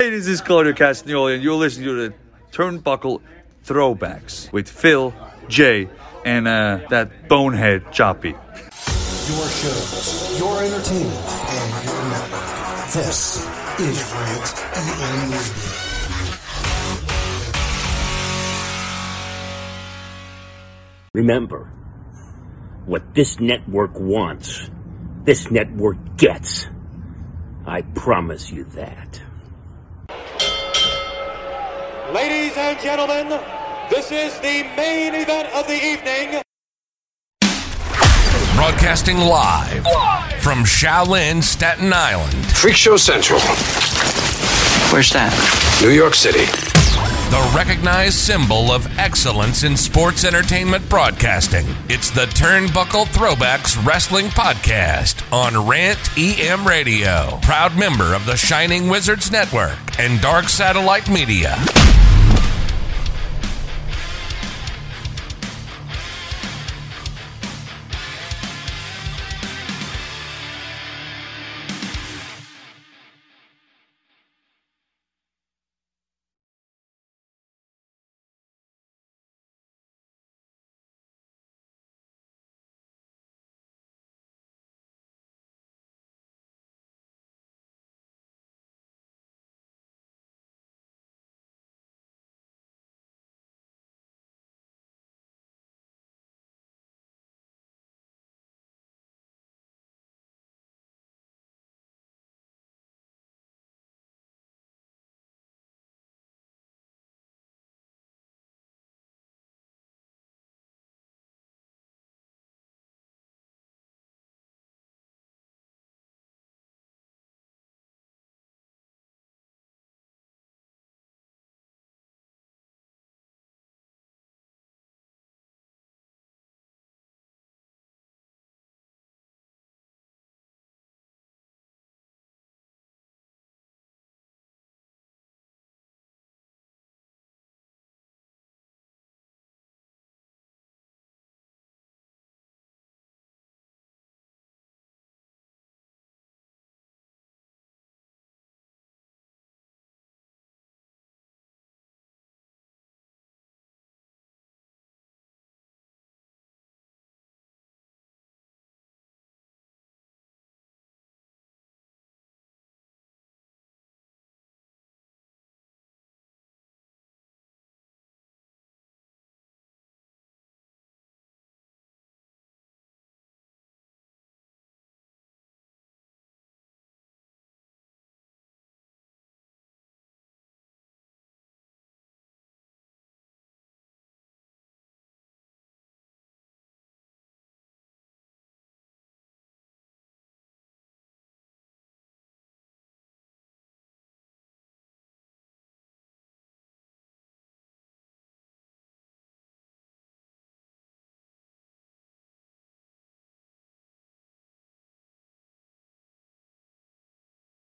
Hey, this is Claudio Castagnoli, and you're listening to the Turnbuckle Throwbacks with Phil, Jay, and uh, that bonehead Choppy. Your shows, your entertainment, and your network. This is Rant EM Radio. Remember, what this network wants, this network gets. I promise you that. Ladies and gentlemen, this is the main event of the evening. Broadcasting live from Shaolin, Staten Island. Freak Show Central, Where's that? New York City. The recognized symbol of excellence in sports entertainment broadcasting. It's the Turnbuckle Throwbacks Wrestling Podcast on Rant EM Radio. Proud member of the Shining Wizards Network and Dark Satellite Media.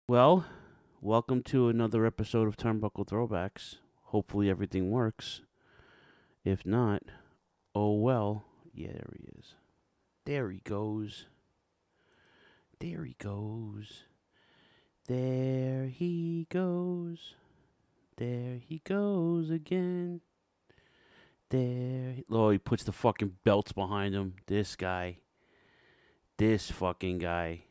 Well, welcome to another episode of Turnbuckle Throwbacks. Hopefully everything works. If not, oh well. Yeah, there he is. There he goes. There he goes. There he goes. There he goes again. There. Oh, he puts the fucking belts behind him. This guy. This fucking guy.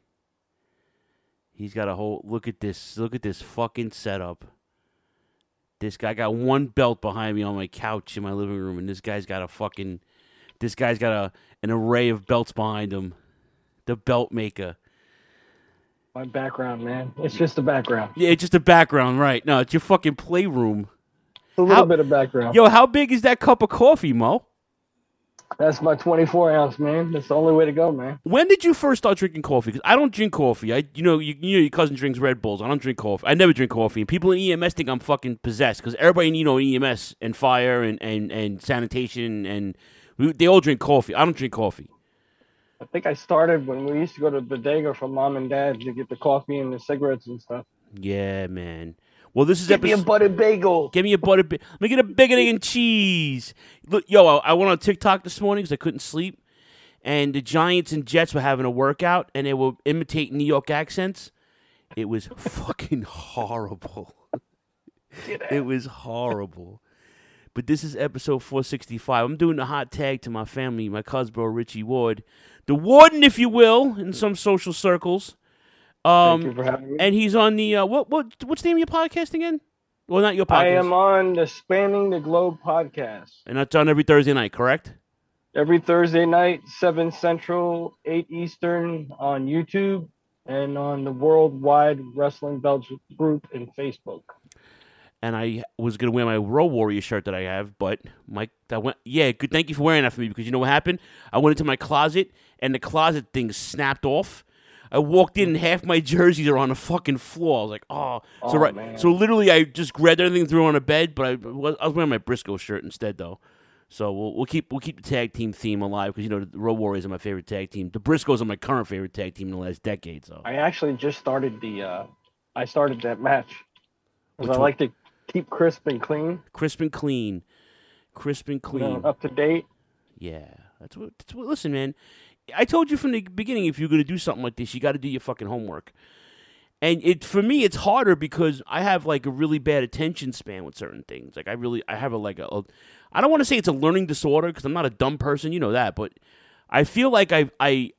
He's got a whole look at this. Look at this fucking setup. This guy got one belt behind me on my couch in my living room, and this guy's got a fucking. This guy's got a an array of belts behind him. The belt maker. My background, man. It's just a background. Yeah, it's just a background, right? No, it's your fucking playroom. A little How- bit of background. Yo, how big is that cup of coffee, Mo? That's my 24 ounce, man. That's the only way to go, man. When did you first start drinking coffee? Because I don't drink coffee. I, you know, you, you know, your cousin drinks Red Bulls. I don't drink coffee. I never drink coffee. And people in EMS think I'm fucking possessed because everybody, you know, in EMS and fire and and and sanitation and we, they all drink coffee. I don't drink coffee. I think I started when we used to go to Bodega for mom and dad to get the coffee and the cigarettes and stuff. Yeah, man. Well, this is Give me a episode. buttered bagel. Give me a butter. Ba- Let me get a bacon egg and cheese. Look, yo, I, I went on TikTok this morning because I couldn't sleep, and the Giants and Jets were having a workout, and they were imitating New York accents. It was fucking horrible. it was horrible. But this is episode 465. I'm doing a hot tag to my family, my cousin bro Richie Ward, the warden, if you will, in some social circles. Um, Thank you for having me. and he's on the uh, what what what's the name of your podcast again? Well, not your podcast. I am on the Spanning the Globe podcast and that's on every Thursday night, correct? every Thursday night, seven Central, eight Eastern, on YouTube and on the Worldwide Wrestling Belts group in Facebook. and I was gonna wear my Road Warrior shirt that I have, but Mike, that went. Yeah, good. Thank you for wearing that for me because you know what happened? I went into my closet and the closet thing snapped off. I walked in and half my jerseys are on the fucking floor. I was like, oh, so Oh, right, man. so literally I just grabbed everything, threw it on a bed, but I was, I was wearing my Briscoe shirt instead though. So we'll, we'll keep we'll keep the tag team theme alive because you know the Road Warriors are my favorite tag team. The Briscoes are my current favorite tag team in the last decade. So I actually just started the. Uh, I started that match because I like to keep crisp and clean, crisp and clean, crisp and you know, clean. up to date. Yeah, that's what, that's what. Listen, man, I told you from the beginning if you're gonna do something like this, you got to do your fucking homework. And it for me, it's harder because I have like a really bad attention span with certain things. Like I really, I have a like a, a I don't want to say it's a learning disorder because I'm not a dumb person, you know that, but I feel like I I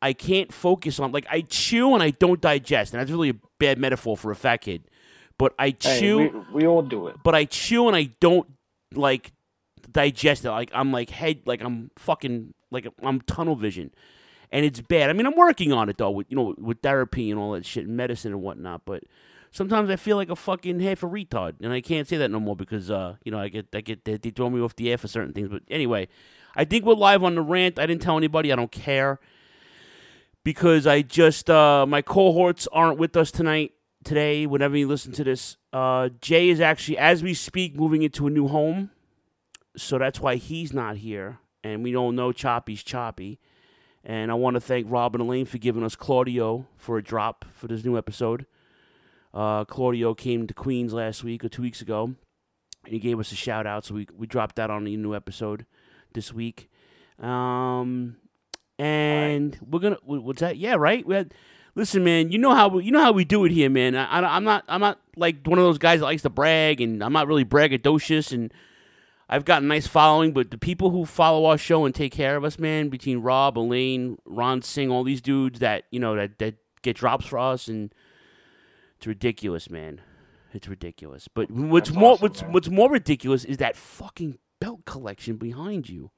I can't focus on like I chew and I don't digest, and that's really a bad metaphor for a fat kid. But I Hey, chew we, we all do it. but I chew and I don't like digest it. Like I'm like head, like I'm fucking like I'm tunnel vision, and it's bad. I mean, I'm working on it though, with you know, with therapy and all that shit, and medicine and whatnot. But sometimes I feel like a fucking half a retard, and I can't say that no more because uh, you know, I get I get they, throw me off the air for certain things. But anyway, I think we're live on the rant. I didn't tell anybody. I don't care because I just uh, my cohorts aren't with us tonight today. Whenever you listen to this, uh, Jay is actually as we speak moving into a new home, so that's why he's not here, and we don't know Choppy's Choppy. And I want to thank Robin Elaine for giving us Claudio for a drop for this new episode. Uh, Claudio came to Queens last week or two weeks ago, and he gave us a shout out, so we we dropped that on the new episode this week. Um, and we're gonna what's that? Yeah, right. We had, listen, man. You know how we, you know how we do it here, man. I, I, I'm not I'm not like one of those guys that likes to brag, and I'm not really braggadocious, and I've got a nice following. But the people who follow our show and take care of us, man, between Rob, Elaine, Ron Singh, all these dudes that you know that that get drops for us, and it's ridiculous, man. It's ridiculous. But what's That's more awesome, what's man. what's more ridiculous is that fucking belt collection behind you.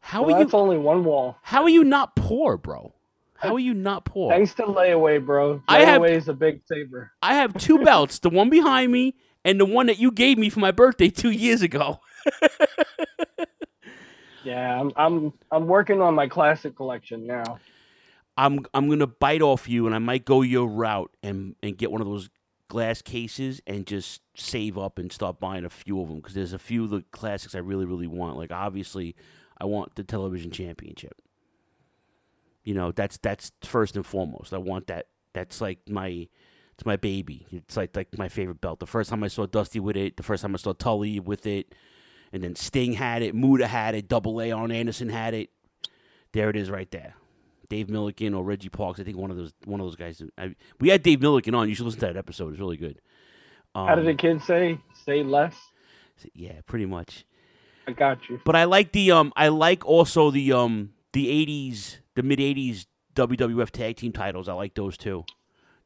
How Well, are you? that's only one wall. How are you not poor, bro? How are you not poor? Thanks to layaway, bro. I have- Layaway is a big saver. I have two belts, the one behind me and the one that you gave me for my birthday two years ago. Yeah, I'm I'm I'm working on my classic collection now. I'm I'm gonna bite off you, and I might go your route and and get one of those glass cases and just save up and start buying a few of them because there's a few of the classics I really really want. Like obviously, I want the television championship. You know that's that's first and foremost. I want that. That's like my it's my baby. It's like like my favorite belt. The first time I saw Dusty with it, the first time I saw Tully with it, and then Sting had it, Muta had it, Double A Arn Anderson had it. There it is, right there. Dave Millican or Reggie Parks. I think one of those one of those guys. I, we had Dave Millican on. You should listen to that episode. It's really good. Um, How did the kids say? Say less. Yeah, pretty much. I got you. But I like the um. I like also the um the '80s, the mid '80s WWF tag team titles. I like those too.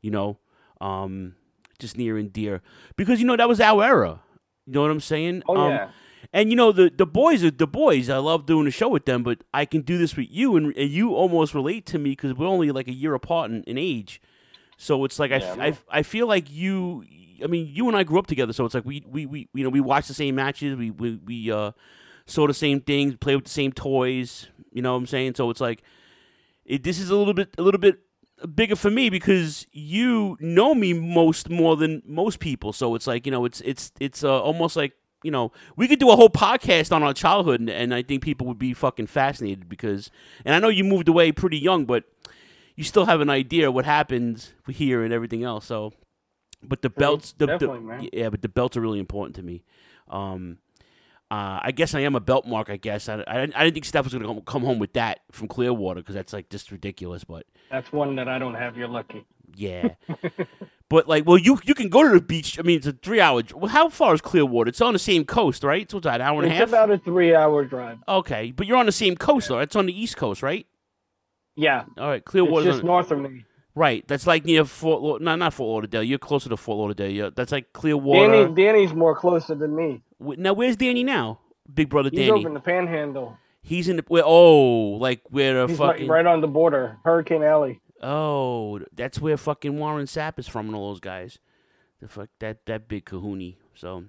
You know, um, just near and dear because you know that was our era. You know what I'm saying? Oh um, yeah. And you know the the boys are the boys. I love doing a show with them, but I can do this with you, and, and you almost relate to me because we're only like a year apart in, in age. So it's like I, Yeah, I f- I feel like you. I mean, you and I grew up together, so it's like we we, we you know we watched the same matches, we we we uh, saw the same things, play with the same toys. You know what I'm saying? So it's like it, this is a little bit a little bit bigger for me because you know me most more than most people. So it's like you know it's it's it's uh, almost like you know we could do a whole podcast on our childhood, and, and I think people would be fucking fascinated because and I know you moved away pretty young, but you still have an idea what happens here and everything else. So, but the belts, the, the yeah, but the belts are really important to me. Um, Uh, I guess I am a belt mark. I guess I, I, I didn't think Steph was going to come home with that from Clearwater because that's like just ridiculous. But That's one that I don't have. You're lucky. yeah, but like, well, you you can go to the beach. I mean, it's a three hour. Well, how far is Clearwater? It's on the same coast, right? So it's an hour and a half. It's about a three-hour drive. okay, but you're on the same coast though. It's on the east coast, right? Yeah, All right, it's just on, north of me. right. That's like near Fort. Laud- No, not Fort Lauderdale. You're closer to Fort Lauderdale. Yeah, that's like Clearwater. Danny, Danny's more closer than me. Now, where's Danny now? Big brother He's Danny. over in the Panhandle. He's in the where, oh, like where the He's fucking right, right on the border, Hurricane Alley. oh, that's where fucking Warren Sapp is from and all those guys. The fuck that that big Kahuni. So,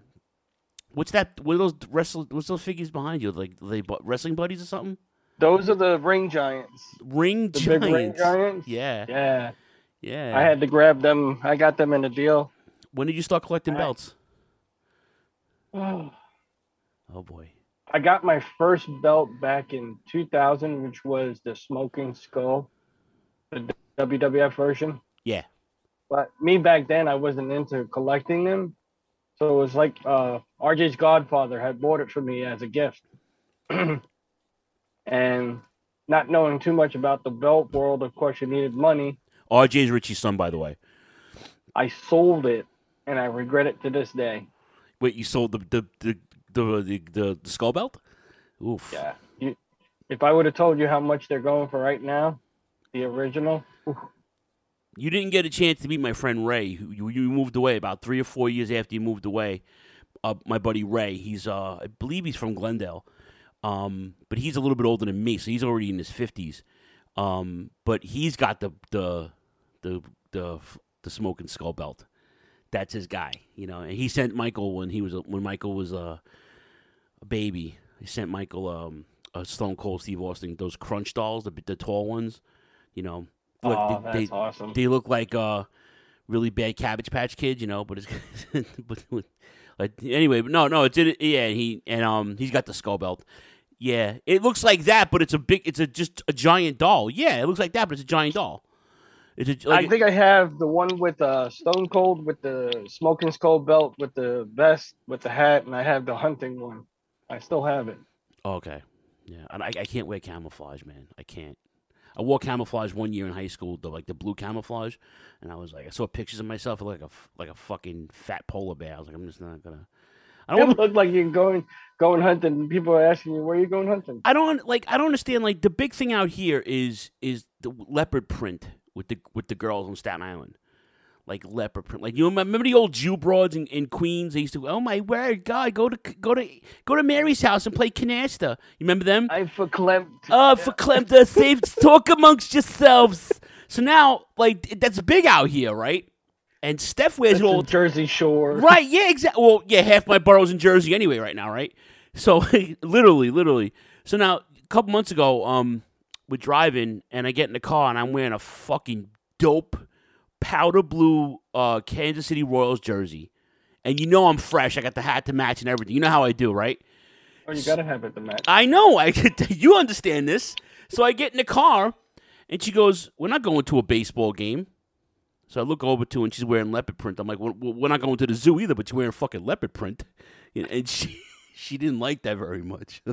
what's that? What are those wrestle? What's those figures behind you? Like they wrestling buddies or something? Those are the ring giants. Ring The giants. big ring giants. Yeah, Yeah, yeah. I had to grab them. I got them in a deal. when did you start collecting I- belts? I Oh boy. I got my first belt back in 2000, which was the Smoking Skull, the WWF version. Yeah. But me back then, I wasn't into collecting them. So it was like uh, RJ's godfather had bought it for me as a gift. and not knowing too much about the belt world, of course, you needed money. RJ's Richie's son, by the way. I sold it and I regret it to this day. Wait, you sold the the the the the, the, the skull belt? Oof. Yeah. You, if I would have told you how much they're going for right now, the original, You didn't get a chance to meet my friend Ray. Who you, you moved away about three or four years after you moved away. Uh, my buddy Ray, he's uh, I believe he's from Glendale, um, but he's a little bit older than me, so he's already in his fifties. Um, but he's got the the the the the smoking skull belt. That's his guy, you know. And he sent Michael when he was a, when Michael was a, a baby. He sent Michael um, a Stone Cold Steve Austin those crunch dolls, the the tall ones, you know. Look, oh, they- that's they- awesome. they look like uh really bad cabbage patch kids you know but it's but like anyway but no no it's in yeah and he and um he's got the skull belt yeah it looks like that but it's a big it's a just a giant doll yeah it looks like that but it's a giant doll it's a, like, I think I have the one with uh, Stone Cold with the smoking skull belt with the vest with the hat, and I have the hunting one. I still have it. okay yeah and I, I can't wear camouflage man i can't I wore camouflage one year in high school, the like the blue camouflage, and I was like, I saw pictures of myself like a like a fucking fat polar bear. I was like, I'm just not gonna. I It don't. looked like you're going going hunting. People are asking you where you going hunting. I don't like. I don't understand. Like the big thing out here is is the leopard print with the with the girls on Staten Island, like leopard print. Like you remember the old Jew broads in, in Queens? They used to. Oh my word, God, go to go to go to Mary's house and play canasta. You remember them? I verklempt. Oh, for Clemta, save talk amongst yourselves. So now, like that's big out here, right? And Steph wears it That's all the Jersey Shore. Right, yeah, exactly. Well, yeah, half my borough's in Jersey anyway right now, right? So literally, literally. So now a couple months ago, um, we're driving and I get in the car and I'm wearing a fucking dope powder blue uh Kansas City Royals jersey. And you know I'm fresh. I got the hat to match and everything. You know how I do, right? Oh, you gotta have it to match. I know. I you understand this. So I get in the car, and she goes, "We're not going to a baseball game." So I look over to her, and she's wearing leopard print. I'm like, well, "We're not going to the zoo either, but you're wearing fucking leopard print," and she she didn't like that very much.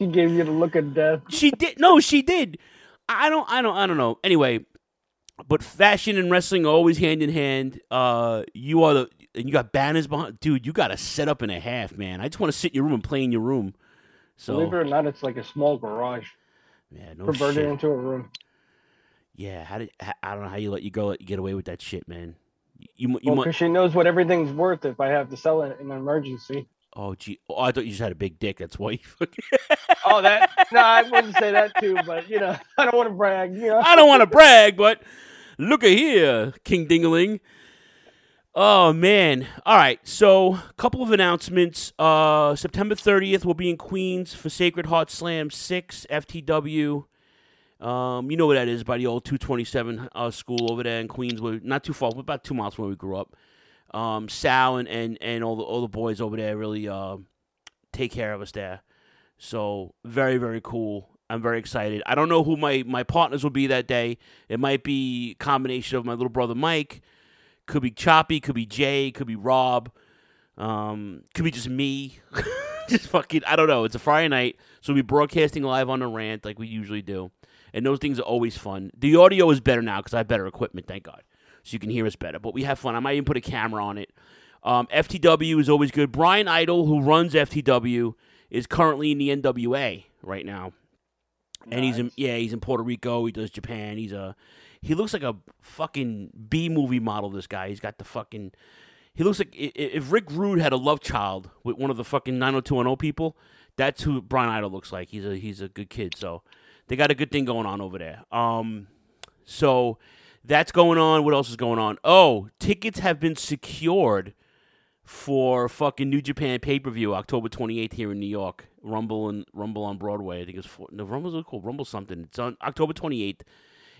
She gave you the look of death. she did. No, she did. I don't. I don't. I don't know. Anyway, but fashion and wrestling are always hand in hand. Uh, you are the and you got banners behind, dude. You got a setup and a half, man. I just want to sit in your room and play in your room. So Believe it or not, it's like a small garage yeah, no converted shit. into a room. Yeah, how did I don't know how you let you go let you get away with that shit, man. You you, Well, mu- because she knows what everything's worth if I have to sell it in an emergency. Oh gee oh, I thought you just had a big dick. That's why you fucking Oh, that no, I wouldn't say that too, but you know, I don't want to brag. You know, I don't want to brag, but look at here, King Dingaling. Oh man! All right, so a couple of announcements. Uh, September thirtieth, we'll be in Queens for Sacred Heart Slam Six FTW. Um, you know what that is by the old two twenty seven uh, school over there in Queens. We're not too far, we're about two miles from where we grew up. Um, Sal and, and, and all the all the boys over there really uh, take care of us there. So very very cool. I'm very excited. I don't know who my my partners will be that day. It might be combination of my little brother Mike, could be Choppy, could be Jay, could be Rob. Um, could be just me. just fucking, I don't know. It's a Friday night, so we'll be broadcasting live on the rant like we usually do. And those things are always fun. The audio is better now because I have better equipment, thank God. So you can hear us better. But we have fun. I might even put a camera on it. Um, FTW is always good. Brian Idol, who runs FTW, is currently in the NWA right now. And he's in, yeah, he's in Puerto Rico. He does Japan. He's a he looks like a fucking B movie model. This guy. He's got the fucking. He looks like if Rick Rude had a love child with one of the fucking 90210 people. That's who Brian Idol looks like. He's a he's a good kid. So they got a good thing going on over there. Um, so that's going on. What else is going on? Oh, tickets have been secured for fucking New Japan pay per view October 28th here in New York. Rumble and Rumble on Broadway. I think it's no Rumble's called Rumble something. It's on October 28th.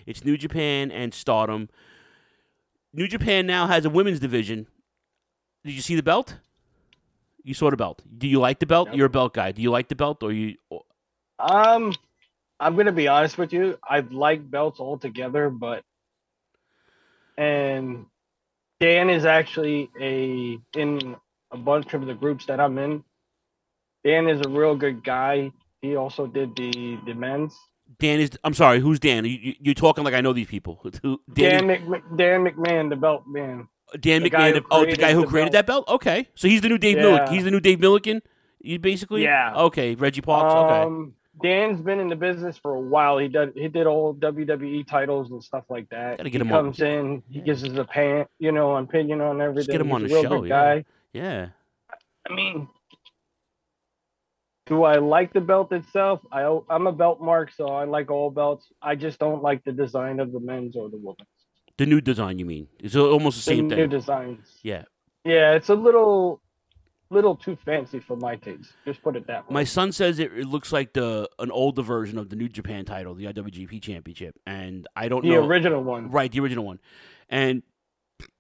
It's New Japan and Stardom. New Japan now has a women's division. Did you see the belt? You saw the belt. Do you like the belt? You're a belt guy. Do you like the belt or you? or- Um, I'm gonna be honest with you. I like belts altogether, but and Dan is actually a in a bunch of the groups that I'm in. Dan is a real good guy. He also did the the men's. Dan is. I'm sorry. Who's Dan? You, you, you're talking like I know these people. Who? Dan Dan. Mc, Dan McMahon, the belt man. Dan the McMahon. Oh, the guy who the created belt. that belt. Okay, so he's the new Dave Yeah. Millican. He's the new Dave Millican. You basically. Yeah. Okay, Reggie Parks. Okay. Um, Dan's been in the business for a while. He did he did all WWE titles and stuff like that. Gotta get he him on- comes in, he gives us a pan, you know, opinion on everything. get him on He's the a real show, yeah. guy. Yeah. I mean, do I like the belt itself? I I'm a belt mark, so I like all belts. I just don't like the design of the men's or the women's. The new design. You mean? It's almost the The same new thing. designs. Yeah. Yeah, it's a little little too fancy for my taste. Just put it that way. My son says it, it looks like the an older version of the New Japan title, the IWGP Championship, and I don't the know. The original one. Right, the original one. And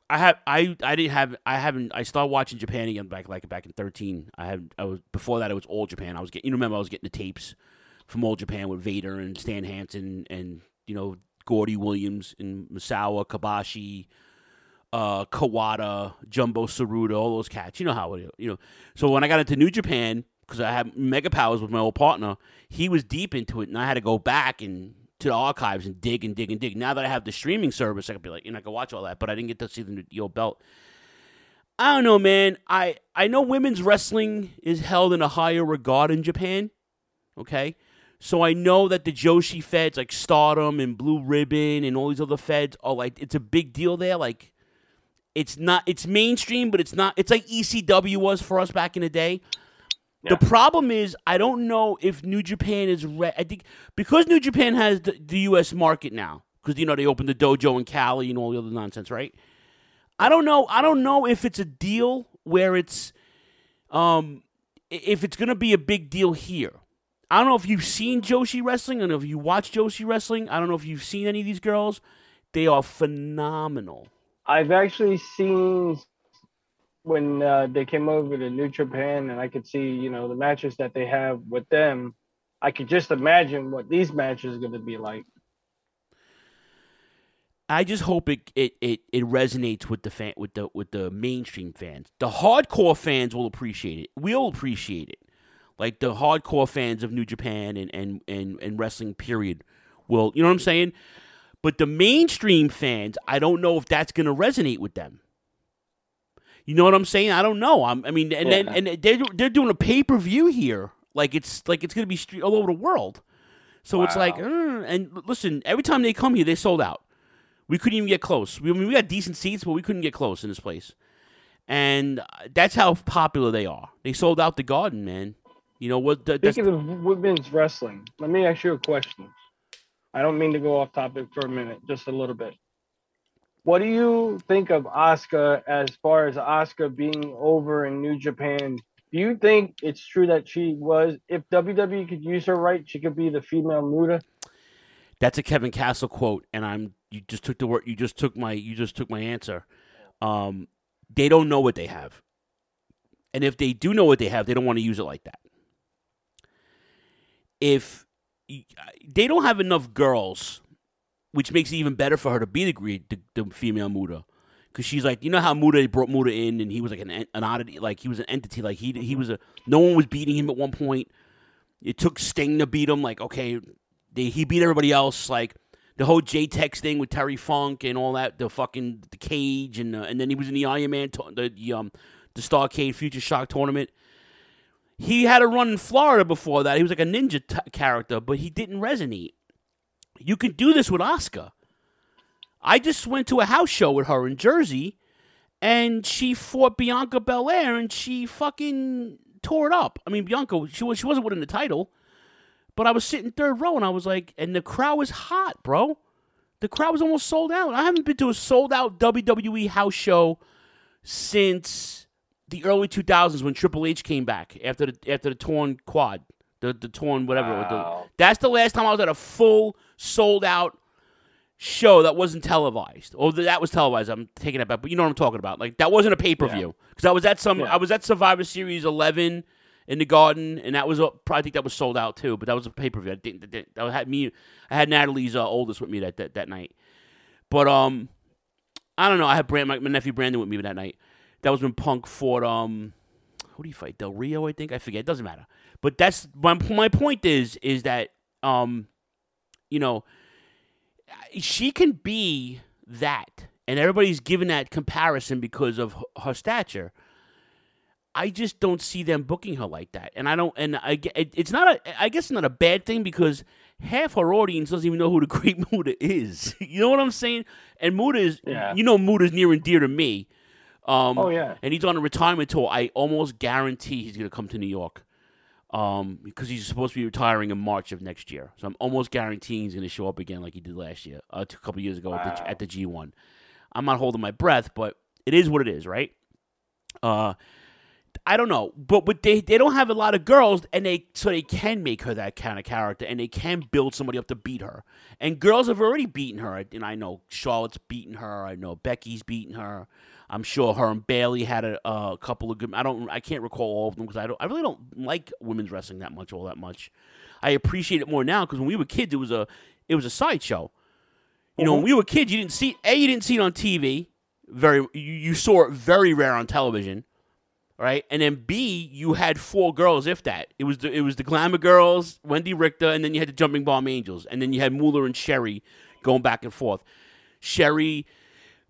I have I I didn't have I haven't I started watching Japan again back like back in thirteen. I had I was before that it was all Japan. I was getting you remember I was getting the tapes from old Japan with Vader and Stan Hansen and you know Gordy Williams and Misawa Kobashi, uh, Kawada, Jumbo Tsuruta, all those cats. You know how it is, you know. So when I got into New Japan because I had Mega Powers with my old partner, he was deep into it, and I had to go back and to the archives and dig and dig and dig. Now that I have the streaming service, I could be like, you know, I can watch all that, but I didn't get to see the, new- the old belt. I don't know, man. I I know women's wrestling is held in a higher regard in Japan. Okay, so I know that the Joshi feds like Stardom and Blue Ribbon and all these other feds are like it's a big deal there. Like it's not it's mainstream, but it's not. It's like ECW was for us back in the day. The problem is, I don't know if New Japan is. Re- I think because New Japan has the, the U.S. market now, because you know they opened the dojo in Cali and all the other nonsense, right? I don't know. I don't know if it's a deal where it's, um, if it's gonna be a big deal here. I don't know if you've seen Joshi wrestling. I don't know if you watch Joshi wrestling. I don't know if you've seen any of these girls. They are phenomenal. I've actually seen when uh, they came over to New Japan, and I could see, you know, the matches that they have with them. I could just imagine what these matches are going to be like. I just hope it, it, it, it resonates with the fan with the with the mainstream fans. The hardcore fans will appreciate it. We'll appreciate it. Like the hardcore fans of New Japan and, and, and, and wrestling period will you know what I'm saying? But the mainstream fans, I don't know if that's gonna resonate with them. You know what I'm saying? I don't know. I'm, I mean, and then and they're they're doing a pay per view here, like it's like it's gonna be stre- all over the world. So it's like, uh, and listen, every time they come here, they sold out. We couldn't even get close. We, I mean, we got decent seats, but we couldn't get close in this place. And uh, that's how popular they are. They sold out the Garden, man. You know what? The, Speaking of women's wrestling, let me ask you a question. I don't mean to go off topic for a minute, just a little bit. What do you think of Asuka as far as Asuka being over in New Japan? Do you think it's true that she was, if WWE could use her right, she could be the female Muta? that's a Kevin Castle quote, and I'm you just took the word. You just took my you just took my answer. Um, they don't know what they have, and if they do know what they have, they don't want to use it like that. If they don't have enough girls, which makes it even better for her to be the gre- the, the female Muta, because she's like, you know how Muta brought Muta in, and he was like an an oddity, like he was an entity, like he he was a no one was beating him at one point. It took Sting to beat him. Like okay, they, he beat everybody else. Like the whole J Tex thing with Terry Funk and all that, the fucking the cage, and uh, and then he was in the Iron Man, to- the, the um the Starcade Future Shock tournament. He had a run in Florida before that. He was like a ninja t- character, but he didn't resonate. You can do this with Asuka. I just went to a house show with her in Jersey, and she fought Bianca Belair, and she fucking tore it up. I mean, Bianca, she was she wasn't winning the title, but I was sitting third row, and I was like, and the crowd was hot, bro. The crowd was almost sold out. I haven't been to a sold out WWE house show since the early 2000s when Triple H came back after the after the torn quad, the the torn whatever. the- that's the last time I was at a full sold out show that wasn't televised. Or th- that was televised. I'm taking it back, but you know what I'm talking about. Like that wasn't a pay per view because I was at some. Yeah. I was at Survivor Series 11 in the Garden, and that was a, probably I think that was sold out too. But that was a pay per view. I didn't, didn't- I had me. I had Natalie's uh, oldest with me that, that that night. But um, I don't know. I had Brand, my, my nephew Brandon with me that night. That was when Punk fought um, who do you fight? Del Rio, I think. I forget. It doesn't matter. But that's my my point is is that um, you know, she can be that, and everybody's given that comparison because of her stature. I just don't see them booking her like that, and I don't. And I, it's not a. I guess it's not a bad thing because half her audience doesn't even know who the Great Muta is. you know what I'm saying? And Muta is, Yeah. you know, Muta's near and dear to me. Um, Oh, yeah. and he's on a retirement tour. I almost guarantee he's going to come to New York um, because he's supposed to be retiring in March of next year. So I'm almost guaranteeing he's going to show up again like he did last year, uh, a couple years ago at, the, at the G1. I'm not holding my breath, but it is what it is, right? Uh, I don't know, but but they they don't have a lot of girls, and they so they can make her that kind of character, and they can build somebody up to beat her. And girls have already beaten her, and I know Charlotte's beaten her. I know Becky's beaten her. I'm sure her and Bayley had a, a couple of good. I don't. I can't recall all of them because I don't. I really don't like women's wrestling that much, all that much. I appreciate it more now because when we were kids, it was a it was a sideshow. You know, when mm-hmm. we were kids, you didn't see a you didn't see it on TV. Very you, you saw it very rare on television right? And then B, you had four girls, if that. It was the it was the Glamour Girls, Wendi Richter, and then you had the Jumping Bomb Angels, and then you had Moolah and Sherri going back and forth. Sherri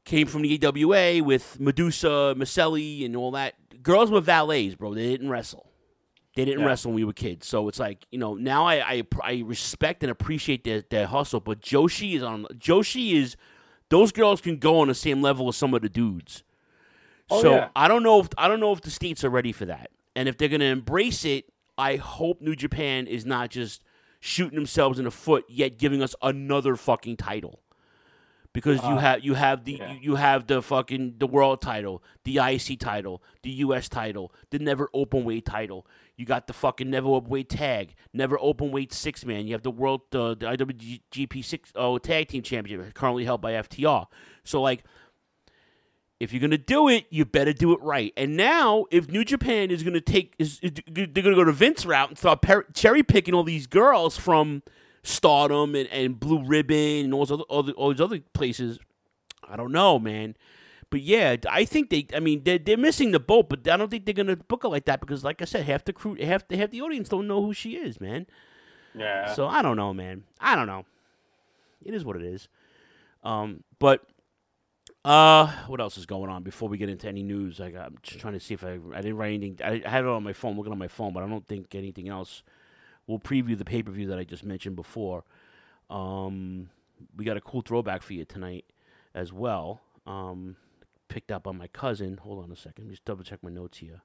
came from the AWA with Madusa, Miceli, and all that. Girls were valets, bro. They didn't wrestle. They didn't Yeah. wrestle when we were kids. So it's like you know now I I, I respect and appreciate their, their hustle, but Joshi is on Joshi is those girls can go on the same level as some of the dudes. Oh, so yeah. I don't know if I don't know if the states are ready for that, and if they're going to embrace it. I hope New Japan is not just shooting themselves in the foot, yet giving us another fucking title. Because you have you have the yeah. you, have the fucking the world title, the IC title, the US title, the NEVER Openweight title. You got the fucking NEVER Openweight tag, NEVER Openweight six man. You have the world uh, the IWGP six oh tag team championship currently held by FTR. So like if you're gonna do it, you better do it right. And now, if New Japan is gonna take, is, is they're gonna go to Vince route and start per- cherry picking all these girls from Stardom and, and Blue Ribbon and all those other, all, the, all these other places. I don't know, man. But yeah, I think they. I mean, they're, they're missing the boat, but I don't think they're gonna book her like that because, like I said, half the crew, half the half the audience don't know who she is, man. Yeah. So I don't know, man. I don't know. It is what it is. Um, but uh, what else is going on before we get into any news? I got, I'm just trying to see if I I didn't write anything. I, I had it on my phone, looking on my phone, but I don't think anything else. We'll preview the pay per view that I just mentioned before. Um, we got a cool throwback for you tonight as well. Um, picked up by my cousin. Hold on a second. Just double check my notes here.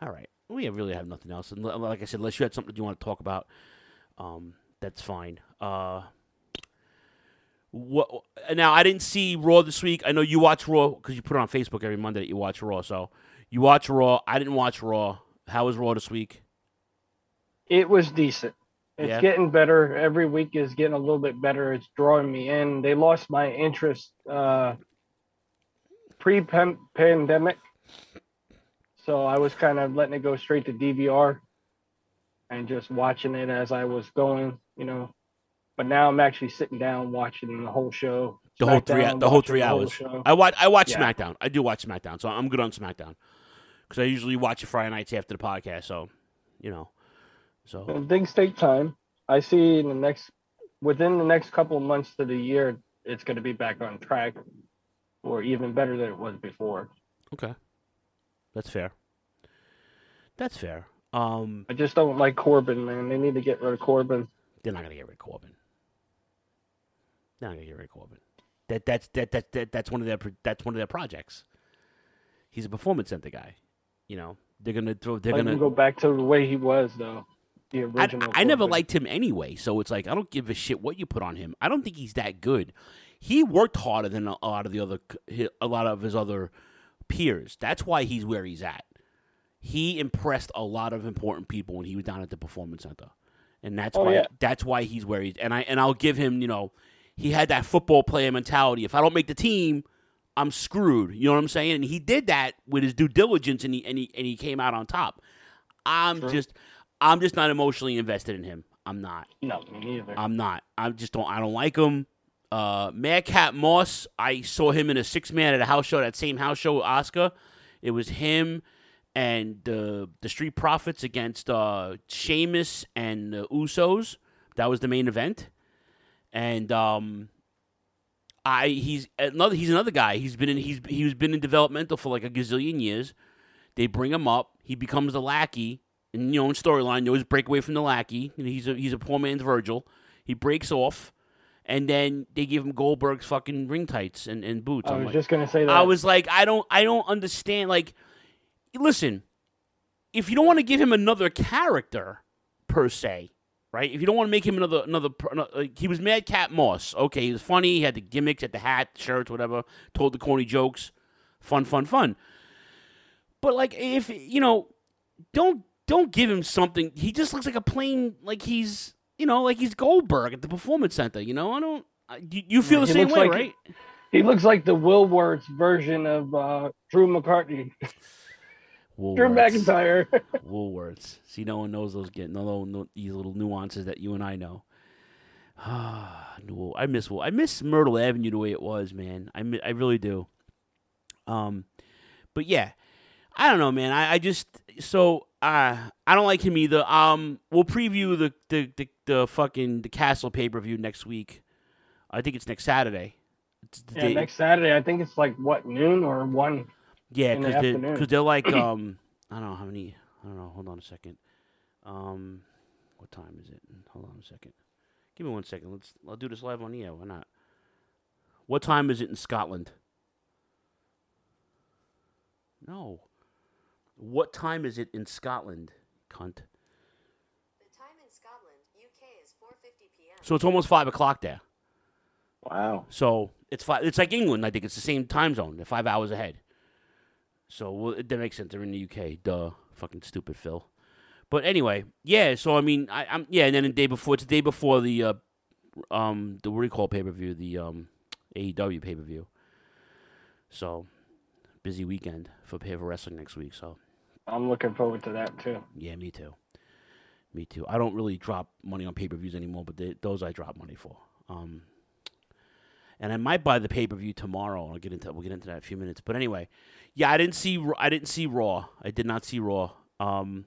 All right. We really have nothing else. And like I said, unless you had something you want to talk about, um, that's fine. Uh, what now? I didn't see Raw this week. I know you watch Raw because you put it on Facebook every Monday that you watch Raw. So you watch Raw. I didn't watch Raw. How was Raw this week? It was decent. It's Yeah. getting better. Every week is getting a little bit better. It's drawing me in. They lost my interest uh, pre pandemic. So I was kind of letting it go straight to DVR and just watching it as I was going, you know. But now I'm actually sitting down watching the whole show. The whole three, the whole three whole hours. show. I watch, I watch Yeah. SmackDown. I do watch SmackDown, so I'm good on SmackDown because I usually watch it Friday nights after the podcast. So, you know, so And things take time. I see in the next, within the next couple of months to the year, it's going to be back on track, or even better than it was before. okay, that's fair. That's fair. Um, I just don't like Corbin, man. They need to get rid of Corbin. they're not gonna get rid of Corbin. They're not gonna get rid of Corbin. That that's that, that, that that's one of their that's one of their projects. He's a performance center guy. You know, they're gonna throw. They're Let gonna go back to the way he was, though. The I, original. I never liked him anyway, so it's like I don't give a shit what you put on him. I don't think he's that good. He worked harder than a lot of the other a lot of his other peers. That's why he's where he's at. He impressed a lot of important people when he was down at the performance center, and that's Oh, why yeah. that's why he's where he's. And I and I'll give him, you know, he had that football player mentality. If I don't make the team, I'm screwed. You know what I'm saying? And he did that with his due diligence, and he and he and he came out on top. I'm just, I'm just not emotionally invested in him. I'm not. No, me neither. I'm not. I just don't. I don't like him. Uh, Madcap Moss. I saw him in a six man at a house show. That same house show, with Asuka. It was him and the the Street Profits against uh, Sheamus and the Usos. That was the main event. And um, I he's another he's another guy. He's been in he's he's been in developmental for like a gazillion years. They bring him up. He becomes a lackey. And you know, in storyline, you always break away from the lackey. You know, he's a he's a poor man's Virgil. He breaks off, and then they give him Goldberg's fucking ring tights and, and boots. I I'm was like, just gonna say that. I was like, I don't, I don't understand. Like, listen, if you don't want to give him another character per se, right? If you don't want to make him another, another, per- ano- like, he was Madcap Moss. Okay, he was funny. He had the gimmicks, had the hat, shirts, whatever. Told the corny jokes, fun, fun, fun. But like, if you know, don't don't give him something. He just looks like a plain, like he's, you know, like he's Goldberg at the Performance Center. You know, I don't. I- You, you feel the same way, like- right? he looks like the Woolworth version of uh, Drew McCartney. Drew Woolworths. McIntyre. Woolworths. See, no one knows those get no, no, these little nuances that you and I know. Ah, no, I miss Wool. I miss Myrtle Avenue the way it was, man. I I really do. Um, but yeah, I don't know, man. I, I just so uh, I don't like him either. Um, we'll preview the the the, the fucking the Castle pay per view next week. I think it's next Saturday. It's the yeah, day- next Saturday. I think it's like what noon or one. yeah, the because they, afternoon. cause they're like um I don't know how many I don't know. Hold on a second. Um, what time is it? Hold on a second. Give me one second. Let's I'll do this live on the air. Why not? What time is it in Scotland? No. What time is it in Scotland, cunt? The time in Scotland, UK is 4:50 p.m. So it's almost five o'clock there. Wow. So it's five. It's like England. I think it's the same time zone. They're five hours ahead. So well, it, that makes sense. They're in the UK. Duh. Fucking stupid Phil. But anyway, yeah. So I mean, I, I'm yeah. And then the day before, it's the day before the uh, um the what do you call pay per view? The um AEW pay per view. So busy weekend for pay for wrestling next week. So I'm looking forward to that too. yeah, me too. Me too. I don't really drop money on pay per views anymore, but they, those I drop money for. Um, and I might buy the pay per view tomorrow. I'll get into we'll get into that in a few minutes. But anyway, yeah, I didn't see I didn't see Raw. I did not see Raw. Um,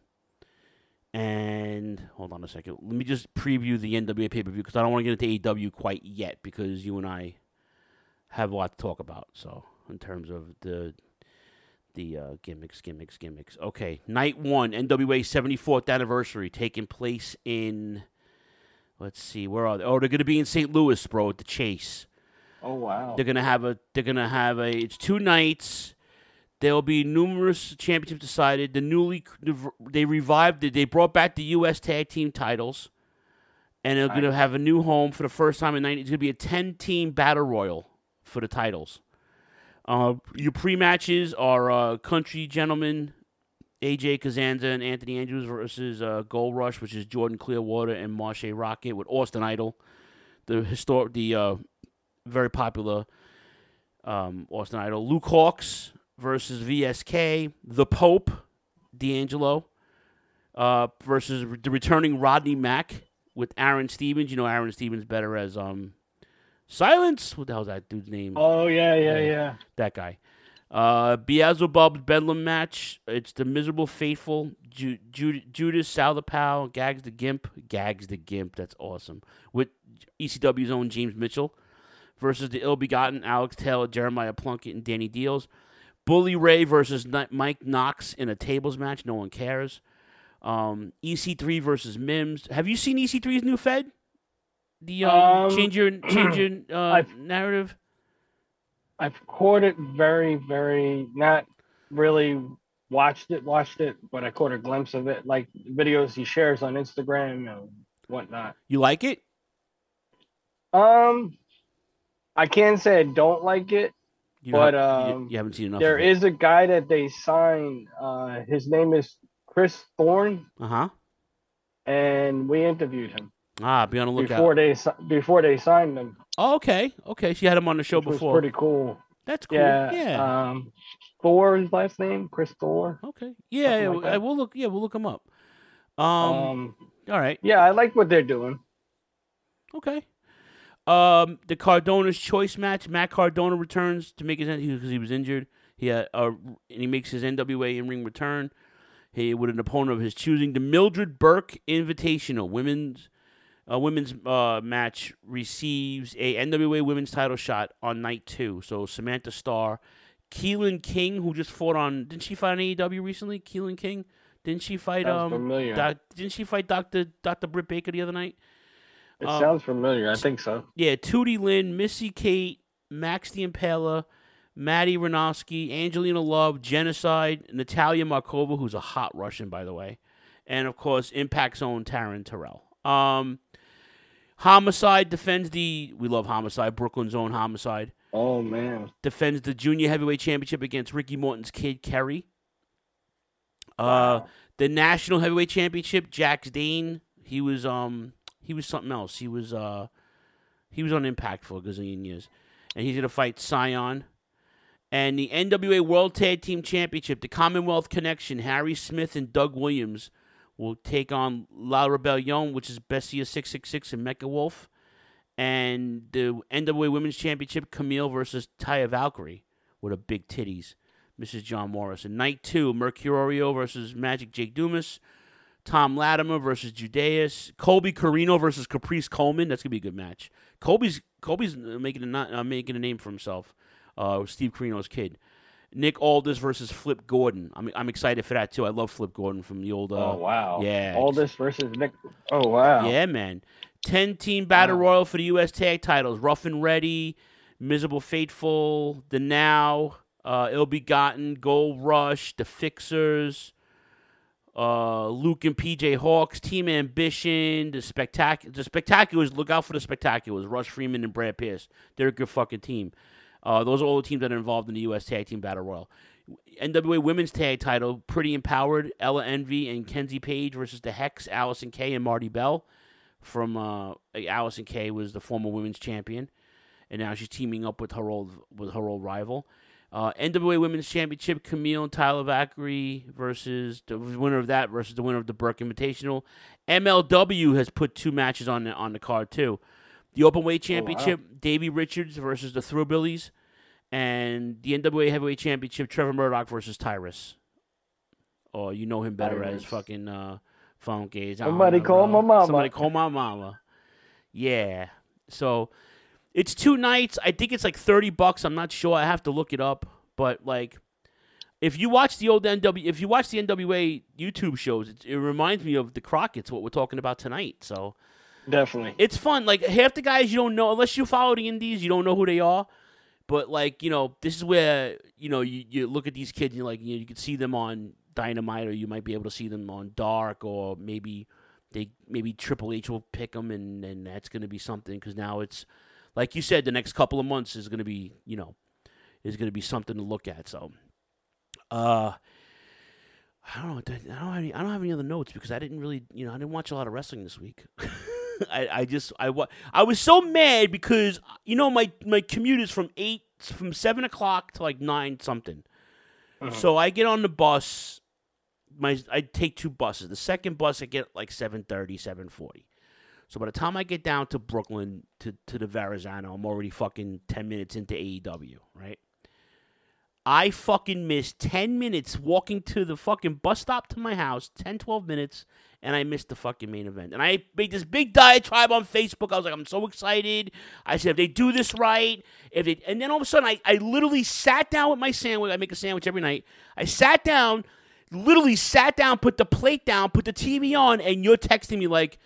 and hold on a second. Let me just preview the NWA pay per view because I don't want to get into AEW quite yet because you and I have a lot to talk about. So in terms of the the uh, gimmicks, gimmicks, gimmicks. Okay, night one, NWA 74th anniversary, taking place in. Let's see, where are they? Oh, they're going to be in St. Louis, bro, at the Chase. Oh wow. They're gonna have a. They're gonna have a. It's two nights. There'll be numerous championships decided. The newly they revived. It, they brought back the U.S. Tag Team titles, and they're gonna have a new home for the first time in 90. It's gonna be a 10 team battle royal for the titles. Uh, your pre matches are uh, Country Gentlemen, AJ Cazana and Anthony Andrews versus uh, Gold Rush, which is Jordan Clearwater and Marshe Rocket with Austin Idol, the historic, the uh, very popular um, Austin Idol. Luke Hawx versus VSK. The Pope, D'Angelo, uh, versus the returning Rodney Mack with Aron Stevens. You know Aron Stevens better as um, Silence. What the hell's that dude's name? Oh yeah, yeah, Yeah. yeah. That guy. Uh, Beelzebub's Bedlam match. It's the miserable faithful Ju- Ju- Judais Salapow, Gaagz the Gimp, Gaagz the Gimp. That's awesome. With ECW's own James Mitchell versus the ill-begotten Alex Taylor, Jeremiah Plunkett, and Danny Dealz. Bully Ray versus Mike Knox in a tables match. No one cares. Um, EC3 versus Mims. Have you seen EC3's new Fed? The um, Um, change your change your uh, I've- narrative. I've caught it very, very not really watched it, watched it, but I caught a glimpse of it, like videos he shares on Instagram and whatnot. You like it? Um, I can't say I don't like it. You But, have- you- um, you, haven't seen enough. There is a guy that they signed. Uh, his name is Chris Thorne, Uh huh. and we interviewed him Ah, be on the lookout. before they before they signed him. Oh, okay, okay. She had him on the show which before. pretty cool. That's cool. Yeah. Yeah. Um, Thor, his last name, Chris Thor. okay. Yeah. like I will look. Yeah, we'll look him up. Um. Um, all right. yeah, I like what they're doing. Okay. Um, the Cardona's choice match. Matt Cardona returns to make his because he was injured. He had, uh, and he makes his NWA in ring return. He with an opponent of his choosing. The Mildred Burke Invitational women's uh, women's uh, match receives a NWA women's title shot on night two. So Samantha Starr, Kilynn King, who just fought on didn't she fight on AEW recently? Kilynn King, didn't she fight? Sounds um, familiar. Doc, didn't she fight Doctor Doctor Britt Baker the other night? It um, sounds familiar. I think so. Yeah, Tootie Lynn, Missa Kate, Max the Impaler, Madi Wrenkowski, Angelina Love, Jennacide, Natalia Markova, who's a hot Russian, by the way, and of course Impact's own Taryn Terrell. Um, Homicide defends the we love Homicide, Brooklyn's own Homicide Oh man. defends the junior heavyweight championship against Ricky Morton's kid Kerry. Uh, Wow. the national heavyweight championship, Jax Dane. He was um he was something else. He was uh he was on Impact for a gazillion years, and he's gonna fight Cyon. And the NWA World Tag Team Championship, the Commonwealth Connection, Harry Smith and Doug Williams will take on La Rebellion, which is Bestia six six six and Mecha Wolf and the NWA Women's Championship, Kamille versus Taya Valkyrie with a big titties, Mrs. John Morris. And night two, Mercurio versus Magic Jake Dumas, Tom Latimer versus Judais, Colby Corino versus Caprice Coleman. That's gonna be a good match. Colby's Colby's making a not, uh, making a name for himself. Uh, Steve Corino's kid. Nick Aldis versus Flip Gordon. I'm I'm excited for that too. I love Flip Gordon from the old. Uh, oh wow. yeah. All this versus Nick. Oh wow. yeah, man. 10 team battle Wow. royal for the U.S. tag titles. Rough and Ready, Miserably Faithful, The Now, uh, Ill Begotten, Gold Rush, The Fixers, uh, Luke and PJ Hawx, Team Ambition, The spectacular, The Spectaculars. Look out for the Spectaculars. Rush Freeman and Brad Pierce. They're a good fucking team. Uh, those are all the teams that are involved in the U.S. Tag Team Battle Royal. NWA Women's Tag Title, Pretty Empowered, Ella Envy and Kenzie Paige versus the Hex, Allysin Kay and Marti Belle. From uh, Allysin Kay was the former women's champion, and now she's teaming up with her old with her old rival. Uh, NWA Women's Championship, Kamille and Taya Valkyrie versus the winner of that versus the winner of the Burke Invitational. MLW has put two matches on the, on the card too. The open weight Championship, Davey Richards versus the Thrillbillies, and the NWA Heavyweight Championship, Trevor Murdoch versus Tyrus. Or you know him better as fucking uh, Funky. Somebody call my mama. Somebody call my mama. Yeah. So it's two nights. I think it's like thirty bucks. I'm not sure. I have to look it up. But like, if you watch the old NW, if you watch the NWA YouTube shows, it, it reminds me of the Crockett's. What we're talking about tonight. So Definitely. it's fun. Like half the guys you don't know unless you follow the indies, you don't know who they are. But like you know, this is where you know you, you look at these kids and you're like you know, you can see them on Dynamite, or you might be able to see them on Dark, or maybe they maybe Triple H will pick them, and and that's going to be something because now it's like you said, the next couple of months is going to be you know is going to be something to look at. So, uh. I don't know. I don't have any. I don't have any other notes because I didn't really, you know, I didn't watch a lot of wrestling this week. I, I just I wa- I was so mad because you know my my commute is from eight from seven o'clock to like nine something. Uh-huh. So I get on the bus. My I take two buses. The second bus I get like 7.30, 7.40. So by the time I get down to Brooklyn to to the Verrazano, I'm already fucking ten minutes into AEW, right? I fucking missed 10 minutes walking to the fucking bus stop to my house, 10, 12 minutes, and I missed the fucking main event. And I made this big diatribe on Facebook. I was like, I'm so excited. I said, if they do this right, if they, and then all of a sudden, I, I literally sat down with my sandwich. I make a sandwich every night. I sat down, literally sat down, put the plate down, put the TV on, and you're texting me like,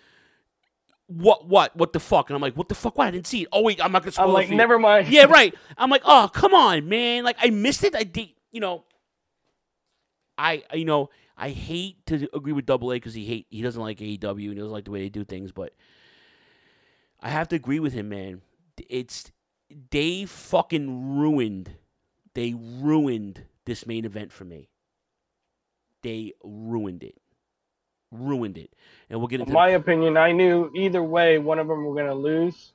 what, what, what the fuck? And I'm like, what the fuck? What? I didn't see it. Oh wait, I'm not gonna. Spoil I'm like, never mind. Yeah, right. I'm like, oh, come on, man. Like, I missed it. I did, you know. I, I- you know, I hate to agree with Double A because he hate he doesn't like AEW and he doesn't like the way they do things, but I have to agree with him, man. It's they fucking ruined, they ruined this main event for me. They ruined it, ruined it, and we'll get into In my opinion, I knew either way one of them were gonna lose,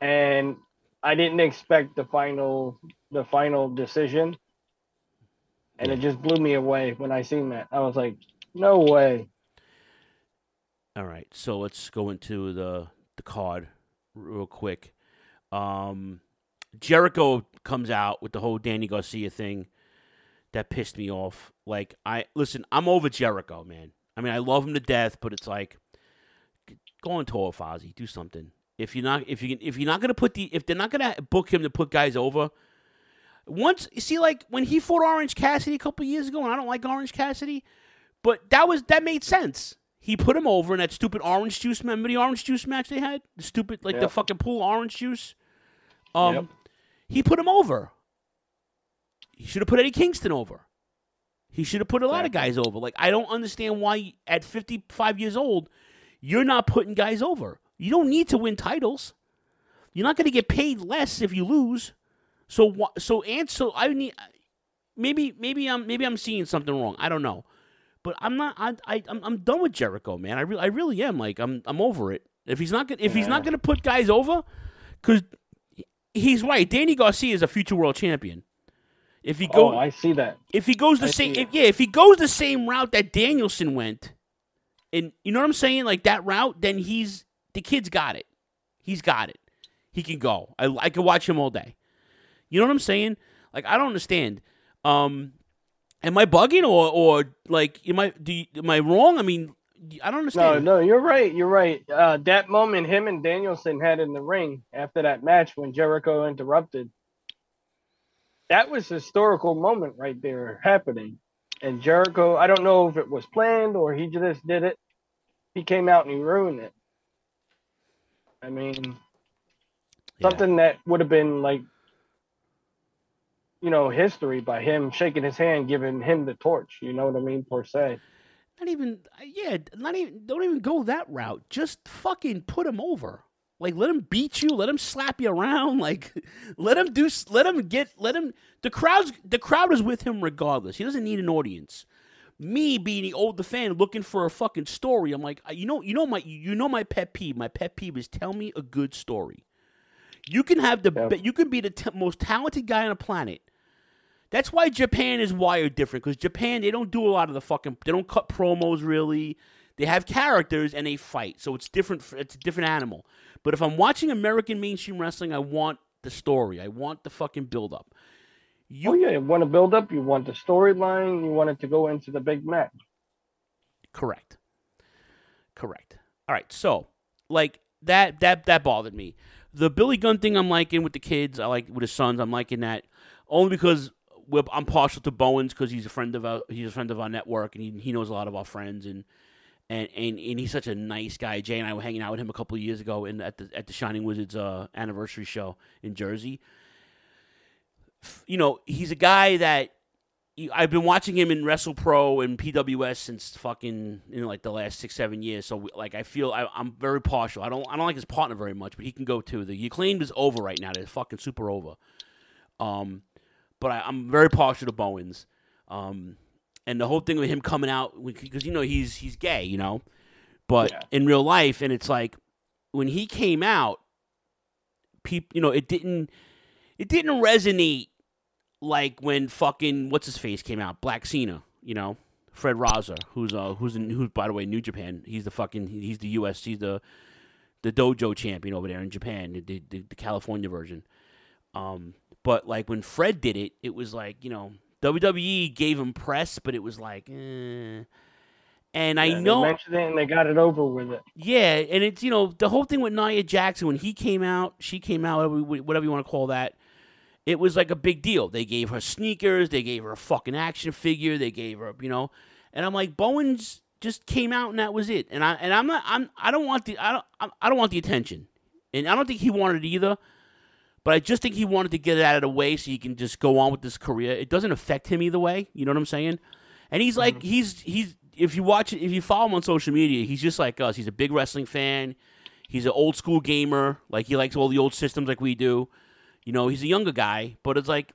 and I didn't expect the final the final decision, and it just blew me away when I seen that. I was like, no way. All right, so let's go into the the card real quick. Um, Jericho comes out with the whole Danny Garcia thing. That pissed me off. Like I listen, I'm over Jericho, man. I mean, I love him to death, but it's like, go on tour, Fozzy. Do something. If you're not, if you if you're not gonna put the, if they're not gonna book him to put guys over, once you see like when he fought Orange Cassidy a couple years ago, and I don't like Orange Cassidy, but that was that made sense. He put him over in that stupid orange juice. Remember the orange juice match they had? The stupid like the fucking pool orange juice. Um, Yep. he put him over. He should have put Eddie Kingston over. He should have put a lot of guys over. Like I don't understand why at 55 years old you're not putting guys over. You don't need to win titles. You're not going to get paid less if you lose. So so and so I need maybe maybe I'm maybe I'm seeing something wrong. I don't know. But I'm not I, I I'm, I'm done with Jericho, man. I really I really am. Like I'm I'm over it. If he's not gonna, if he's not going to put guys over cuz he's right. Danny Garcia is a future world champion. If he goes, oh, I see that. if he goes the I same, if, yeah, if he goes the same route that Danielson went, and you know what I'm saying, like that route, then he's the kid's got it. He's got it. He can go. I I could watch him all day. You know what I'm saying? Like I don't understand. Um, am I bugging or or like am I do you, am I wrong? I mean, I don't understand. No, no, you're right. You're right. Uh, that moment him and Danielson had in the ring after that match when Jericho interrupted. That was a historical moment right there happening. And Jericho, I don't know if it was planned or he just did it. He came out and he ruined it. I mean, Yeah. something that would have been like, you know, history by him shaking his hand, giving him the torch. You know what I mean, per se. Not even yeah, not even don't even go that route. Just fucking put him over. Like let him beat you, let him slap you around, like let him do let him get let him the crowd's the crowd is with him regardless. He doesn't need an audience. Me being the older fan looking for a fucking story, I'm like, you know, you know my you know my pet peeve. My pet peeve is tell me a good story. You can have the Yeah. you can be the t- most talented guy on the planet. That's why Japan is wired different because Japan they don't do a lot of the fucking they don't cut promos really. They have characters and they fight, so it's different. It's a different animal. But if I'm watching American mainstream wrestling, I want the story. I want the fucking build up. You oh yeah, you want to build up, you want the storyline, you want it to go into the big match. Correct. Correct. All right. So, like that that that bothered me. The Billy Gunn thing I'm liking with the kids. I like with his sons. I'm liking that only because we're, I'm partial to Bowens because he's a friend of our he's a friend of our network and he, he knows a lot of our friends and. And, and, and he's such a nice guy. Jay and I were hanging out with him a couple of years ago in at the at the Shining Wizards uh, anniversary show in Jersey. You know, he's a guy that I've been watching him in Wrestle Pro and PWS since fucking you know like the last six seven years. So like I feel I, I'm very partial. I don't I don't like his partner very much, but he can go too. The acclaimed is over right now. They're fucking super over. Um, but I, I'm very partial to Bowens. Um, and the whole thing with him coming out because you know he's he's gay, you know, but Yeah. in real life, and it's like when he came out, people, you know, it didn't it didn't resonate like when fucking what's his face came out, Black Cena, you know, Fred Rosser, who's uh who's in who's by the way New Japan. He's the fucking he's the US he's the the dojo champion over there in Japan, the, the, the California version. Um, but like when Fred did it, it was like you know WWE gave him press, but it was like, eh. and I Yeah, know they mentioned it and they got it over with it. yeah, and it's you know the whole thing with Nia Jackson when he came out, she came out, whatever you want to call that. It was like a big deal. They gave her sneakers, they gave her a fucking action figure, they gave her, you know, and I'm like, Bowens just came out and that was it. And I and I'm not, I'm, I don't want the, I don't, I- I don't want the attention, and I don't think he wanted it either. But I just think he wanted to get it out of the way so he can just go on with this career. It doesn't affect him either way. You know what I'm saying? And he's like, mm-hmm. he's he's if you watch if you follow him on social media, he's just like us. He's a big wrestling fan. He's an old school gamer. Like he likes all the old systems like we do. You know, he's a younger guy, but it's like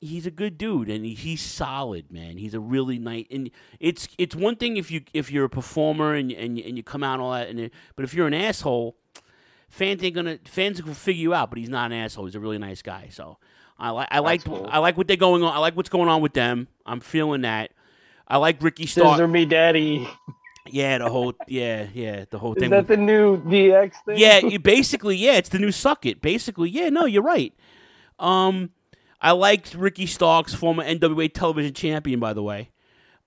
he's a good dude and he's solid, man. He's a really nice and it's it's one thing if you if you're a performer and and, and you come out and all that, and it, but if you're an asshole, fans ain't gonna fans will figure you out. But he's not an asshole. He's a really nice guy. So I like I like cool. I like what they're going on. I like what's going on with them. I'm feeling that. I like Ricky Stark. Scissor me, daddy. Yeah, the whole yeah yeah the whole Is thing. that with- the new DX thing? yeah, you- basically, yeah, it's the new suck it. Basically, yeah, no, you're right. Um, I liked Ricky Starks, former NWA television champion, by the way.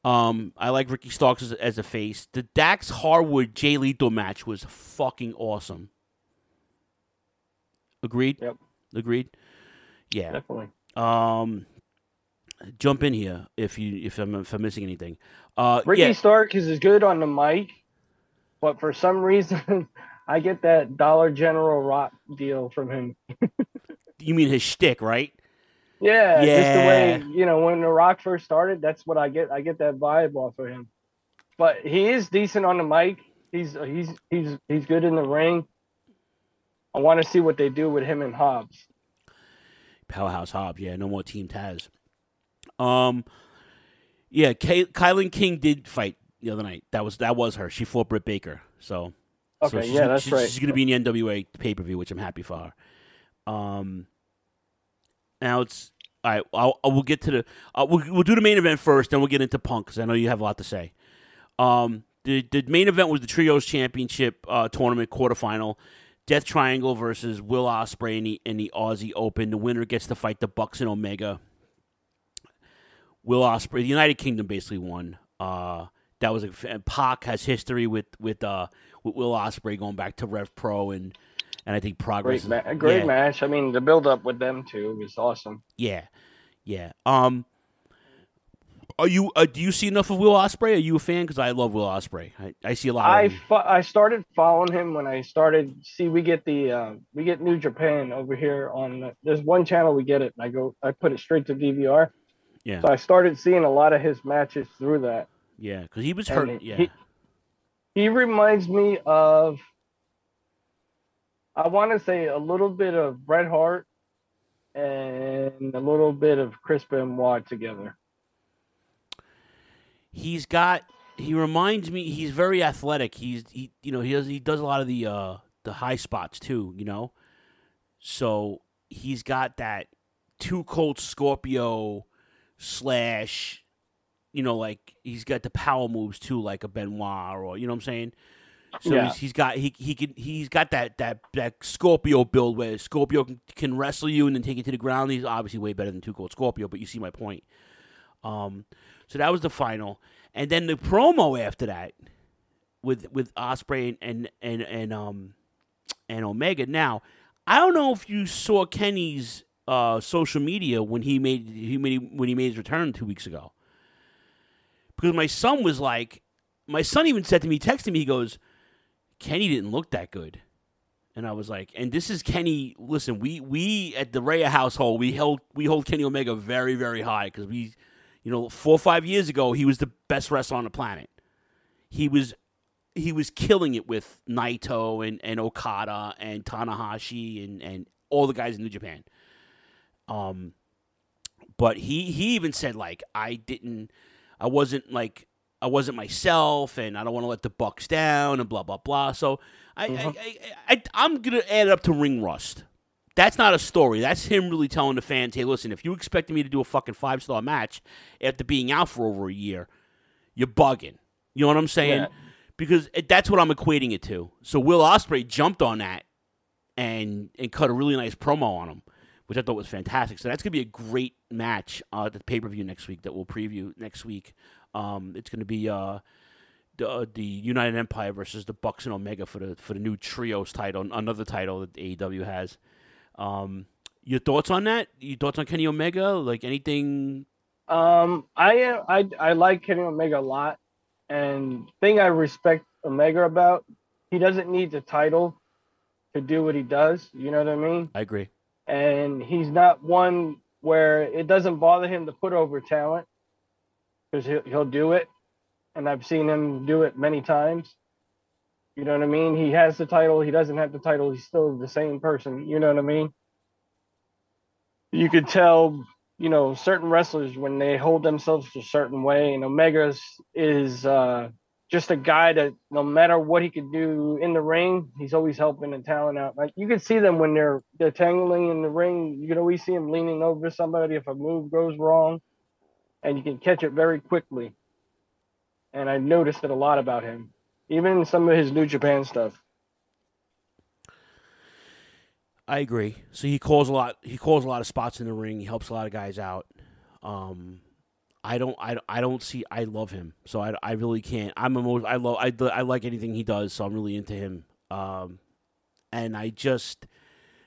Um, I like Ricky Starks as, as a face. The Dax Harwood Jay Lethal match was fucking awesome. Agreed. Yep. Agreed. Yeah. Definitely. Um, jump in here if you if I'm if I'm missing anything. Uh, Ricky yeah. Stark is good on the mic, but for some reason, I get that Dollar General rock deal from him. You mean his shtick, right? Yeah, yeah, just the way you know when the Rock first started. That's what I get. I get that vibe off of him. But he is decent on the mic. He's he's he's he's good in the ring. I want to see what they do with him and Hobbs. Powerhouse Hobbs. Yeah, no more Team Taz. Um, yeah, Kay- Kilynn King did fight the other night. That was that was her. She fought Britt Baker. So, so Okay, she's, yeah, that's she's, right. She's gonna be in the NWA pay per view, which I'm happy for her. Um, now it's all right. I'll, I will get to the. Uh, we'll we'll do the main event first, then we'll get into Punk because I know you have a lot to say. Um, the the main event was the Trios Championship uh, tournament quarterfinal. Death Triangle versus Will Ospreay in the, in the Aussie Open. The winner gets to fight the Bucks and Omega. Will Ospreay, the United Kingdom basically won. Uh, that was a and Pac has history with with uh with Will Ospreay going back to Rev Pro and and I think progress. Great, ma- great yeah, match. I mean, the build up with them two was awesome. Yeah, yeah. Um, are you uh, do you see enough of Will Ospreay? Are you a fan? Because I love Will Ospreay. I, I see a lot. I I started following him when I started. See, we get the uh, we get New Japan over here on. The, there's one channel we get it. And I go. I put it straight to DVR. Yeah, So I started seeing a lot of his matches through that. yeah. Because he was hurt. Yeah, He, he reminds me of. I want to say a little bit of Bret Hart and a little bit of Chris Benoit together. He's got. He reminds me. He's very athletic. He's he. You know he does he does a lot of the uh the high spots too. You know, so he's got that two cold Scorpio slash. You know, like he's got the power moves too, like a Benoit, or you know what I'm saying. So Yeah. he's, he's got he he can he's got that that that Scorpio build where Scorpio can, can wrestle you and then take you to the ground. He's obviously way better than Two Cold Scorpio, but you see my point. Um, so that was the final, and then the promo after that with with Ospreay and and and, um and Omega. Now I don't know if you saw Kenny's uh, social media when he made he made when he made his return two weeks ago, because my son was like, my son even said to me, texted me, he goes, Kenny didn't look that good. And I was like, and this is Kenny. Listen, we we at the Rhea household, we held we hold Kenny Omega very very high because we, you know, four or five years ago, he was the best wrestler on the planet. He was he was killing it with Naito and, and Okada and Tanahashi and, and all the guys in New Japan. Um, but he he even said like I didn't, I wasn't like I wasn't myself, and I don't want to let the Bucks down, and blah blah blah. So I, I, I, I I'm gonna add it up to ring rust. That's not a story. That's him really telling the fans, "Hey, listen, if you expected me to do a fucking five star match after being out for over a year, you're bugging." You know what I'm saying? Yeah. because it, that's what I'm equating it to. So Will Ospreay jumped on that and and cut a really nice promo on him, which I thought was fantastic. So that's gonna be a great match uh, at the pay per view next week that we'll preview next week. Um, it's gonna be uh, the uh, the United Empire versus the Bucks and Omega for the for the new trios title, another title that AEW has. Um, your thoughts on that? Your thoughts on Kenny Omega? Like anything? Um, I I I like Kenny Omega a lot, and thing I respect Omega about, he doesn't need the title to do what he does. You know what I mean? I agree. And he's not one where it doesn't bother him to put over talent because he'll, he'll do it, and I've seen him do it many times. You know what I mean? He has the title. He doesn't have the title. He's still the same person. You know what I mean? You could tell, you know, certain wrestlers when they hold themselves a certain way, and Omega's is uh, just a guy that no matter what he could do in the ring, he's always helping the talent out. Like you can see them when they're they're tangling in the ring. You can always see him leaning over somebody if a move goes wrong, and you can catch it very quickly. And I noticed it a lot about him, even some of his New Japan stuff. I agree. So he calls a lot. He calls a lot of spots in the ring. He helps a lot of guys out. Um, I don't. I, I don't see. I love him. So I, I really can't. I'm a most. I love. I, I like anything he does. So I'm really into him. Um, and I just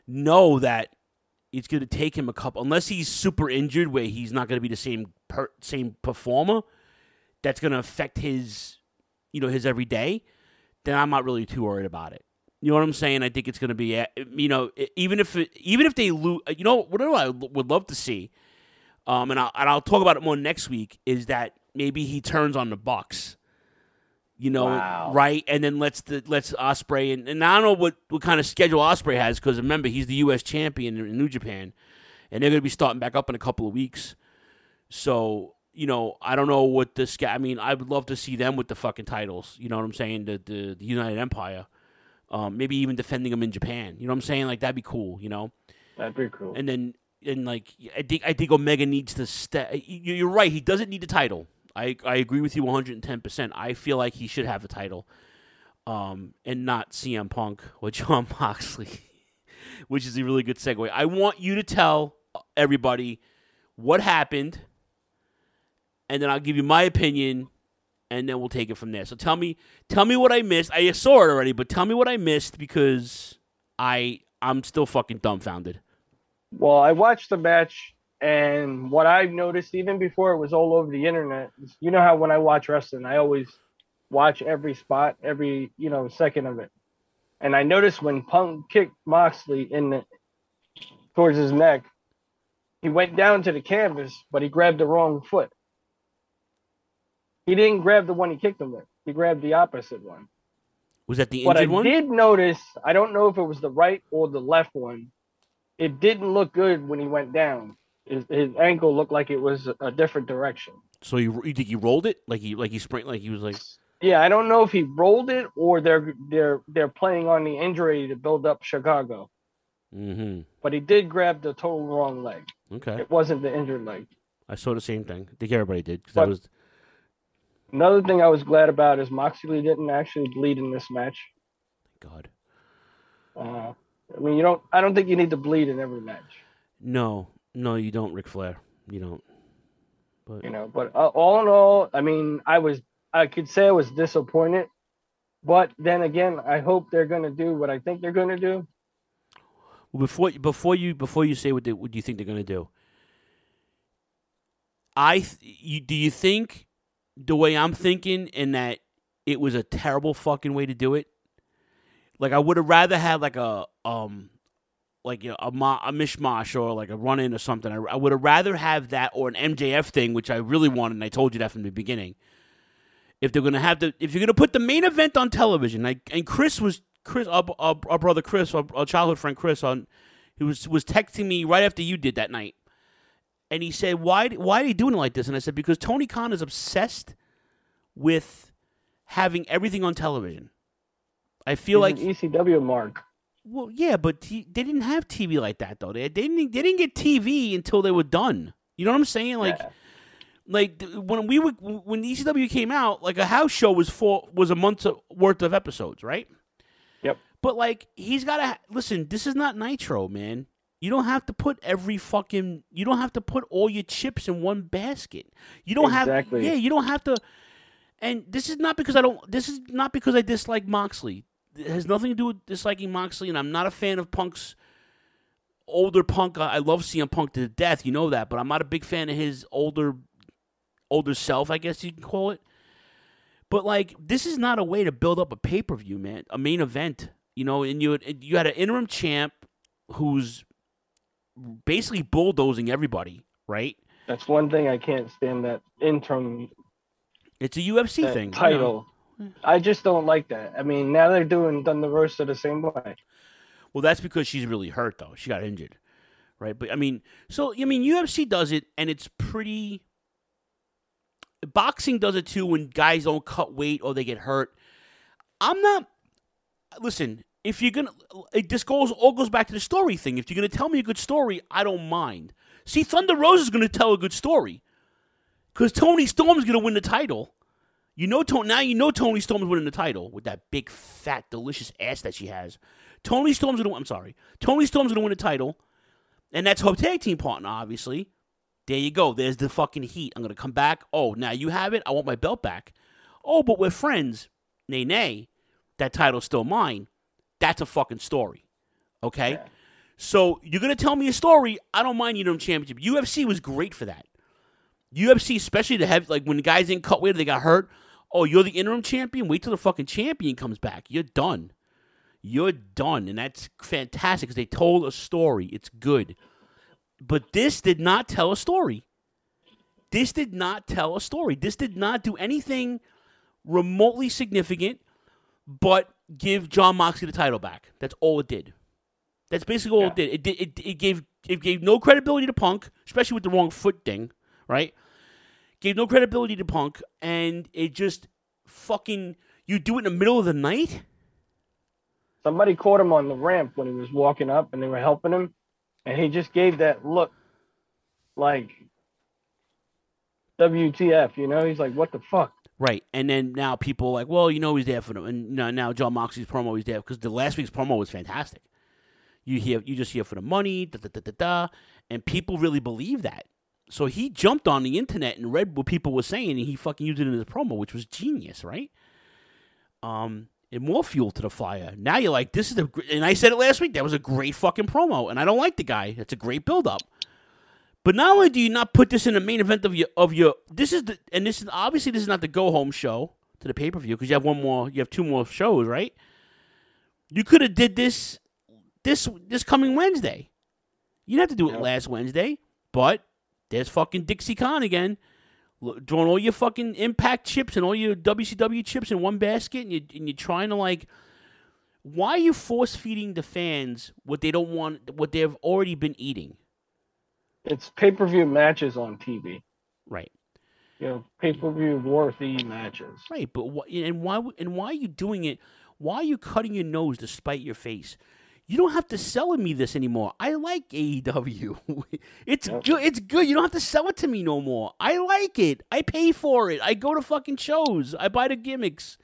know that it's going to take him a couple. Unless he's super injured, where he's not going to be the same per, same performer. That's going to affect his, you know, his everyday. Then I'm not really too worried about it. You know what I'm saying? I think it's going to be, you know, even if even if they lose, you know, what I would love to see, um, and I'll, and I'll talk about it more next week, is that maybe he turns on the Bucks, you know, Wow. right, and then lets the lets Ospreay and, and I don't know what, what kind of schedule Ospreay has because remember he's the U.S. champion in New Japan, and they're going to be starting back up in a couple of weeks, so you know, I don't know what this guy. I mean, I would love to see them with the fucking titles. You know what I'm saying? The the, the United Empire, um, maybe even defending them in Japan. You know what I'm saying? Like that'd be cool. You know, That'd be cool. and then and like I think I think Omega needs to stay. You're right. He doesn't need the title. I I agree with you 110. percent I feel like he should have a title, um, and not CM Punk or Jon Moxley, which is a really good segue. I want you to tell everybody what happened, and then I'll give you my opinion, and then we'll take it from there. So tell me, tell me what I missed. I saw it already, but tell me what I missed because I I'm still fucking dumbfounded. Well, I watched the match, and what I've noticed even before it was all over the internet, you know how when I watch wrestling, I always watch every spot, every you know second of it. And I noticed when Punk kicked Moxley in the towards his neck, he went down to the canvas, but he grabbed the wrong foot. He didn't grab the one he kicked him with. He grabbed the opposite one. Was that the What I injured one? I did notice, I don't know if it was the right or the left one. It didn't look good when he went down. His, his ankle looked like it was a different direction. So you, you think he rolled it like he like he sprang like he was like Yeah, I don't know if he rolled it or they're they're they're playing on the injury to build up Chicago. mm-hmm. But he did grab the total wrong leg. Okay, It wasn't the injured leg. I saw the same thing. I think everybody did because that was Another thing I was glad about is Moxley didn't actually bleed in this match. God. Uh, I mean, you don't. I don't think you need to bleed in every match. No, no, you don't, Ric Flair. You don't. But you know but uh, all in all i mean i was i could say i was disappointed but then again i hope they're going to do what i think they're going to do Well, before before you before you say what they, what you think they're gonna do, I th- you do you think the way I'm thinking and that it was a terrible fucking way to do it? Like I would have rather had like a um like you know, a a mishmash or like a run in or something. I, I would have rather have that or an MJF thing, which I really wanted, and I told you that from the beginning. If they're gonna have the, if you're gonna put the main event on television, like and Chris was Chris, our, our, our brother Chris, our, our childhood friend Chris, on he was was texting me right after you did that night, and he said, "Why why are you doing it like this?" And I said, "Because Tony Khan is obsessed with having everything on television. I feel like He's an ecw mark well, yeah, but t- they didn't have TV like that though. They, they didn't they didn't get TV until they were done. You know what I'm saying? Like Yeah. Like when we would when ECW came out, like a house show was four was a month's worth of episodes, right? Yep. But like he's got to listen. This is not Nitro, man. You don't have to put every fucking. You don't have to put all your chips in one basket. You don't Exactly. have. Yeah, you don't have to. And this is not because I don't. This is not because I dislike Moxley. It has nothing to do with disliking Moxley, and I'm not a fan of Punk's older Punk. I love CM Punk to death. You know that, but I'm not a big fan of his older, older self. I guess you can call it. But like, this is not a way to build up a pay per view, man. A main event, you know. And you you had an interim champ who's basically bulldozing everybody, right? That's one thing I can't stand that interim It's a UFC thing. you know. title. I just don't like that. I mean, now they're doing Thunder Rosa the same way. Well, that's because she's really hurt, though. She got injured, right? But I mean, so I mean, UFC does it, and it's pretty. Boxing does it too when guys don't cut weight or they get hurt. I'm not. Listen, if you're gonna, it just goes all goes back to the story thing. If you're gonna tell me a good story, I don't mind. See, Thunder Rose is gonna tell a good story, because Toni Storm's gonna win the title. You know, Toni. Now you know Toni Storm's winning the title with that big, fat, delicious ass that she has. Toni Storm's gonna. I'm sorry. Toni Storm's gonna win the title, and that's her tag team partner, obviously. There you go. There's the fucking heat. I'm gonna come back. Oh, now you have it. I want my belt back. Oh, but we're friends. Nay, nay. That title's still mine. That's a fucking story. Okay. So you're gonna tell me a story. I don't mind you know championship. UFC was great for that. UFC, especially to have like when the guys in cut weight, they got hurt. Oh, you're the interim champion. Wait till the fucking champion comes back. You're done. You're done, and that's fantastic because they told a story. It's good, but this did not tell a story. This did not tell a story. This did not do anything remotely significant, but give Jon Moxley the title back. That's all it did. That's basically all it did. It did. It, it gave it gave no credibility to Punk, especially with the wrong foot thing, right? Gave no credibility to Punk, and it just fucking you do it in the middle of the night. Somebody caught him on the ramp when he was walking up and they were helping him, and he just gave that look like WTF, you know? He's like, what the fuck? Right, and then now people are like, well, you know, he's there for them, and now, Jon Moxley's promo is there because the last week's promo was fantastic. You hear, you just hear for the money, da da da da da, and people really believe that. So he jumped on the internet and read what people were saying, and he fucking used it in his promo, which was genius, right? Um, and more fuel to the fire. Now you're like, this is a, and I said it last week. That was a great fucking promo, and I don't like the guy. It's a great build up. But not only do you not put this in the main event of your of your this is the and this is obviously this is not the go home show to the pay per view because you have one more you have two more shows right. You could have did this this this coming Wednesday. You didn't have to do it last Wednesday, but there's fucking Dixie Khan again, throwing all your fucking Impact chips and all your WCW chips in one basket, and you and you're trying to like. Why are you force feeding the fans what they don't want, what they've already been eating? It's pay per view matches on TV. Right. You know, pay per view worthy matches. Right, but wh- and why and why are you doing it? Why are you cutting your nose to spite your face? You don't have to sell me this anymore. I like AEW. it's good. It's good. You don't have to sell it to me no more. I like it. I pay for it. I go to fucking shows. I buy the gimmicks.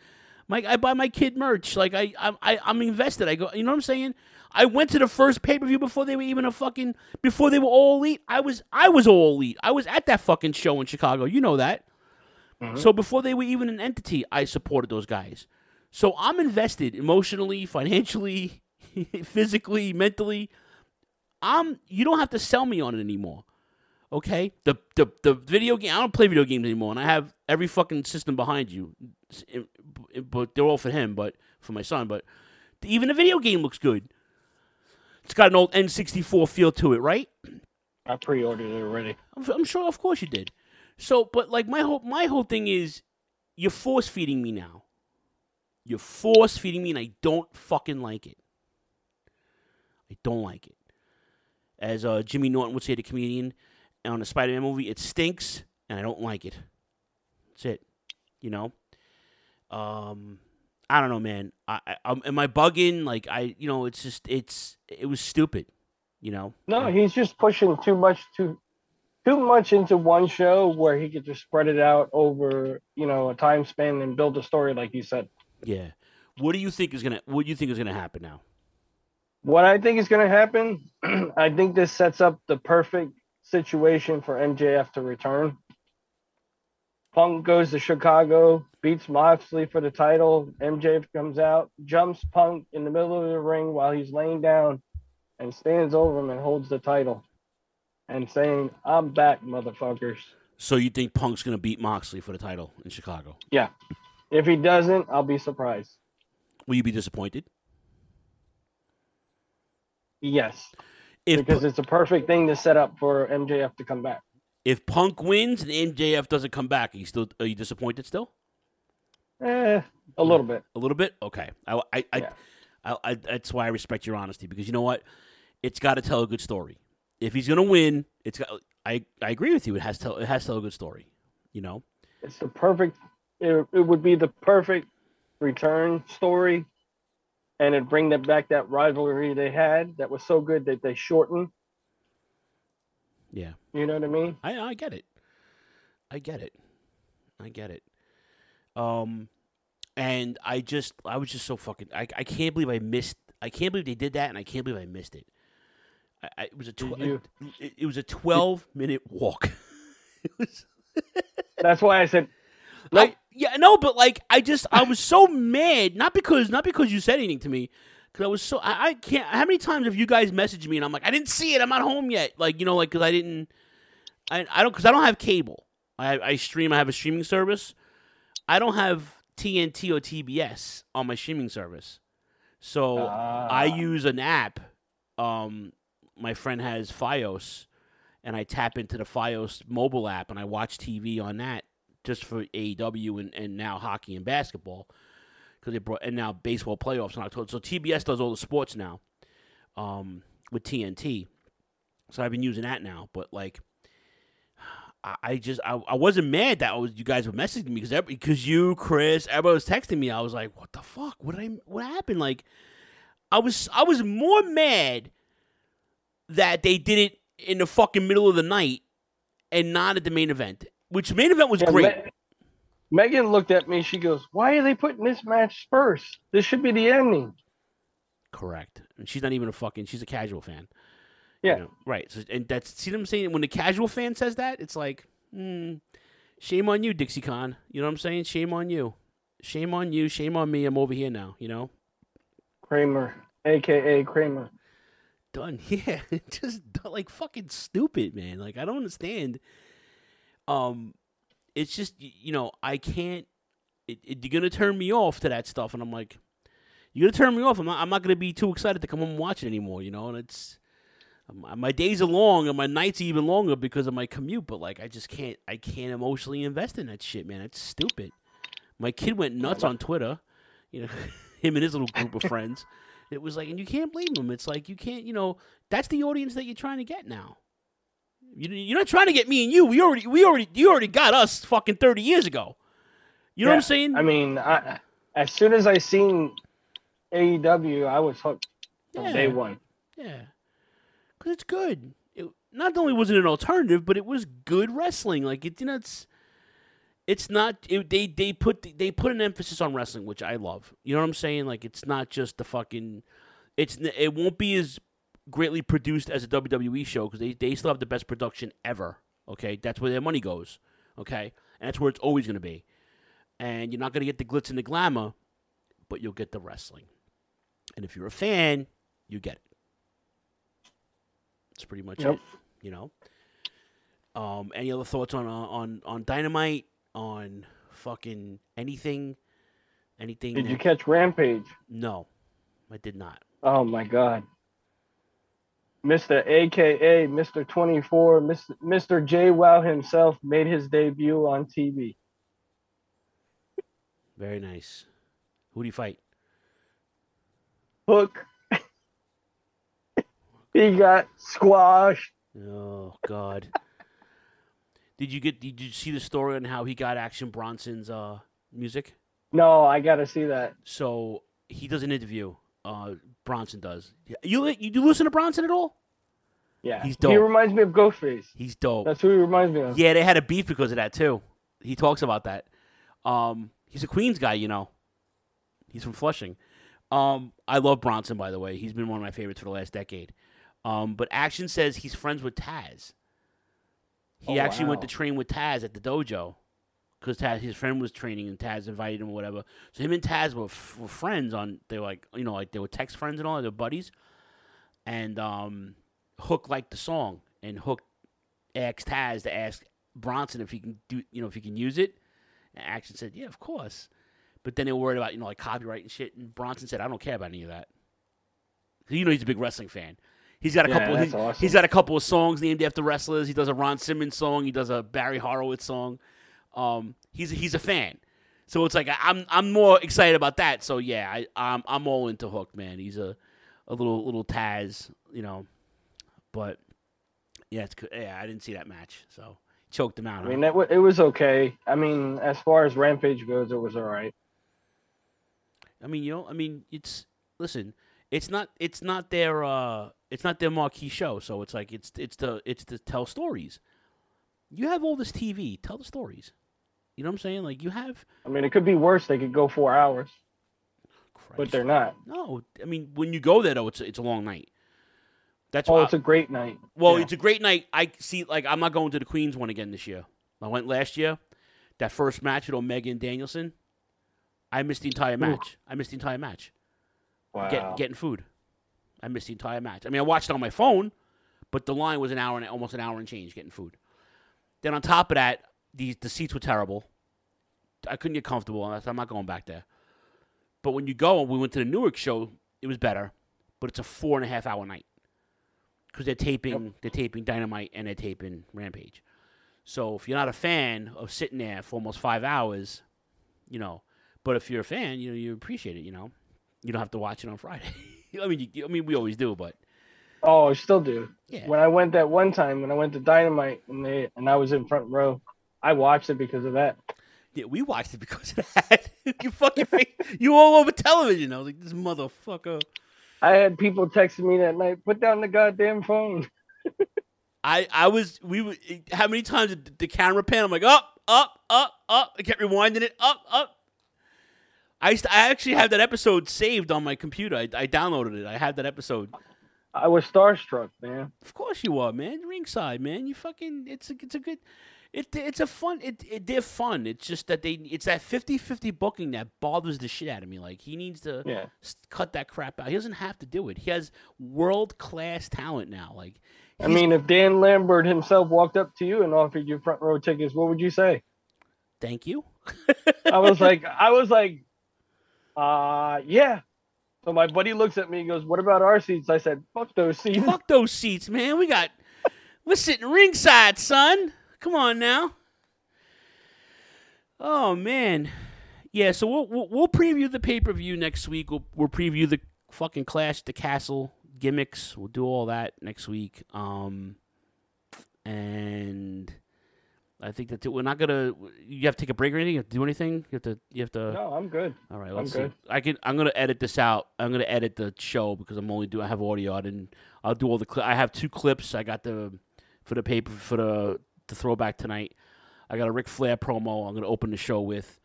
My I buy my kid merch. Like I I I- I'm invested. I go. You know what I'm saying? I went to the first pay per view before they were even a fucking before they were all elite. I was I was all elite. I was at that fucking show in Chicago. You know that. Mm-hmm. So before they were even an entity, I supported those guys. So I'm invested emotionally, financially, physically, mentally. I'm you don't have to sell me on it anymore. Okay? The the the video game I don't play video games anymore and I have every fucking system behind you. But they're all for him, but for my son, but even the video game looks good. It's got an old N64 feel to it, right? I pre ordered it already. I'm, I'm sure, of course, you did. So, but like my whole my whole thing is, you're force feeding me now. You're force feeding me, and I don't fucking like it. I don't like it. As uh, Jimmy Norton would say, the comedian on the Spider-Man movie, it stinks, and I don't like it. That's it. You know. Um, I don't know, man. I, I um, am I bugging? Like I, you know, it's just it's it was stupid. You know. No, he's just pushing too much too too much into one show where he could just spread it out over, you know, a time span and build a story like you said. Yeah. What do you think is gonna What do you think is gonna happen now? What I think is going to happen, I think this sets up the perfect situation for MJF to return. Punk goes to Chicago, beats Moxley for the title. MJF comes out, jumps Punk in the middle of the ring while he's laying down, and stands over him and holds the title, and saying, "I'm back, motherfuckers." So you think Punk's gonna beat Moxley for the title in Chicago? Yeah. If he doesn't, I'll be surprised. Will you be disappointed? Yes. If because it's a perfect thing to set up for MJF to come back. If Punk wins and MJF doesn't come back, are you still are you disappointed still? Eh, a little bit. A little bit. Okay. I I, I, Yeah. I, I that's why I respect your honesty because you know what, it's got to tell a good story. If he's gonna win, it's got. I I agree with you. It has to tell, it has to tell a good story. You know. It's the perfect. It, it would be the perfect return story, and it'd bring them back that rivalry they had that was so good that they shortened. Yeah. You know what I mean? I I get it. I get it. I get it. Um, and I just I was just so fucking I I can't believe I missed I can't believe they did that and I can't believe I missed it. I, I it was a tw- you- it, it was a twelve minute walk. was. That's why I said I, yeah, no, but like I just I was so mad, not because not because you said anything to me, because I was so I, I can't. How many times have you guys messaged me and I'm like I didn't see it, I'm not home yet, like you know, like because I didn't, I I don't because I don't have cable. I I stream. I have a streaming service. I don't have TNT or TBS on my streaming service, so I use an app. Um, my friend has FiOS, and I tap into the FiOS mobile app and I watch TV on that just for AEW and, and now hockey and basketball because they brought and now baseball playoffs in October. So TBS does all the sports now um, with TNT. So I've been using that now, but like. I- I just I, I wasn't mad that I was you guys were messaging me because because you Chris everybody was texting me I was like what the fuck what did I what happened like I was I was more mad that they did it in the fucking middle of the night and not at the main event. Which main event was Yeah, great. Me- Megan looked at me. She goes, "Why are they putting this match first? This should be the ending." Correct. And she's not even a fucking she's a casual fan. Yeah. You know, right. So, and that's see what I'm saying? When the casual fan says that, it's like, hmm, shame on you, Dixie Con. You know what I'm saying? Shame on you. Shame on you, shame on me. I'm over here now, you know? Kramer, aka Kramer. done. Yeah, just like fucking stupid, man. Like I don't understand. Um, it's just you know I can't. It, it, you're gonna turn me off to that stuff, and I'm like, you're gonna turn me off. I'm not. I'm not gonna be too excited to come home and watch it anymore. You know, and it's um, my my days are long and my nights are even longer because of my commute. But like, I just can't. I can't emotionally invest in that shit, man. It's stupid. My kid went nuts on Twitter. You know, him and his little group of friends. It was like, and you can't blame them. It's like you can't, you know, that's the audience that you're trying to get now. You, you're not trying to get me and you. We already, we already, you already got us fucking thirty years ago. You know what I'm saying? I mean, I, as soon as I seen AEW, I was hooked from Yeah. day one. Yeah, because it's good. It, not only was it an alternative, but it was good wrestling. Like it, you know, it's it's not. It, they they put they put an emphasis on wrestling, which I love. You know what I'm saying? Like it's not just the fucking. It's it won't be as greatly produced as a WWE show because they they still have the best production ever. Okay, that's where their money goes. Okay, and that's where it's always going to be. And you're not going to get the glitz and the glamour, but you'll get the wrestling. And if you're a fan, you get it. That's pretty much Yep. it. You know. Um, any other thoughts on on on Dynamite? On fucking anything? Anything? Did you catch Rampage? No, I did not. Oh my God. Mr. AKA Mr. 24, Mr. Mr. J Wow himself made his debut on TV. Very nice. Who do you fight? Hook. he got squashed. Oh God. did you get? Did you see the story on how he got Action Bronson's uh music? No, I gotta see that. So he does an interview. Uh, Bronson does. You you do listen to Bronson at all? Yeah, He's dope. He reminds me of Ghostface. He's dope. That's who he reminds me of. Yeah, they had a beef because of that too. He talks about that. Um, he's a Queens guy, you know. He's from Flushing. Um, I love Bronson, by the way. He's been one of my favorites for the last decade. Um, but Action says he's friends with Taz. He Oh, actually went to train with Taz at the dojo because Taz, his friend was training, and Taz invited him or whatever. So him and Taz were, f- were friends on. They were like, you know, like they were text friends and all. They're buddies. And um, Hook liked the song, and Hook asked Taz to ask Bronson if he can do, you know, if he can use it. And Action said, "Yeah, of course." But then they were worried about, you know, like copyright and shit. And Bronson said, "I don't care about any of that. you know he's a big wrestling fan. He's got a Yeah, couple. He's, awesome. he's got a couple of songs named after wrestlers. He does a Ron Simmons song. He does a Barry Horowitz song. Um, he's he's a fan. So it's like I- I'm I'm more excited about that. So yeah, I I'm I'm all into Hook, man. He's a a little little Taz, you know. But yeah, it's. Yeah, I didn't see that match, so choked him out. I mean, that, wa- it was okay. I mean, as far as Rampage goes, it was all right. I mean, you know, I mean, it's listen, it's not it's not their uh it's not their marquee show, so it's like it's it's the it's to tell stories. You have all this TV, tell the stories. You know what I'm saying? Like you have I mean, it could be worse. They could go four hours, but they're not. No, I mean when you go there though, it's a, it's a long night. That's Oh, why. it's a great night. well, Yeah. it's a great night. I see. Like I'm not going to the Queens one again this year. I went last year. That first match with Omega and Danielson, I missed the entire match. I missed the entire match. wow. Get, getting food. I missed the entire match. I mean, I watched it on my phone, but the line was an hour and almost an hour and change getting food. Then on top of that, the the seats were terrible. I couldn't get comfortable. I I'm not going back there. But when you go, we went to the Newark show. It was better, but it's a four and a half hour night because they're taping they're taping Dynamite and they're taping Rampage. So if you're not a fan of sitting there for almost five hours, you know, but if you're a fan, you know, you appreciate it. You know, you don't have to watch it on Friday. I mean, you, I mean, we always do, but Oh, I still do. Yeah. When I went that one time, when I went to Dynamite and they and I was in front row, I watched it because of that. Yeah, we watched it because of that. you fucking you all over television. I was like, this motherfucker. I had people texting me that night, put down the goddamn phone. I I was we were how many times did the camera pan? I'm like up up up up. I kept rewinding it up up. I used to, I actually have that episode saved on my computer. I, I downloaded it. I have that episode. I was starstruck, man. Of course you are, man. Ringside, man. You fucking it's a it's a good it it's a fun it, it they're fun. It's just that they it's that 50-50 booking that bothers the shit out of me. Like he needs to Yeah. cut that crap out. He doesn't have to do it. He has world class talent now. Like I mean, if Dan Lambert himself walked up to you and offered you front row tickets, what would you say? thank you. I was like, I was like, uh, yeah. So my buddy looks at me and goes, "What about our seats?" I said, "Fuck those seats." Fuck those seats, man. We got we're sitting ringside, son. Come on now. Oh man, yeah. So we'll we'll, we'll preview the pay per view next week. We'll we'll preview the fucking Clash the Castle gimmicks. We'll do all that next week. Um, and I think that we're not gonna. You have to take a break or anything. You have to do anything. You have to. You have to. No, I'm good. All right, I'm let's see. good. I can. I'm gonna edit this out. I'm gonna edit the show because I'm only doing. I have audio. I didn't. I'll do all the. Cli- I have two clips. I got the for the paper for the the throwback tonight. I got a Ric Flair promo. I'm gonna open the show with.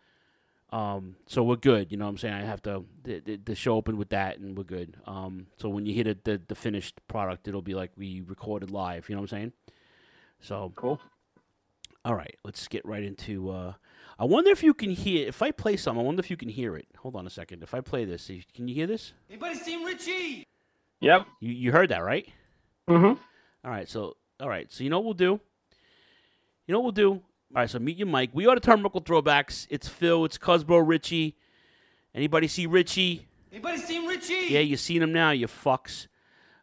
Um, so we're good. You know what I'm saying? I have to the, the, the show open with that, and we're good. Um, so when you hit it, the the finished product, it'll be like we recorded live. You know what I'm saying? So Cool. all right, let's get right into. Uh, I wonder if you can hear. If I play some, I wonder if you can hear it. Hold on a second. If I play this, can you hear this? Anybody seen Richie? Yep. You you heard that right? Mm-hmm. All right. So all right. So you know what we'll do. You know what we'll do. All right. So meet your Mike. We are the Turnbuckle Throwbacks. It's Phil. It's Cosbro. Richie. Anybody see Richie? Anybody seen Richie? Yeah, you seen him now. You fucks.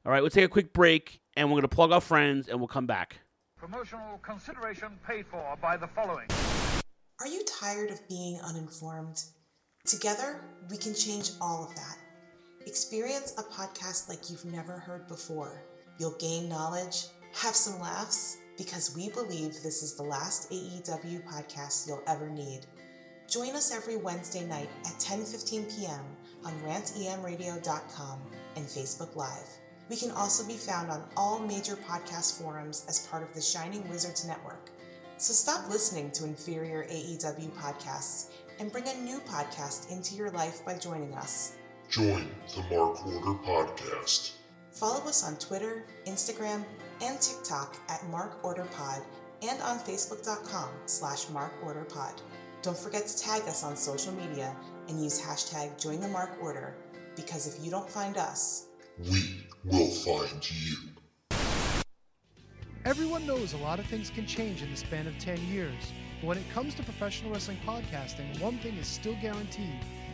All right. We'll take a quick break, and we're gonna plug our friends, and we'll come back. Promotional consideration paid for by the following. Are you tired of being uninformed? Together, we can change all of that. Experience a podcast like you've never heard before. You'll gain knowledge, have some laughs, because we believe this is the last AEW podcast you'll ever need. Join us every Wednesday night at 10:15 p.m. on rantemradio.com and Facebook Live. We can also be found on all major podcast forums as part of the Shining Wizards Network. So stop listening to inferior AEW podcasts and bring a new podcast into your life by joining us. Join the Mark Order Podcast. Follow us on Twitter, Instagram, and TikTok at Mark Order Pod and on Facebook.com slash Mark Order Pod. Don't forget to tag us on social media and use hashtag Join the Mark Order because if you don't find us, We will find you. Everyone knows a lot of things can change in the span of 10 years, but when it comes to professional wrestling podcasting, one thing is still guaranteed.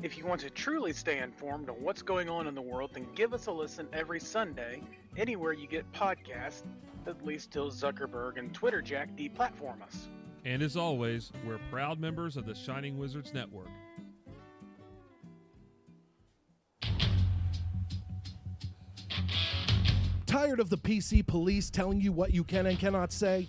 If you want to truly stay informed on what's going on in the world, then give us a listen every Sunday, anywhere you get podcasts, at least till Zuckerberg and Twitter Jack deplatform us. And as always, we're proud members of the Shining Wizards Network. Tired of the PC police telling you what you can and cannot say?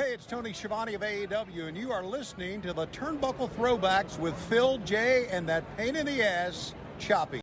Hey, it's Tony Schiavone of AEW, and you are listening to the Turnbuckle Throwbacks with Phil J and that pain in the ass, Choppy.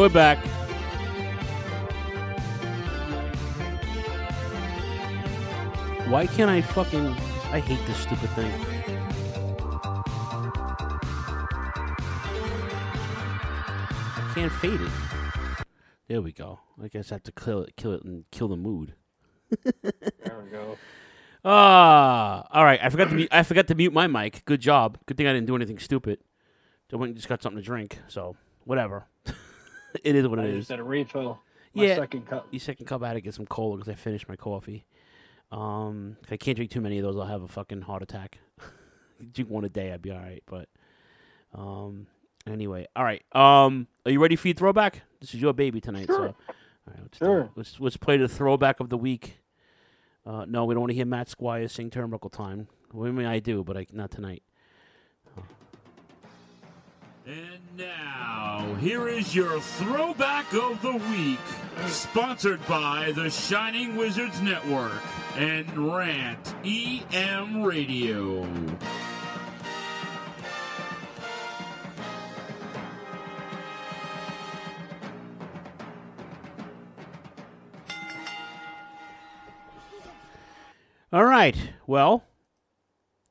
We're back. Why can't I fucking? I hate this stupid thing. I can't fade it. There we go. I guess I have to kill it, kill it, and kill the mood. There we go. Ah, all right. I forgot to mute, I forgot to mute my mic. Good job. Good thing I didn't do anything stupid. I went and just got something to drink. So whatever. it is what I it just is. had a refill. My yeah, second cup. Your second cup. I had to get some cola because I finished my coffee. Um, if I can't drink too many of those, I'll have a fucking heart attack. drink one a day, I'd be all right. But um, anyway, all right. Um, are you ready for your throwback? This is your baby tonight. So, Sure. all right, let's, Sure. let's let's play the throwback of the week. Uh, no, we don't want to hear Matt Squire sing Turnbuckle Time. Well, I mean, I do, but I, not tonight. And now, here is your throwback of the week, sponsored by the Shining Wizards Network. and Rant EM Radio. All right. Well,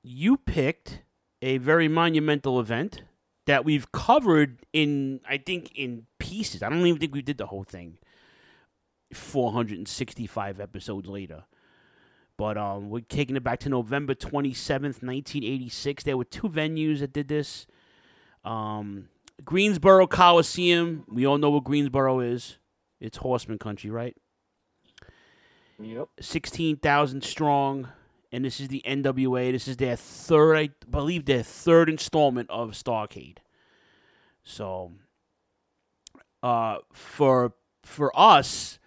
you picked a very monumental event that we've covered in, I think, in pieces. I don't even think we did the whole thing. 465 episodes later. But um, we're taking it back to November 27th, 1986. There were two venues that did this. Um, Greensboro Coliseum. We all know what Greensboro is. It's horseman country, right? Yep. 16,000 strong. And this is the NWA. This is their third, I believe, their third installment of Starrcade. So, uh, for for us,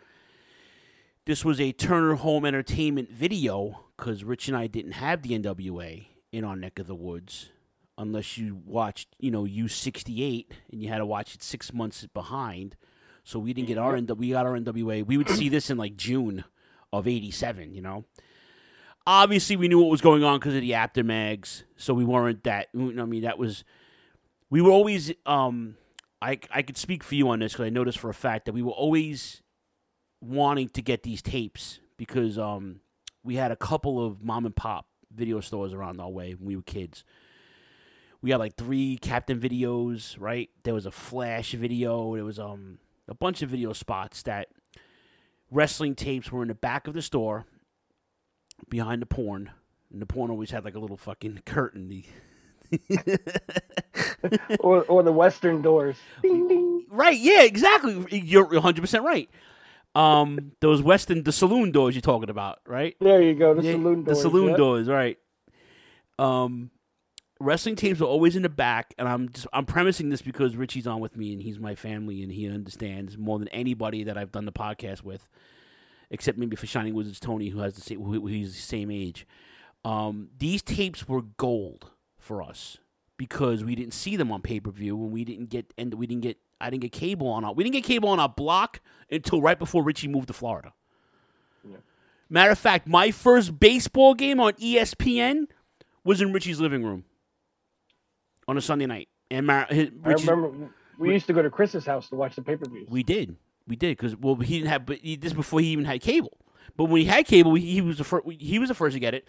this was a Turner Home Entertainment video because Rich and I didn't have the NWA in our neck of the woods, unless you watched, you know, U68 and you had to watch it six months behind. So we didn't get our NW- we got our NWA. We would see this in like June of '87, you know. Obviously, we knew what was going on because of the Apter mags, so we weren't that. I mean, that was we were always. Um, I I could speak for you on this because I noticed for a fact that we were always wanting to get these tapes because um, we had a couple of mom and pop video stores around our way when we were kids. We had like three Captain videos, right? There was a Flash video. There was um a bunch of video spots that wrestling tapes were in the back of the store behind the porn. And the porn always had like a little fucking curtain. or or the western doors. Ding ding. Right, yeah, exactly. You're 100% right. Um, those Western, the saloon doors you're talking about, right? There you go, the Yeah, saloon doors. The saloon yep. doors, right? Um, wrestling teams were always in the back, and I'm just I'm premising this because Richie's on with me, and he's my family, and he understands more than anybody that I've done the podcast with, except maybe for Shining Wizards Tony, who has the same, who, who's the same age. Um, these tapes were gold for us because we didn't see them on pay per view, and we didn't get and we didn't get I didn't get cable on our we didn't get cable on our block until right before Richie moved to Florida. Matter of fact, my first baseball game on ESPN was in Richie's living room on a Sunday night. And Mar- his, I remember we used to go to Chris's house to watch the pay per views. we did, we did because well he didn't have but he, this before he even had cable. But when he had cable, he, he was the first. He was the first to get it.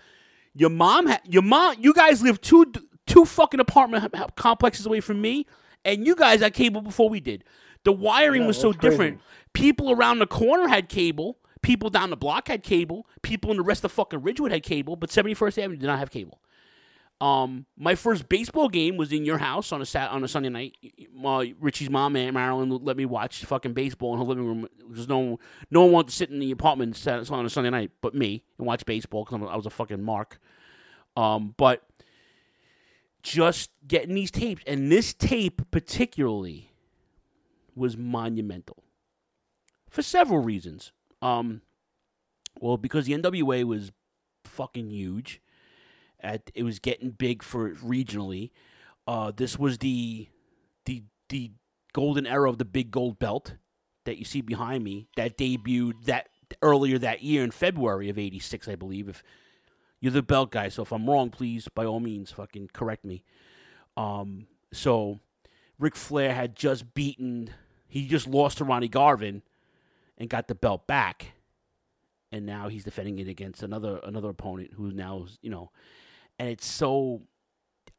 Your mom had your mom. You guys live two two fucking apartment complexes away from me, and you guys had cable before we did. The wiring Yeah, was so crazy. different. People around the corner had cable. People down the block had cable. People in the rest of fucking Ridgewood had cable, but 71st Avenue did not have cable. Um, my first baseball game was in your house on a sat on a Sunday night. Richie's mom, and Marilyn, let me watch fucking baseball in her living room because no one, no one wanted to sit in the apartment on a Sunday night but me and watch baseball because I was a fucking mark. Um, but just getting these tapes and this tape particularly was monumental for several reasons. Um, well, because the NWA was fucking huge. At, it was getting big for regionally. Uh, this was the the the golden era of the big gold belt that you see behind me that debuted that earlier that year in February of '86, I believe. If you're the belt guy, so if I'm wrong, please by all means fucking correct me. Um, so Ric Flair had just beaten, he just lost to Ronnie Garvin and got the belt back, and now he's defending it against another another opponent who now is you know, and it's so.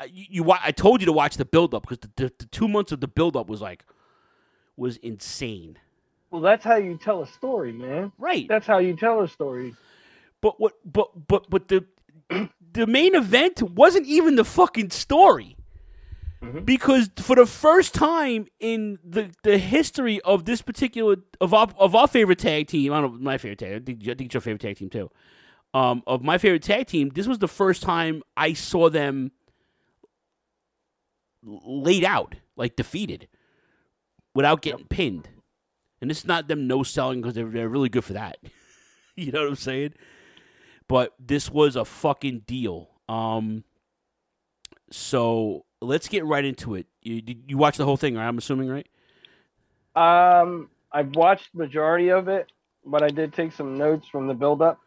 You, you I told you to watch the build up because the, the, the two months of the build up was like was insane. Well, that's how you tell a story, man. Right. That's how you tell a story. But what? But but but the the main event wasn't even the fucking story. Mm-hmm. Because for the first time in the, the history of this particular of our of our favorite tag team, I don't know my favorite tag. I think, I think it's your favorite tag team too. Um, of my favorite tag team, this was the first time I saw them laid out, like defeated, without getting pinned. And this is not them no selling because they're, they're really good for that. you know what I'm saying? But this was a fucking deal. Um, so let's get right into it. You did you watch the whole thing, right? I'm assuming, right? Um, I've watched majority of it, but I did take some notes from the build up.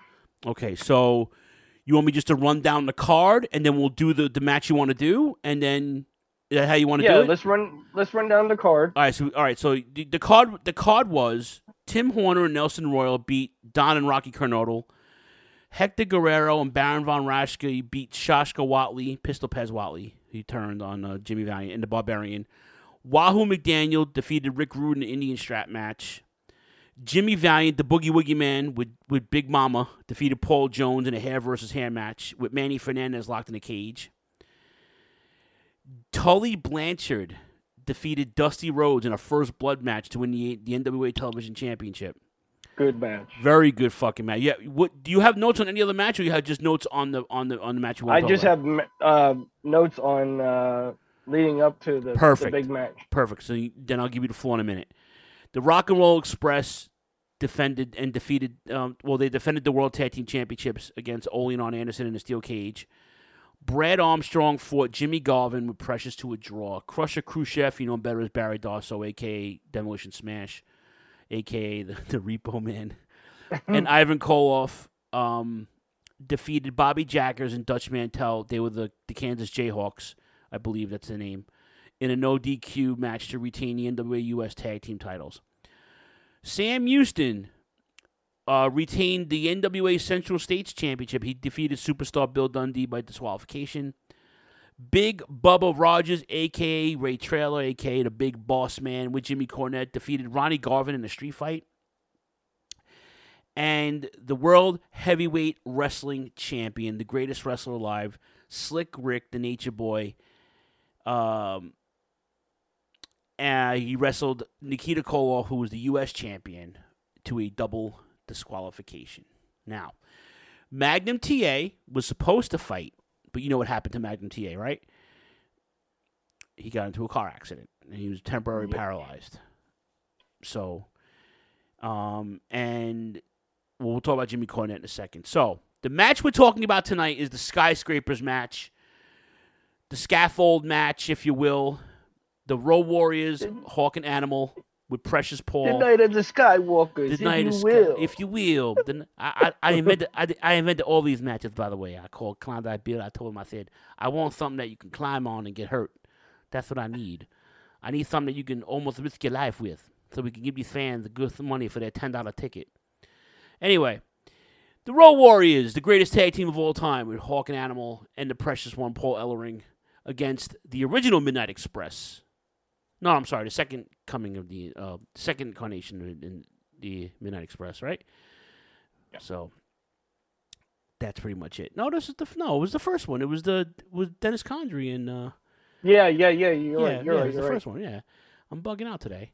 Okay, so you want me just to run down the card, and then we'll do the, the match you want to do, and then is that how you want to Yeah, do it? Yeah, let's run. Let's run down the card. All right, so all right, so the, the card the card was Tim Horner and Nelson Royal beat Don and Rocky Kernodle. Hector Guerrero and Baron von Raschke beat Shaska Whatley, Pistol Pez Whatley. He turned on uh, Jimmy Valiant and the Barbarian. Wahoo McDaniel defeated Rick Rude in an Indian strap match. Jimmy Valiant, the Boogie Woogie Man with, with Big Mama, defeated Paul Jones in a hair versus hair match with Manny Fernandez locked in a cage. Tully Blanchard defeated Dusty Rhodes in a first blood match to win the, the NWA Television Championship. Good match. Very good fucking match. Yeah. What do you have notes on any other match, or you have just notes on the on the on the match? You I just have uh, notes on uh, leading up to the, the Perfect. big match. Perfect. So you, then I'll give you the floor in a minute. The Rock and Roll Express defended and defeated. Um, well, they defended the World Tag Team Championships against Ole and Anderson in a steel cage. Brad Armstrong fought Jimmy Garvin with Precious to a draw. Crusher Khrushchev, you know him better as Barry Darsow, aka Demolition Smash, aka the, the Repo Man, and Ivan Koloff um, defeated Bobby Jaggers and Dutch Mantell. They were the, the Kansas Jayhawks, I believe that's the name, in a no DQ match to retain the NWA US Tag Team titles. Sam Houston uh, retained the NWA Central States Championship. He defeated superstar Bill Dundee by disqualification. Big Bubba Rogers, aka Ray Traylor, aka the Big Boss Man, with Jimmy Cornette, defeated Ronnie Garvin in a street fight. And the World Heavyweight Wrestling Champion, the greatest wrestler alive, Slick Rick, the Nature Boy. Um, uh, he wrestled Nikita Koloff, who was the U.S. champion, to a double disqualification. Now, Magnum TA was supposed to fight, but you know what happened to Magnum TA, right? He got into a car accident and he was temporarily paralyzed. So, um, and we'll talk about Jimmy Cornette in a second. So, the match we're talking about tonight is the Skyscrapers match, the scaffold match, if you will. The Road Warriors, Hawk and Animal with Precious Paul. The night of the Skywalkers, The if night you of Sky- will. if you will. The, I, I, I invented I, I invented all these matches, by the way. I called Klondike Bill. I told him, I said, I want something that you can climb on and get hurt. That's what I need. I need something that you can almost risk your life with, so we can give these fans the good money for their ten dollar ticket. Anyway, the Road Warriors, the greatest tag team of all time, with Hawk and Animal and the precious one, Paul Ellering, against the original Midnight Express. No, I'm sorry, the second coming of the uh, second incarnation in, the Midnight Express, right? So that's pretty much it. No, this is the no. It was the first one. It was the with Dennis Condrey and uh, Yeah, yeah, yeah. You're yeah, right. You're yeah, right. You're the right. first one. Yeah, I'm bugging out today.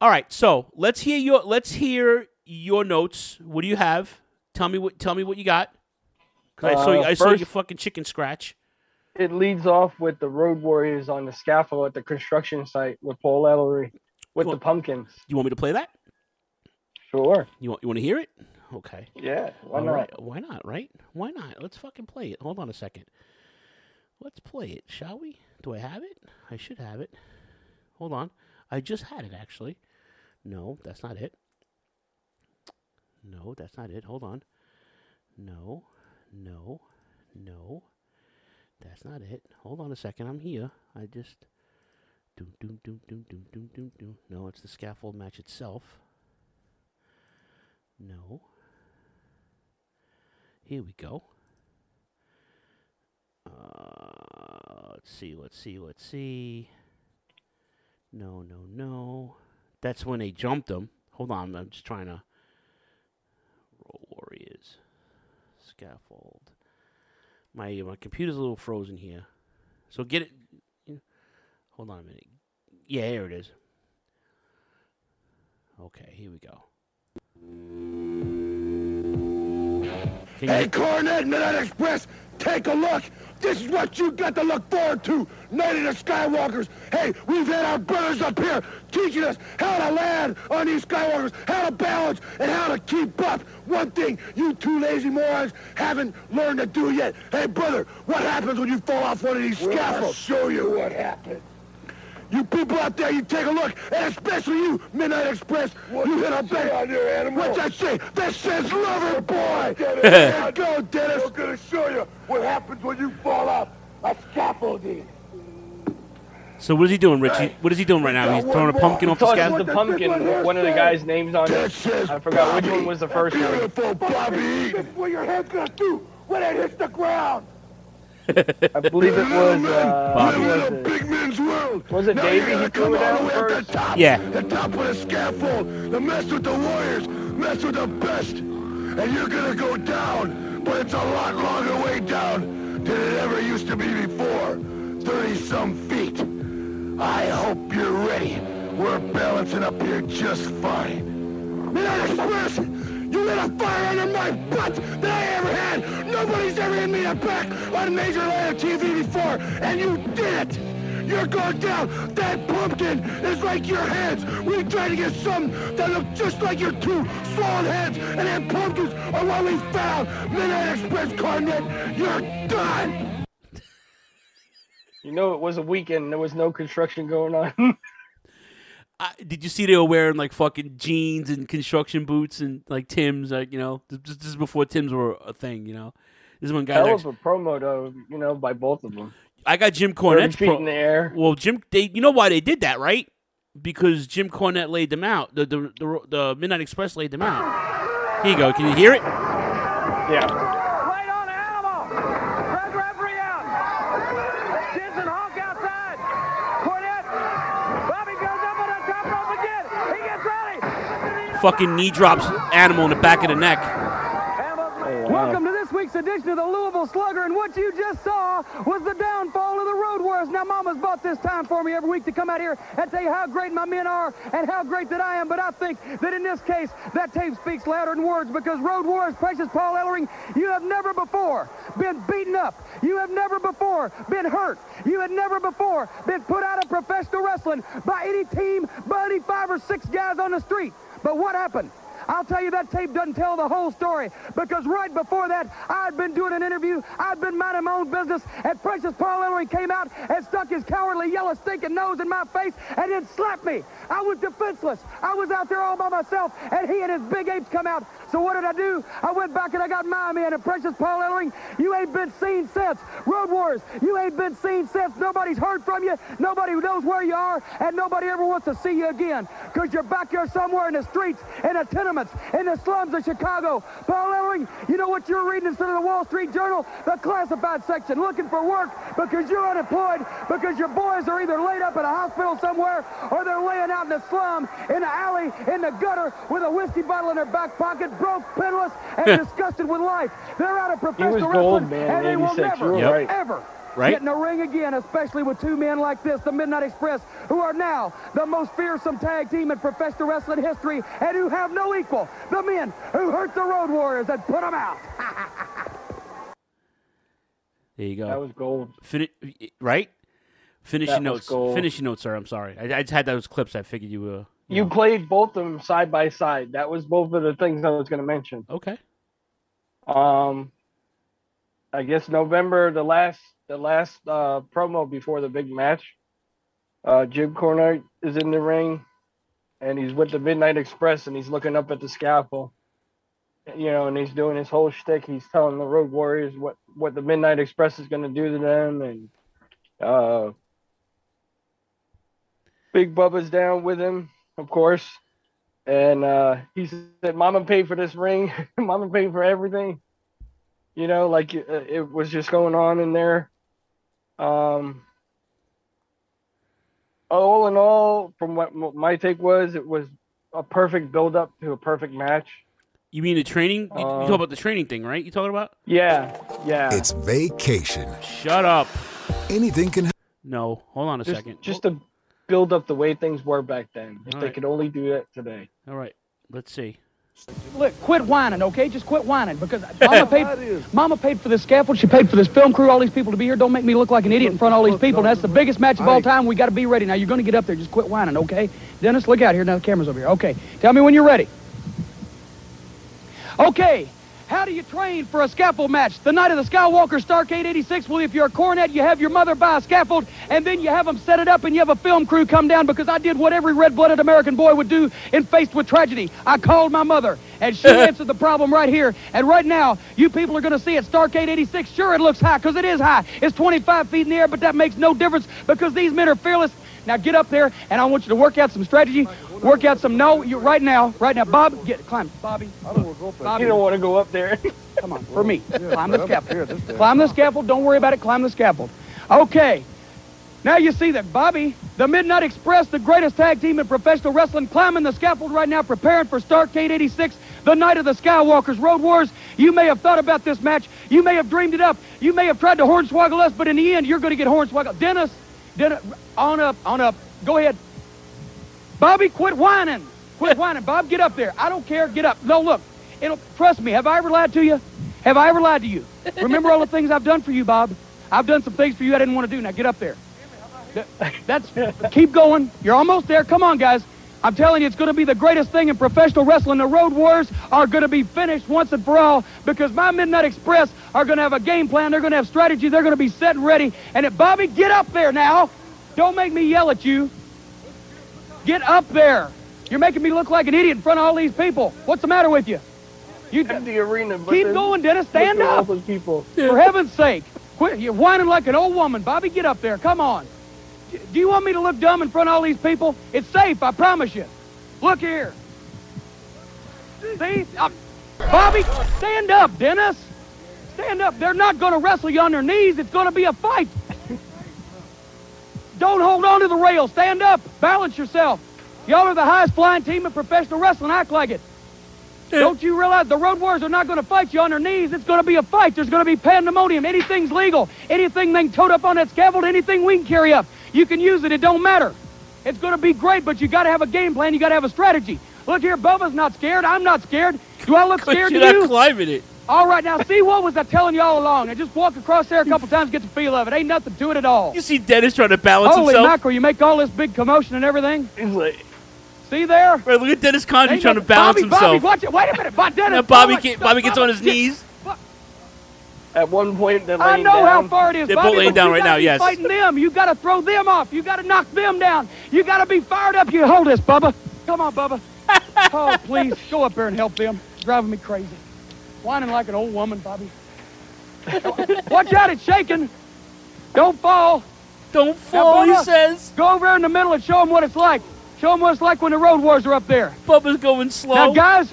All right, so let's hear your let's hear your notes. What do you have? Tell me what tell me what you got. 'Cause I saw you, Uh, I saw your fucking chicken scratch. It leads off with the Road Warriors on the scaffold at the construction site with Paul Ellering with the pumpkins. You want me to play that? Sure. You want you want to hear it? Okay. Yeah. Why All not? right, Why not? Right? Why not? Let's fucking play it. Hold on a second. Let's play it, shall we? Do I have it? I should have it. Hold on. I just had it actually. No, that's not it. No, that's not it. Hold on. No, no, no. That's not it. Hold on a second. I'm here. I just. Doom, doom, doom, doom, doom, doom, doom, doom. No, it's the scaffold match itself. No. Here we go. Uh, let's see, let's see, let's see. No, no, no. That's when they jumped him. Hold on, I'm just trying to. Roll Warriors. Scaffold. My my computer's a little frozen here. So get it. Hold on a minute. Yeah, here it is. Okay, here we go. Can Hey, you- Cornette Midnight Express, take a look. This is what you got to look forward to. Night of the Skywalkers. Hey, we've had our brothers up here teaching us how to land on these Skywalkers, how to balance, and how to keep up. One thing you two lazy morons haven't learned to do yet. Hey, brother, what happens when you fall off one of these scaffolds? I'll show you what happened. You people out there, you take a look, and especially you, Midnight Express, you hit a bang on your animal. What's that say? That says lover boy. there you go, Dennis. I'm gonna show you what happens when you fall off a scaffolding. So what is he doing, Richie? What is he doing right now? He's throwing a pumpkin off the Tosses scaffold. the pumpkin, one of the guys' names on it. I forgot which one was the first one. Beautiful Bobby. That's what your head's gonna do when it hits the ground. I believe it was, uh, Bobby. who was it? Big man's world. Was it Now Davey? you He gotta threw come it all out the way up first? the top. Yeah. The top with a scaffold. The mess with the warriors. Mess with the best. And you're gonna go down. But it's a lot longer way down than it ever used to be before. 30 some feet. I hope you're ready. We're balancing up here just fine. Midnight Express! You lit a fire under my butt that I ever had! Nobody's ever hit me in the back on major land TV before, and you did it! You're going down! That pumpkin is like your hands. We tried to get some that look just like your two swollen heads, and then pumpkins are what we found! Midnight Express Cornette, you're done! You know, it was a weekend. There was no construction going on. I, did you see they were wearing like fucking jeans and construction boots and like Tim's? Like you know, this, this is before Tim's were a thing. You know, this is when guys. Hell of a promo, though. You know, by both of them. I got Jim 30 Cornette's feet in the air. Well, Jim, they you know why they did that, right? Because Jim Cornette laid them out. The the the, the Midnight Express laid them out. Here you go. Can you hear it? Yeah. Right on animal. Red referee out. Jensen Hawk outside. Cornette. Bobby goes up on the top rope again. He gets ready. Fucking knee drops animal in the back of the neck. Welcome to this week's edition of the Louisville Slugger, and what you just saw was the downfall of the Road Warriors. Now, Mama's bought this time for me every week to come out here and tell you how great my men are and how great that I am, but I think that in this case, that tape speaks louder than words because Road Warriors, Precious Paul Ellering, you have never before been beaten up. You have never before been hurt. You had never before been put out of professional wrestling by any team, by any five or six guys on the street. But what happened? I'll tell you that tape doesn't tell the whole story because right before that, I'd been doing an interview, I'd been minding my own business, and Precious Paul Ellering came out and stuck his cowardly yellow stinking nose in my face and then slapped me. I was defenseless. I was out there all by myself, and he and his big apes come out. So what did I do? I went back and I got my man, and Precious Paul Ellering, you ain't been seen since. Road Wars, you ain't been seen since. Nobody's heard from you. Nobody knows where you are, and nobody ever wants to see you again because you're back here somewhere in the streets, in the tenements, in the slums of Chicago. Paul Ellering, you know what you're reading instead of the Wall Street Journal? The classified section, looking for work because you're unemployed, because your boys are either laid up in a hospital somewhere or they're laying out in the slum, in the alley, in the gutter with a whiskey bottle in their back pocket, broke, penniless, and disgusted with life. They're out of professional wrestling, man, and they will never, Yep. right. ever Right. get in the ring again, especially with two men like this, the Midnight Express, who are now the most fearsome tag team in professional wrestling history and who have no equal. The men who hurt the Road Warriors and put them out. There you go. That was gold. Fini- right? Finish That notes. gold. Finish your notes, sir. I'm sorry. I, I just had those clips. I figured you were. You played both of them side by side. That was both of the things I was going to mention. Okay. Um, I guess November, the last, the last uh, promo before the big match. Uh, Jim Cornette is in the ring, and he's with the Midnight Express, and he's looking up at the scaffold. You know, and he's doing his whole shtick. He's telling the Road Warriors what what the Midnight Express is going to do to them, and uh, Big Bubba's down with him, of course. And uh, he said, "Mama paid for this ring. Mama paid for everything." You know, like uh, it was just going on in there. Um, all in all, from what my take was, it was a perfect build up to a perfect match. You mean the training? You, you talk about the training thing, right? You talking about? Yeah, yeah. It's vacation. Shut up. Anything can No, hold on a just, second. just to build up the way things were back then. If All they right. could only do that today. All right, let's see. Look, quit whining, okay? Just quit whining because Mama paid. Mama paid for this scaffold. She paid for this film crew, all these people to be here. Don't make me look like an idiot in front of all these people. And That's the biggest match of all time. We got to be ready. Now you're going to get up there. Just quit whining, okay? Dennis, look out here. Now the camera's over here. Okay, tell me when you're ready. Okay, How do you train for a scaffold match? The night of the Skywalker Starrcade 86, well, if you're a Cornette, you have your mother buy a scaffold, and then you have them set it up, and you have a film crew come down because I did what every red-blooded American boy would do in faced with tragedy. I called my mother, and she answered the problem right here. And right now, you people are going to see it. Starrcade 86, sure, it looks high because it is high. It's 25 feet in the air, but that makes no difference because these men are fearless. Now get up there, and I want you to work out some strategy. Work out some. No, you right now, right now, Bob, get climb, Bobby. I don't want to go up Bobby. You don't want to go up there. Come on, for me. Climb the scaffold. here. Climb the scaffold. Don't worry about it. Climb the scaffold. Okay. Now you see that Bobby, the Midnight Express, the greatest tag team in professional wrestling, climbing the scaffold right now, preparing for Starrcade 86, the night of the Skywalkers Road Wars. You may have thought about this match. You may have dreamed it up. You may have tried to hornswoggle us, but in the end, you're going to get hornswoggled. Dennis, Dennis, on up, on up. Go ahead. Bobby, quit whining. Quit whining. Bob, get up there. I don't care. Get up. No, look. It'll trust me. Have I ever lied to you? Have I ever lied to you? Remember all the things I've done for you, Bob. I've done some things for you I didn't want to do. Now get up there. That's keep going. You're almost there. Come on, guys. I'm telling you, it's going to be the greatest thing in professional wrestling. The Road Wars are going to be finished once and for all because my Midnight Express are going to have a game plan. They're going to have strategy. They're going to be set and ready. And if Bobby, get up there now. Don't make me yell at you. Get up there. You're making me look like an idiot in front of all these people. What's the matter with you? You the arena. but keep then going, Dennis. Stand look all up. those people. For heaven's sake. Quit. You're whining like an old woman. Bobby, get up there. Come on. Do you want me to look dumb in front of all these people? It's safe, I promise you. Look here. See? Uh, Bobby, stand up, Dennis. Stand up. They're not going to wrestle you on their knees. It's going to be a fight. Don't hold on to the rail. Stand up. Balance yourself. Y'all are the highest flying team in professional wrestling. Act like it. Don't you realize the Road Warriors are not going to fight you on their knees? It's going to be a fight. There's going to be pandemonium. Anything's legal. Anything they can tote up on that scaffold, anything we can carry up, you can use it. It don't matter. It's going to be great, but you got to have a game plan. You got to have a strategy. Look here, Bubba's not scared. I'm not scared. Do I look scared to you're you? not climbing it. All right, now see what was I telling you all along? I just walk across there a couple times, get the feel of it. Ain't nothing to it at all. You see Dennis trying to balance Holy himself. mackerel! You make all this big commotion and everything. See there? Right, look at Dennis Condrey Ain't trying to balance Bobby, himself. Bobby, watch it. Wait a minute, Bob Dennis. Now Bobby, Bobby, get, Bobby gets on his knees. At one point, they're I laying know how down. far it is. They're Bobby, both laying down right now, yes. Fighting them, you got to throw them off. You got to knock them down. You got to be fired up. You hold this, Bubba. Come on, Bubba. oh, please go up there and help them. Driving me crazy. Whining like an old woman, Bobby. Watch out, it's shaking. Don't fall. Don't fall, he says. Go over in the middle and show them what it's like. Show them what it's like when the road wars are up there. Bubba's going slow. Now, guys,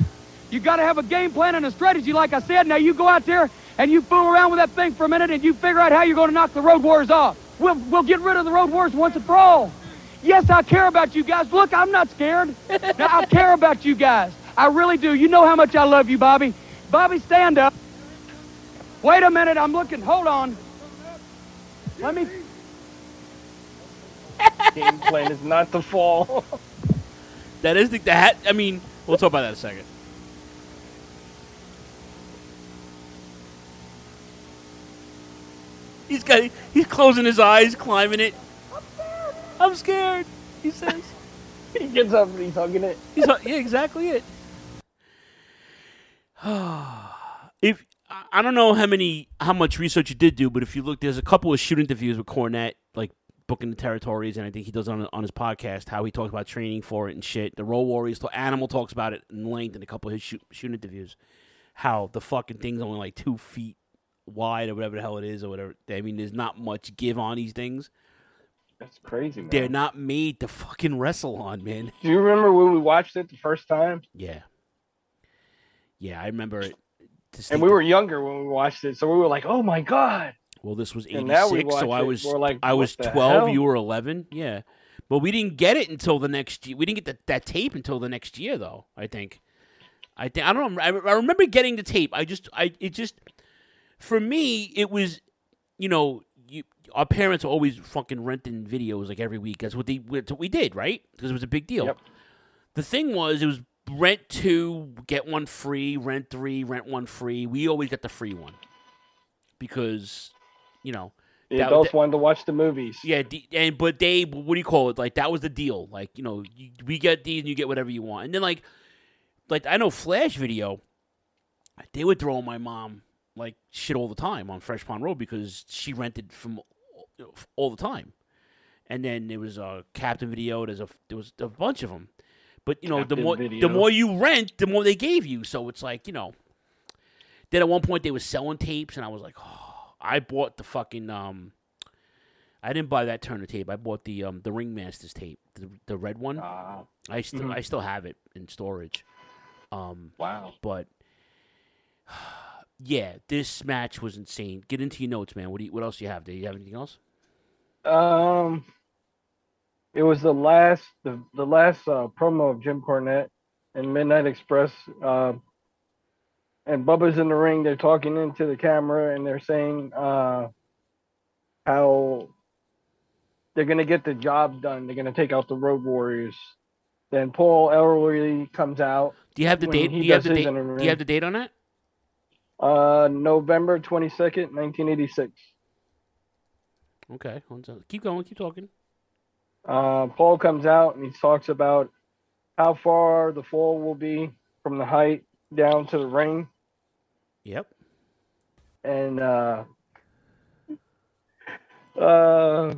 you got to have a game plan and a strategy, like I said. Now, you go out there and you fool around with that thing for a minute and you figure out how you're going to knock the road wars off. We'll, we'll get rid of the road wars once and for all. Yes, I care about you guys. Look, I'm not scared. now, I care about you guys. I really do. You know how much I love you, Bobby. Bobby, stand up. Wait a minute. I'm looking. Hold on. Let me. Game plan is not to fall. That is the that. I mean, we'll talk about that in a second. He's got. He's closing his eyes, climbing it. I'm scared. He says. he gets up and he's hugging it. He's yeah, exactly it. if I- don't know how many how much research you did do, but if you look, there's a couple of shoot interviews with Cornette, like booking the territories, and I think he does on on his podcast how he talks about training for it and shit. The Roll Warriors, Animal talks about it in length in a couple of his shoot, shoot interviews. How the fucking thing's only like two feet wide or whatever the hell it is or whatever. I mean, there's not much give on these things. That's crazy, man. They're not made to fucking wrestle on, man. Do you remember when we watched it the first time? Yeah. Yeah, I remember it. And we were younger when we watched it, so we were like, "Oh my god!" Well, this was And now we 86, so I was like, I was 12, hell?" you were 11. Yeah. But we didn't get it until the next year. We didn't get that that tape until the next year though, I think. I think I don't know. I, I remember getting the tape. I just I it just for me it was you know, you our parents were always fucking renting videos like every week. That's what they that's what we did, right? Because it was a big deal. The thing was it was rent two, get one free, rent three, rent one free. We always got the free one. Because, you know, The that- adults that- wanted to watch the movies. yeah, and but they, what do you call it? Like that was the deal. Like you know, you, we get these and you get whatever you want. And then like, like I know Flash Video, they were throwing my mom like shit all the time on Fresh Pond Road because she rented from you know, all the time. And then there was a Captain Video. There's a there was a bunch of them. But you know, the more Video. the more you rent, the more they gave you. So it's like you know. Then at one point they were selling tapes, and I was like, oh, I bought the fucking um. I didn't buy that Turner tape. I bought the um the Ringmasters tape, the the red one. I still Mhm. I still have it in storage. Um, Wow. But yeah, this match was insane. Get into your notes, man. What do you, what else do you have? Do you have anything else? Um, it was the last the the last uh, promo of Jim Cornette and Midnight Express. Uh, and Bubba's in the ring. They're talking into the camera and they're saying uh, how they're gonna get the job done. They're gonna take out the Road Warriors. Then Paul Ellering comes out. Do you have the date? Do you have the date? Do you have the date on that? Uh, November twenty second, nineteen eighty six. Okay, keep going. Keep talking. Uh, Paul comes out and he talks about how far the fall will be from the height down to the ring. Yep. And uh, uh,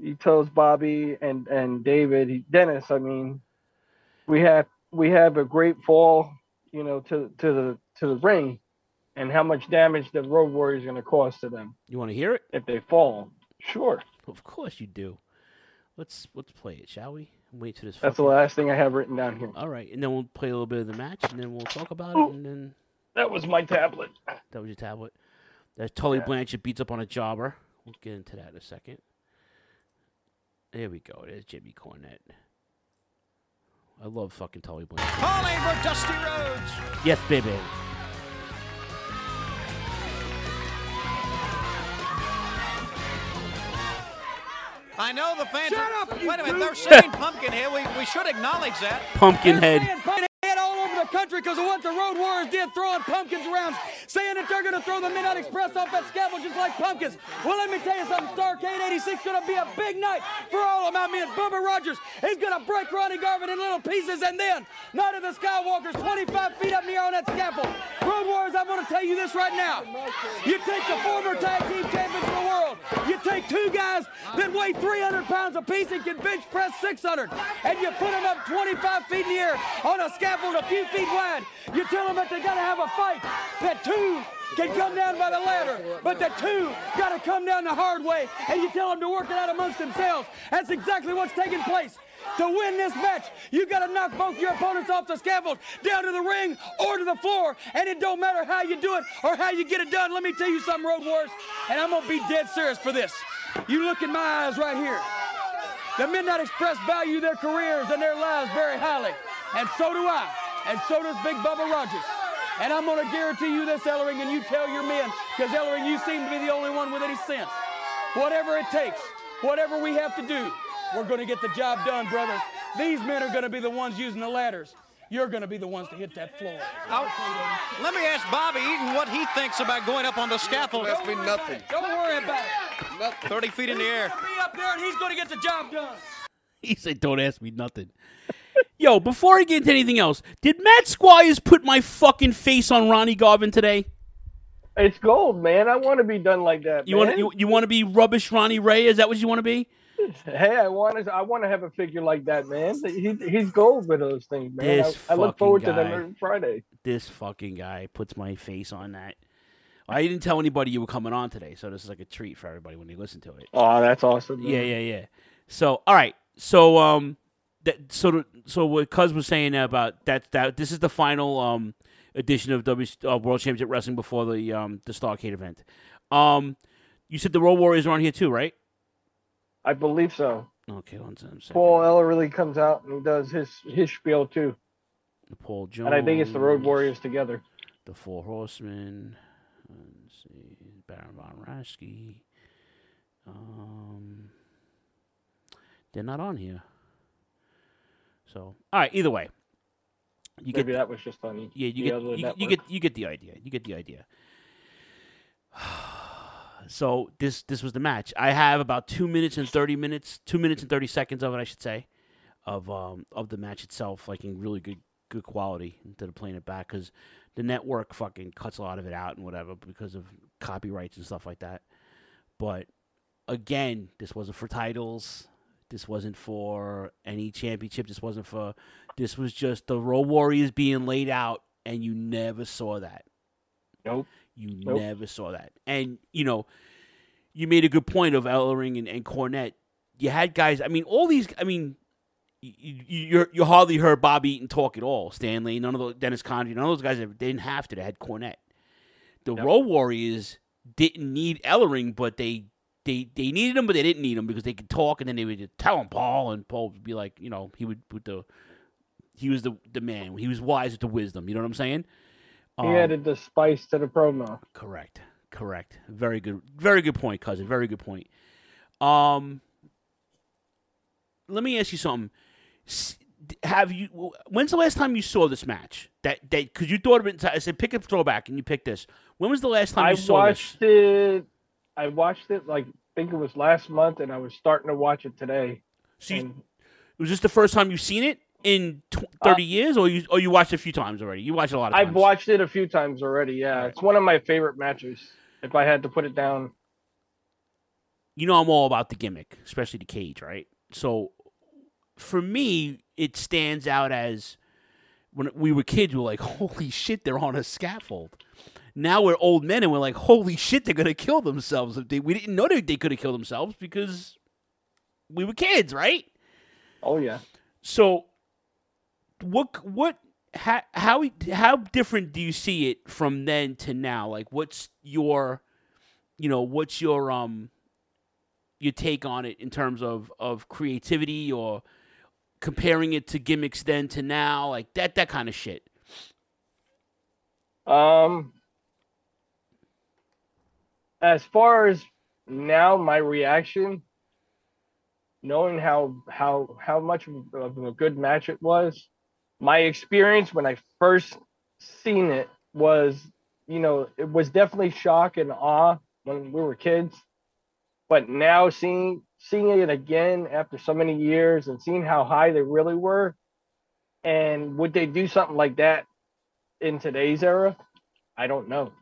he tells Bobby and and David, Dennis, I mean, we have we have a great fall, you know, to to the to the ring, and how much damage the Road Warriors is going to cause to them You want to hear it? if they fall. Sure, Of course you do. Let's let's play it, shall we? Wait till this. that's the last thing I have written down here. All right, and then we'll play a little bit of the match, and then we'll talk about it, and then That was my tablet. that was your tablet. That's Tully Blanchard beats up on a jobber. We'll get into that in a second. There we go. There's Jimmy Cornette. I love fucking Tully Blanchard. Calling for Dusty Rhodes. Yes, baby. I know the fans. Shut are- up, you Wait a minute, they're saying pumpkin here. We, we should acknowledge that. Pumpkinhead. All over the country because of what the Road Warriors did, throwing pumpkins around, saying that they're going to throw the Midnight Express off that scaffold just like pumpkins. Well, let me tell you something. Starcade 86 going to be a big night for all of my men. Bubba Rogers is going to break Ronnie Garvin in little pieces, and then Night of the Skywalkers 25 feet up in the air on that scaffold. Road Warriors, I'm going to tell you this right now. You take the former tag team champions of the world, you take two guys that weigh 300 pounds apiece and can bench press 600, and you put them up 25 feet in the air on a scaffold a few feet wide. You tell them that they got to have a fight, that two can come down by the ladder, but the two got to come down the hard way, and you tell them to work it out amongst themselves. That's exactly what's taking place. To win this match, you got to knock both your opponents off the scaffold, down to the ring or to the floor, and it don't matter how you do it or how you get it done. Let me tell you something, Road Wars, and I'm gonna be dead serious for this. You look in my eyes right here. The Midnight Express value their careers and their lives very highly, and so do I, and so does Big Bubba Rogers. And I'm gonna guarantee you this, Ellering, and you tell your men, because Ellering, you seem to be the only one with any sense. Whatever it takes, whatever we have to do, we're gonna get the job done, brother. These men are gonna be the ones using the ladders. You're gonna be the ones to hit that floor. Let me ask Bobby Eaton what he thinks about going up on the scaffold. Don't worry about it. Don't worry about it. 30 feet in the air. Be up there, and he's gonna get the job done. He said, "Don't ask me nothing." Yo, before I get into anything else, did Matt Squires put my fucking face on Ronnie Garvin today? It's gold, man. I want to be done like that. You want you, you want to be rubbish Ronnie Ray? Is that what you want to be? Hey, I want to. I want to have a figure like that, man. He, he's gold with those things, man. This I, I look forward to them every Friday. This fucking guy puts my face on that. I didn't tell anybody you were coming on today, so this is like a treat for everybody when they listen to it. Oh, that's awesome. man. Yeah, yeah, yeah. So, all right. So, um, that so so what Cuz was saying about that that this is the final um edition of W uh, World Championship Wrestling before the um the Starcade event. Um, you said the Road Warriors are on here too, right? I believe so. Okay, one second. Paul Ellering comes out and he does his his spiel too, Paul Jones. and I think it's the Road Warriors together. The Four Horsemen. Let's see, Baron von Raschke. Um, they're not on here. So, all right. Either way, you Maybe get that was just on. yeah, you get you, you get you get the idea. You get the idea. So this this was the match. I have about two minutes and thirty minutes, two minutes and thirty seconds of it, I should say, of um of the match itself, like in really good good quality instead of playing it back because the network fucking cuts a lot of it out and whatever because of copyrights and stuff like that. But again, this wasn't for titles. This wasn't for any championship. This wasn't for. This was just the Road Warriors being laid out, and you never saw that. Nope. You Nope. never saw that. And, you know, you made a good point of Ellering and, and Cornette. You had guys, I mean, all these, I mean, you, you, hardly heard Bob Eaton talk at all. Stan Lane, none of those, Dennis Condrey, none of those guys, they didn't have to. They had Cornette. The Road Warriors didn't need Ellering, but they, they, they needed him, but they didn't need him because they could talk and then they would just tell him Paul, and Paul would be like, you know, he would put the, he was the, the man. He was wise with the wisdom. You know what I'm saying? He Um, added the spice to the promo. Correct. Correct. Very good. Very good point, cousin. Very good point. Um, let me ask you something. Have you? When's the last time you saw this match? That that because you thought of it. I said pick a throwback, and you picked this. When was the last time I you saw watched it. I watched it like I think it was last month, and I was starting to watch it today. So you, And was this the first time you've seen it in tw- uh, thirty years, or you or you watched it a few times already? You watched it a lot of times. I've watched it a few times already. Yeah, it's one of my favorite matches. If I had to put it down, you know I'm all about the gimmick, especially the cage, right? So for me, it stands out as when we were kids, we were like, holy shit, they're on a scaffold. Now we're old men and we're like, holy shit, they're gonna kill themselves. If they, we didn't know that they could have killed themselves because we were kids, right? Oh yeah. So what what how how how different do you see it from then to now? Like what's your you know, what's your um your take on it in terms of of creativity or comparing it to gimmicks then to now, like that that kind of shit. Um, as far as now, my reaction, knowing how how how much of a good match it was, my experience when I first seen it was, you know, it was definitely shock and awe when we were kids, but now seeing seeing it again after so many years and seeing how high they really were, and would they do something like that in today's era? I don't know.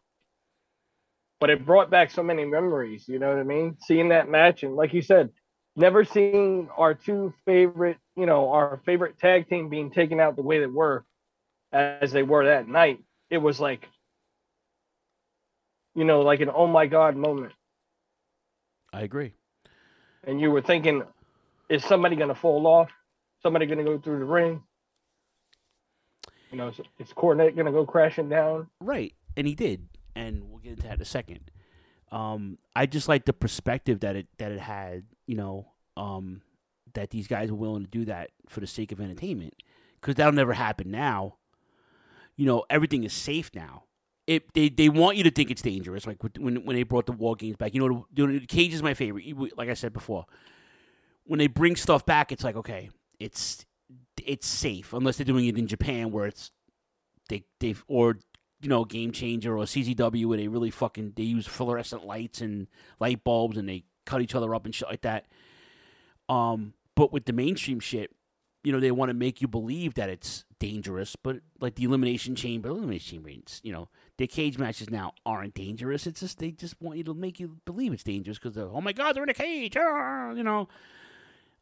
But it brought back so many memories, you know what I mean? Seeing that match and like you said, never seeing our two favorite, you know, our favorite tag team being taken out the way they were as they were that night. It was like you know, like an oh my god moment. I agree. And you were thinking, is somebody gonna fall off? Somebody gonna go through the ring? You know, is, is Cornette gonna go crashing down? Right, and he did, and we'll get into that in a second. Um, I just like the perspective that it that it had. You know, um, that these guys were willing to do that for the sake of entertainment, because that'll never happen now. You know, everything is safe now. It they, they want you to think it's dangerous. Like when when they brought the war games back, you know, the, the cage is my favorite. Like I said before, when they bring stuff back, it's like okay, it's it's safe unless they're doing it in Japan where it's they they or you know game changer or CZW where they really fucking they use fluorescent lights and light bulbs and they cut each other up and shit like that. Um, but with the mainstream shit, you know they want to make you believe that it's dangerous, but like the elimination chamber, elimination chamber, you know, the cage matches now aren't dangerous. It's just they just want you to make you believe it's dangerous because oh my god they're in a cage, ah, you know.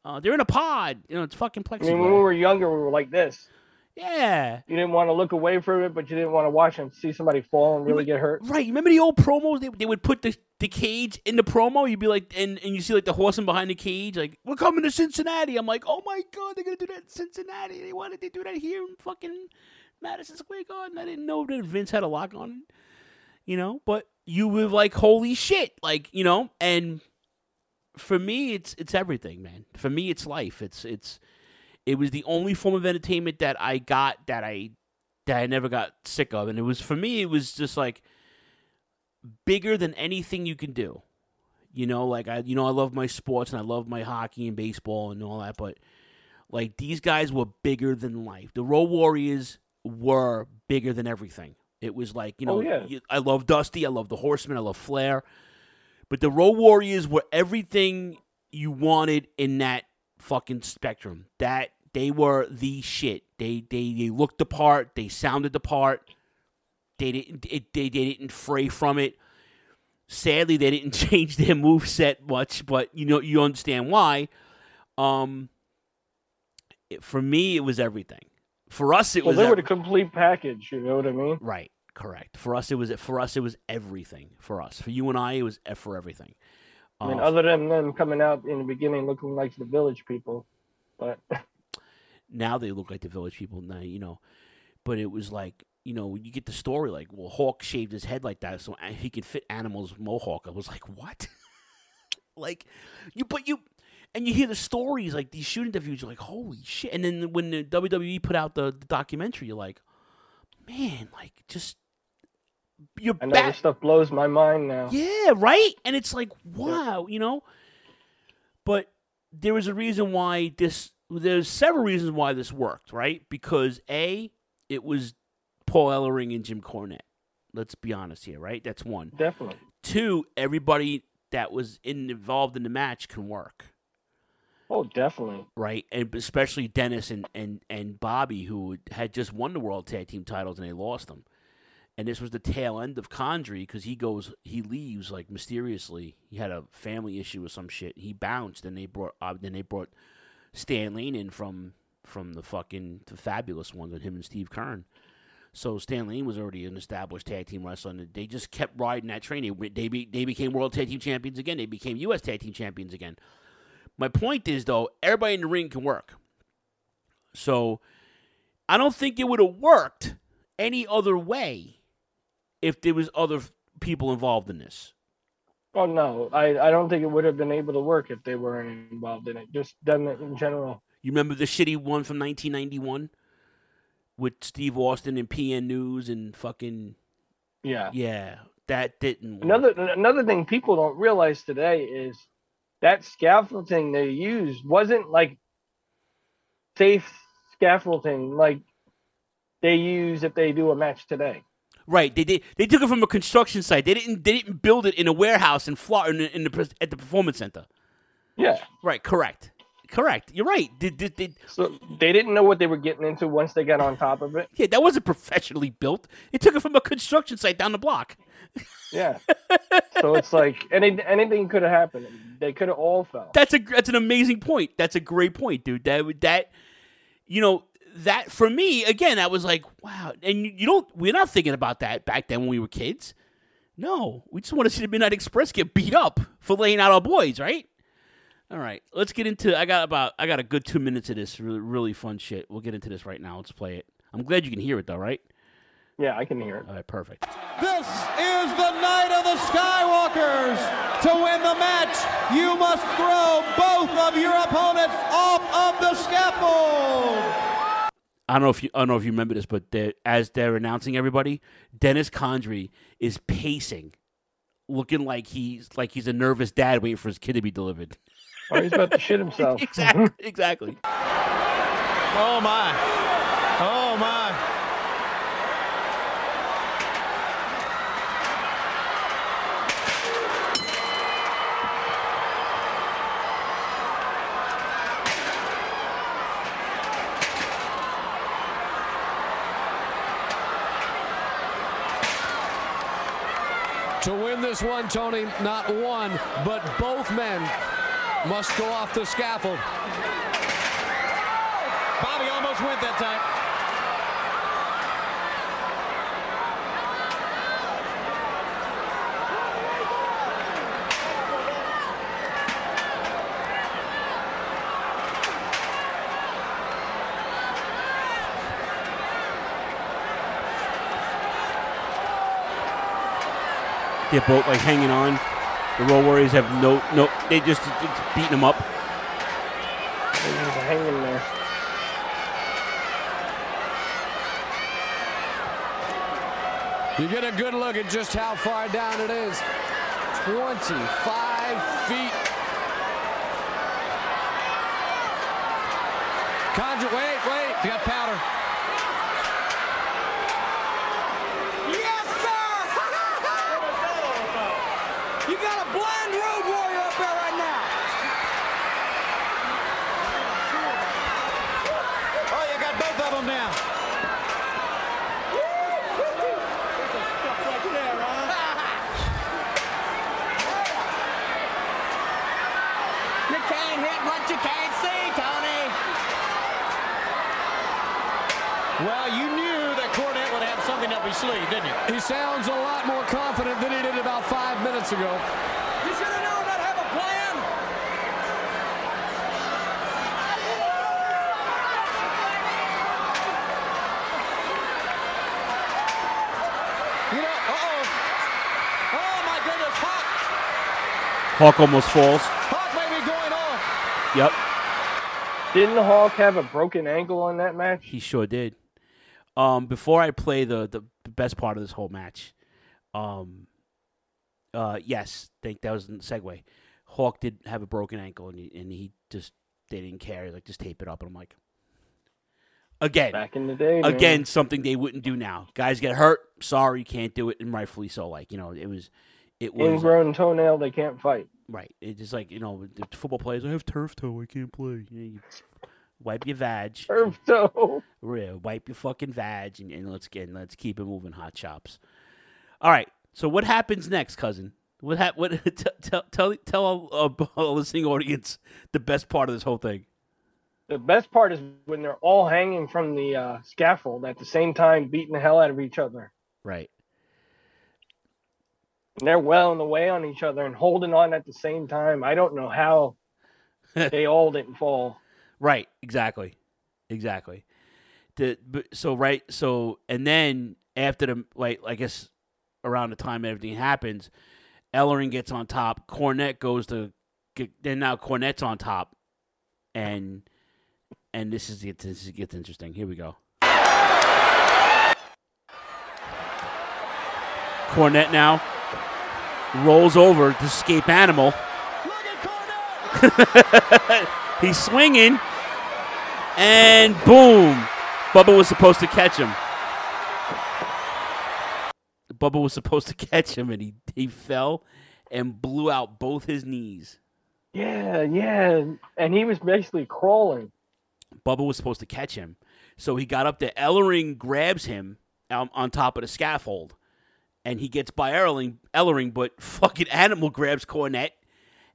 Uh, they're in a pod. You know, it's fucking I plexiglass. mean, when we were younger, we were like this. Yeah. You didn't want to look away from it, but you didn't want to watch and see somebody fall and really get hurt. Right. Remember the old promos? They, they would put the, the cage in the promo. You'd be like, and, and you see like the horseman behind the cage, like, we're coming to Cincinnati. I'm like, oh my God, they're going to do that in Cincinnati. They wanted to do that here in fucking Madison Square Garden. I didn't know that Vince had a lock on it, you know, but you were like, holy shit. Like, you know, and for me, it's, it's everything, man. For me, it's life. It's, it's, it was the only form of entertainment that I got that I that I never got sick of, and it was for me. It was just like bigger than anything you can do. You know, like I, you know, I love my sports and I love my hockey and baseball and all that, but like these guys were bigger than life. The Road Warriors were bigger than everything. It was like you oh, know, Oh, yeah. I love Dusty, I love the Horsemen, I love Flair, but the Road Warriors were everything you wanted in that fucking spectrum. That They were the shit. They they, they looked the part. They sounded the part. They didn't it, they, they didn't fray from it. Sadly, they didn't change their move set much, but you know you understand why. Um, it- for me, it was everything. For us, it Well, was they were ev- the complete package. You know what I mean? right. Correct. For us, it was for us it was everything. For us, for you and I, it was for everything. I mean, Uh, other than them coming out in the beginning looking like the village people, but now they look like the village people now you know. But it was like you know you get the story like well hawk shaved his head like that so he could fit animals mohawk. I was like what? Like you but you and you hear the stories like these shoot interviews you're like holy shit. And then when the wwe put out the, the documentary you're like man like just you're I know back this stuff blows my mind now. yeah, right? And it's like, wow, you know? But there was a reason why this there's several reasons why this worked, right? Because A, it was Paul Ellering and Jim Cornette. Let's be honest here, right? That's one. Definitely. Two, everybody that was in, involved in the match can work. Oh, definitely. Right, and especially Dennis and, and, and Bobby, who had just won the World Tag Team titles and they lost them. And this was the tail end of Condrey because he goes, he leaves like mysteriously. He had a family issue or some shit. He bounced, and they brought, uh, then they brought Stan Lane in from from the fucking the fabulous ones with him and Steve Keirn. So Stan Lane was already an established tag team wrestler. And they just kept riding that train. They, they, be, they became world tag team champions again. They became U.S. tag team champions again. My point is, though, everybody in the ring can work. So I don't think it would have worked any other way if there was other people involved in this. Oh no, I I don't think it would have been able to work if they weren't involved in it. Just them in general. You remember the shitty one from 1991 with Steve Austin and PN News and fucking Yeah. yeah, that didn't work. Another another thing people don't realize today is that scaffolding they used wasn't like safe scaffolding like they use if they do a match today. Right, they did. They took it from a construction site. They didn't. They didn't build it in a warehouse in Florida in the, in the at the performance center. Yeah. Right. Correct. Correct. You're right. Did, did, did, So they didn't know what they were getting into once they got on top of it. yeah, that wasn't professionally built. It took it from a construction site down the block. Yeah. so it's like any anything could have happened. They could have all fell. That's a that's an amazing point. That's a great point, dude. That would that you know that for me again, I was like, wow. And you, you don't we're not thinking about that back then when we were kids. No, we just want to see the Midnight Express get beat up for laying out our boys, right? All right, let's get into. I got about I got a good two minutes of this really really fun shit. We'll get into this right now. Let's play it. I'm glad you can hear it though, right? Yeah, I can hear it. All right, perfect. This is the night of the Skywalkers. To win the match, you must throw both of your opponents off of the scaffold. I don't know if you I don't know if you remember this, but they're- as they're announcing everybody, Dennis Condrey is pacing, looking like he's like he's a nervous dad waiting for his kid to be delivered. Oh, he's about to shit himself. exactly, exactly. Oh my. Oh my. This one, Tony, not one, but both men must go off the scaffold. Bobby almost went that time. They're both like hanging on. The Road Warriors have no no. They just it's beating them up. They're hanging there. You get a good look at just how far down it is. 25 feet. Condrey, wait, wait. You got powder. Yes, sir! you got a blind road warrior up there right now. Well, you knew that Cornette would have something up his sleeve, didn't you? He sounds a lot more confident than he did about five minutes ago. You should have known I'd have a plan. You know, uh-oh. Oh, my goodness, Hawk. Hawk almost falls. Hawk may be going off. Yep, Didn't Hawk have a broken ankle on that match? he sure did. Um, before I play the the best part of this whole match, um, uh, yes, think that was the segue. Hawk did have a broken ankle, and he, and he just they didn't care. He's like, just tape it up, and I'm like, again, Back in the day, man. again, something they wouldn't do now. Guys get hurt, sorry, can't do it, and rightfully so. Like you know, it was, it was Ingrown toenail, they can't fight. Right. It's just like, you know, the football players, I have turf toe, I can't play. You, know, you wipe your vag. Turf toe. Yeah, wipe your fucking vag and, and let's get let's keep it moving, hot chops. All right. So what happens next, cousin? What hap- what tell tell tell a, a listening audience the best part of this whole thing. The best part is when they're all hanging from the uh, scaffold at the same time, beating the hell out of each other. Right. And they're welling away on each other and holding on at the same time. I don't know how they all didn't fall. Right, exactly, exactly. The so right so and then after the like I guess around the time everything happens, Ellering gets on top. Cornette goes to get, then now Cornette's on top, and and this is this is, gets interesting. Here we go. Cornette now rolls over to escape animal. He's swinging, and boom! Bubba was supposed to catch him. Bubba was supposed to catch him, and he he fell and blew out both his knees. Yeah, yeah. And he was basically crawling. Bubba was supposed to catch him, so he got up there. Ellering grabs him um, on top of the scaffold, and he gets by Ellering, Ellering, but fucking Animal grabs Cornette,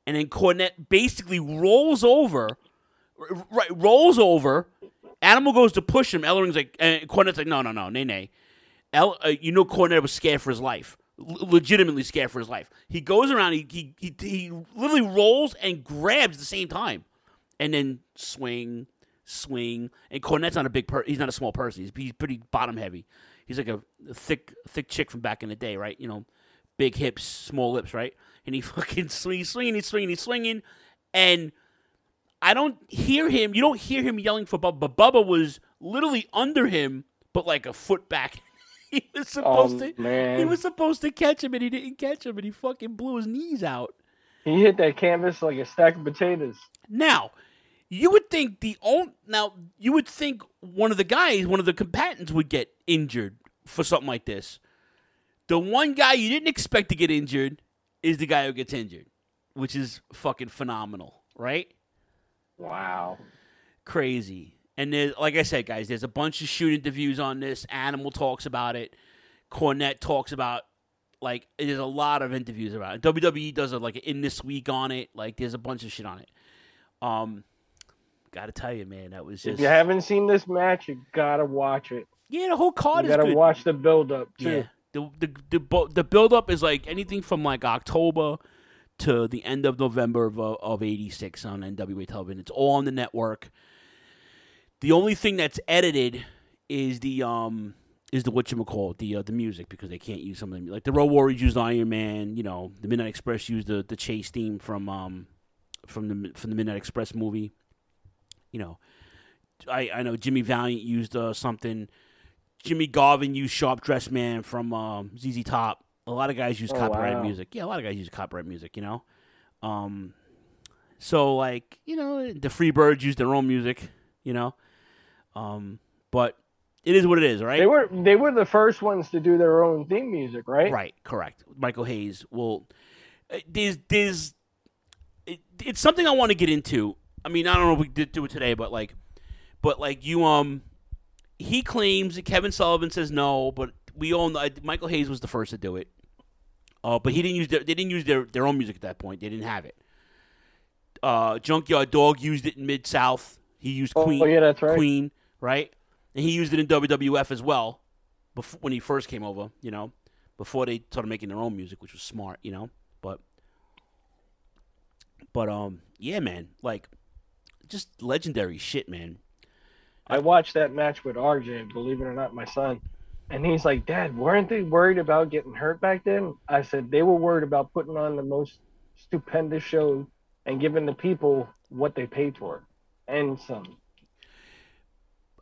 and then Cornette basically rolls over, right, rolls over. Animal goes to push him. Ellering's like, and Cornette's like, no, no, no, nay, nay. El, uh, you know, Cornette was scared for his life, L- legitimately scared for his life. He goes around, he, he he he literally rolls and grabs at the same time, and then swing, swing. And Cornette's not a big per, he's not a small person. He's he's pretty bottom heavy. He's like a, thick thick chick from back in the day, right? You know, big hips, small lips, right? And he fucking swing, swinging, he's swinging, he's swinging, and I don't hear him. You don't hear him yelling for Bubba, but Bubba was literally under him, but like a foot back. he was supposed Oh, to. man. He was supposed to catch him, and he didn't catch him, and he fucking blew his knees out. He hit that canvas like a stack of potatoes. Now, you would think the own now you would think one of the guys, one of the combatants, would get injured for something like this. The one guy you didn't expect to get injured is the guy who gets injured, which is fucking phenomenal, right? Wow. Crazy. And there's like I said, guys, there's a bunch of shoot interviews on this. Animal talks about it. Cornette talks about like there's a lot of interviews about it. WWE does a like in this week on it. Like there's a bunch of shit on it. Um, gotta tell you, man, that was just. If you haven't seen this match, you gotta watch it. yeah. The whole card You is gotta good. watch the build up too. Yeah, the the the the build up is like anything from like October to the end of November of of '86 on NWA television. It's all on the network. The only thing that's edited is the um is the what you call the uh, the music because they can't use some of them like the Road Warriors used Iron Man. You know, the Midnight Express used the the chase theme from um from the from the Midnight Express movie. You know, I I know Jimmy Valiant used uh, something. Jimmy Garvin used Sharp Dressed Man from um, ZZ Top. A lot of guys use Oh, copyright wow. music. Yeah, a lot of guys use copyright music. You know, um, so like you know the Freebirds use their own music. You know, um, but it is what it is, right? They were they were the first ones to do their own theme music, right? Right, correct. Michael Hayes will. uh, There's, there's, it, it's something I want to get into. I mean, I don't know if we did do it today, but like, but like you, um, he claims that Kevin Sullivan says no, but we all know Michael Hayes was the first to do it. Uh, but he didn't use their, they didn't use their, their own music at that point. They didn't have it. Uh, Junkyard Dog used it in Mid South. He used Queen. Oh, Queen. yeah, that's right. Queen, right? and he used it in WWF as well, before when he first came over. You know, before they started making their own music, which was smart. You know, but but um, yeah, man, like just legendary shit, man. I watched that match with RJ, believe it or not, my son. And he's like, Dad, weren't they worried about getting hurt back then? I said, they were worried about putting on the most stupendous show and giving the people what they paid for and some.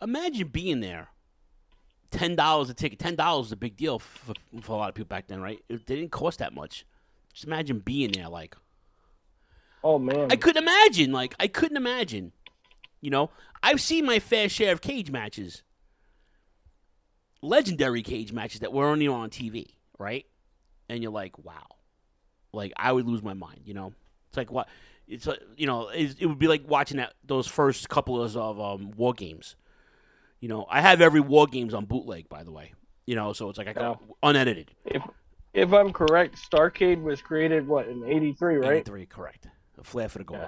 Imagine being there. Ten dollars a ticket. Ten dollars is a big deal for, for a lot of people back then, right? It, didn't cost that much. Just imagine being there, like. Oh man. I couldn't imagine. Like I couldn't imagine. You know, I've seen my fair share of cage matches. Legendary cage matches that were only on TV, right? And you're like, wow. Like I would lose my mind, you know. It's like what it's like, you know, it, it would be like watching that those first couple of um, war games. You know, I have every war games on bootleg, by the way. You know, so it's like I got unedited. If if I'm correct, Starcade was created what in '83, right? '83, correct. A Flair for the gold.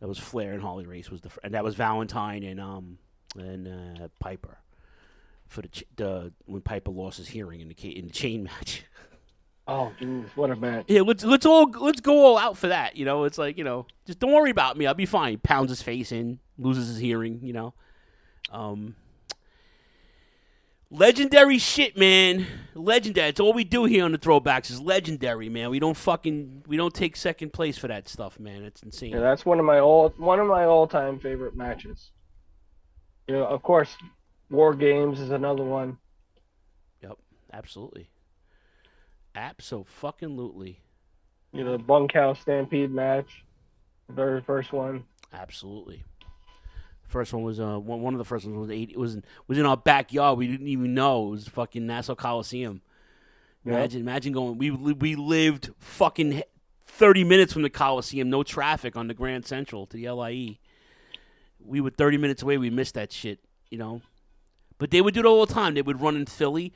That was Flair and Harley Race was the and that was Valentine and um and uh, Piper for the ch- the when Piper lost his hearing in the ca- in the chain match. Oh, dude, what a match! Yeah, let's let's all let's go all out for that. You know, it's like you know, just don't worry about me. I'll be fine. Pounds his face in, loses his hearing. You know, um, legendary shit, man. Legendary. It's all we do here on the throwbacks is legendary, man. We don't fucking we don't take second place for that stuff, man. It's insane. Yeah, that's one of my all one of my all time favorite matches. You know, of course, War Games is another one. Yep, absolutely. Absolutely. You know, the bunkhouse stampede match, the very first one. Absolutely. First one was uh one, one of the first ones was eight. It was in, was in our backyard. We didn't even know it was fucking Nassau Coliseum. Imagine, imagine going. We we lived fucking thirty minutes from the Coliseum, no traffic on the Grand Central to the LIE. We were thirty minutes away. We missed that shit, you know. But they would do it all the time. They would run in Philly,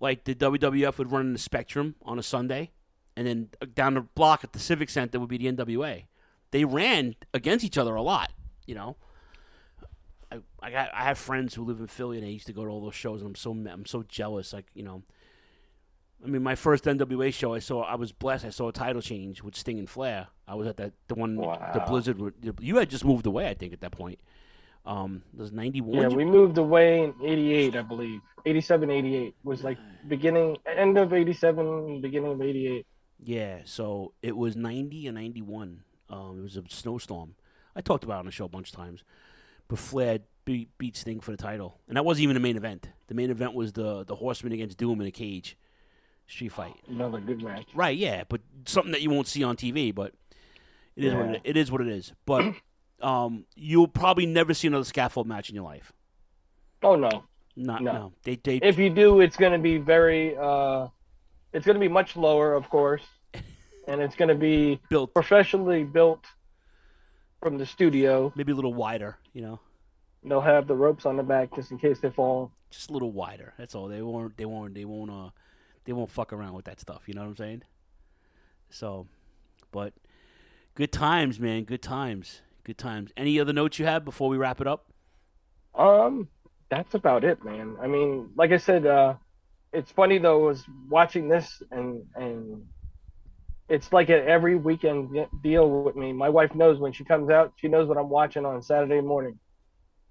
like the WWF would run in the Spectrum on a Sunday, and then uh, down the block at the Civic Center would be the NWA. They ran against each other a lot, you know. I, I got I have friends who live in Philly and they used to go to all those shows and I'm so I'm so jealous like you know I mean my first NWA show I saw I was blessed I saw a title change with Sting and Flair I was at that the one the Blizzard were- you had just moved away I think at that point um was 91 Yeah, we moved away in '88, I believe. '87, '88 was like beginning, end of '87, beginning of '88. Yeah, so it was 90 and 91. Um, it was a snowstorm. I talked about it on the show a bunch of times. But Flair beat, beat Sting for the title. And that wasn't even the main event. The main event was the, the Horseman against Doom in a cage street fight. Another good match. Right, yeah, but something that you won't see on TV, but it is what Yeah. it, it is what it is. But um, you'll probably never see another scaffold match in your life. Oh no, Not No. no. They they if you do, it's going to be very, uh, it's going to be much lower, of course, and it's going to be built professionally built from the studio. maybe a little wider, you know. They'll have the ropes on the back just in case they fall. just a little wider. That's all. They won't. They won't. They won't. Uh, they won't fuck around with that stuff. You know what I'm saying? So, but good times, man. Good times. Good times. Any other notes you have before we wrap it up? Um, that's about it, man. I mean, like I said, uh, it's funny though, was watching this and and it's like an every weekend deal with me. My wife knows when she comes out, she knows what I'm watching on Saturday morning.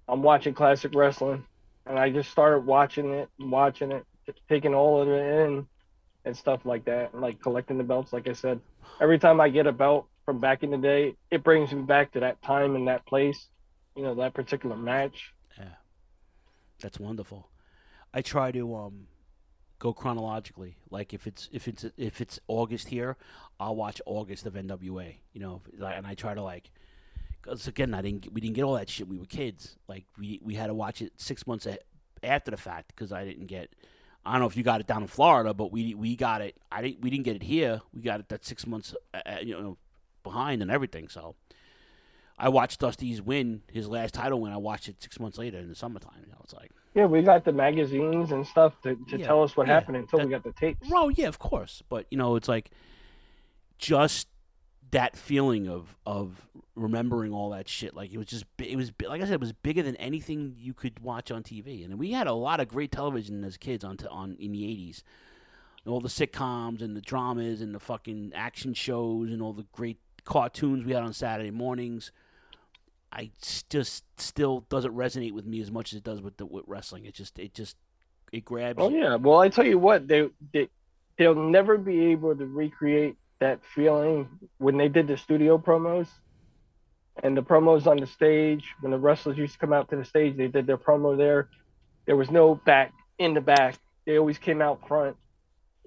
I'm watching classic wrestling, and I just started watching it, watching it, taking all of it in, and stuff like that, and like collecting the belts. Like I said, every time I get a belt from back in the day, it brings me back to that time and that place, you know, that particular match. Yeah, that's wonderful. I try to um go chronologically. Like if it's if it's if it's August here, I'll watch August of NWA. You know, and I try to like. Because again, I didn't. We didn't get all that shit. We were kids. Like we we had to watch it six months after the fact because I didn't get. I don't know if you got it down in Florida, but we we got it. I didn't. We didn't get it here. We got it that six months, uh, uh, you know, behind and everything. So, I watched Dusty's win, his last title win. I watched it six months later in the summertime. You know, it's like. Yeah, we got the magazines and stuff to, to Yeah, tell us what yeah, happened until we got the tapes. Oh yeah, of course. But you know, it's like just that feeling of of remembering all that shit. Like it was just it was like I said, it was bigger than anything you could watch on TV. And we had a lot of great television as kids on t- on in the eighties. All the sitcoms and the dramas and the fucking action shows and all the great cartoons we had on Saturday mornings. I just still doesn't resonate with me as much as it does with the with wrestling. It just it just it grabs. Oh yeah. Well, I tell you what, they they they'll never be able to recreate that feeling when they did the studio promos and the promos on the stage when the wrestlers used to come out to the stage. They did their promo there. There was no back in the back. They always came out front,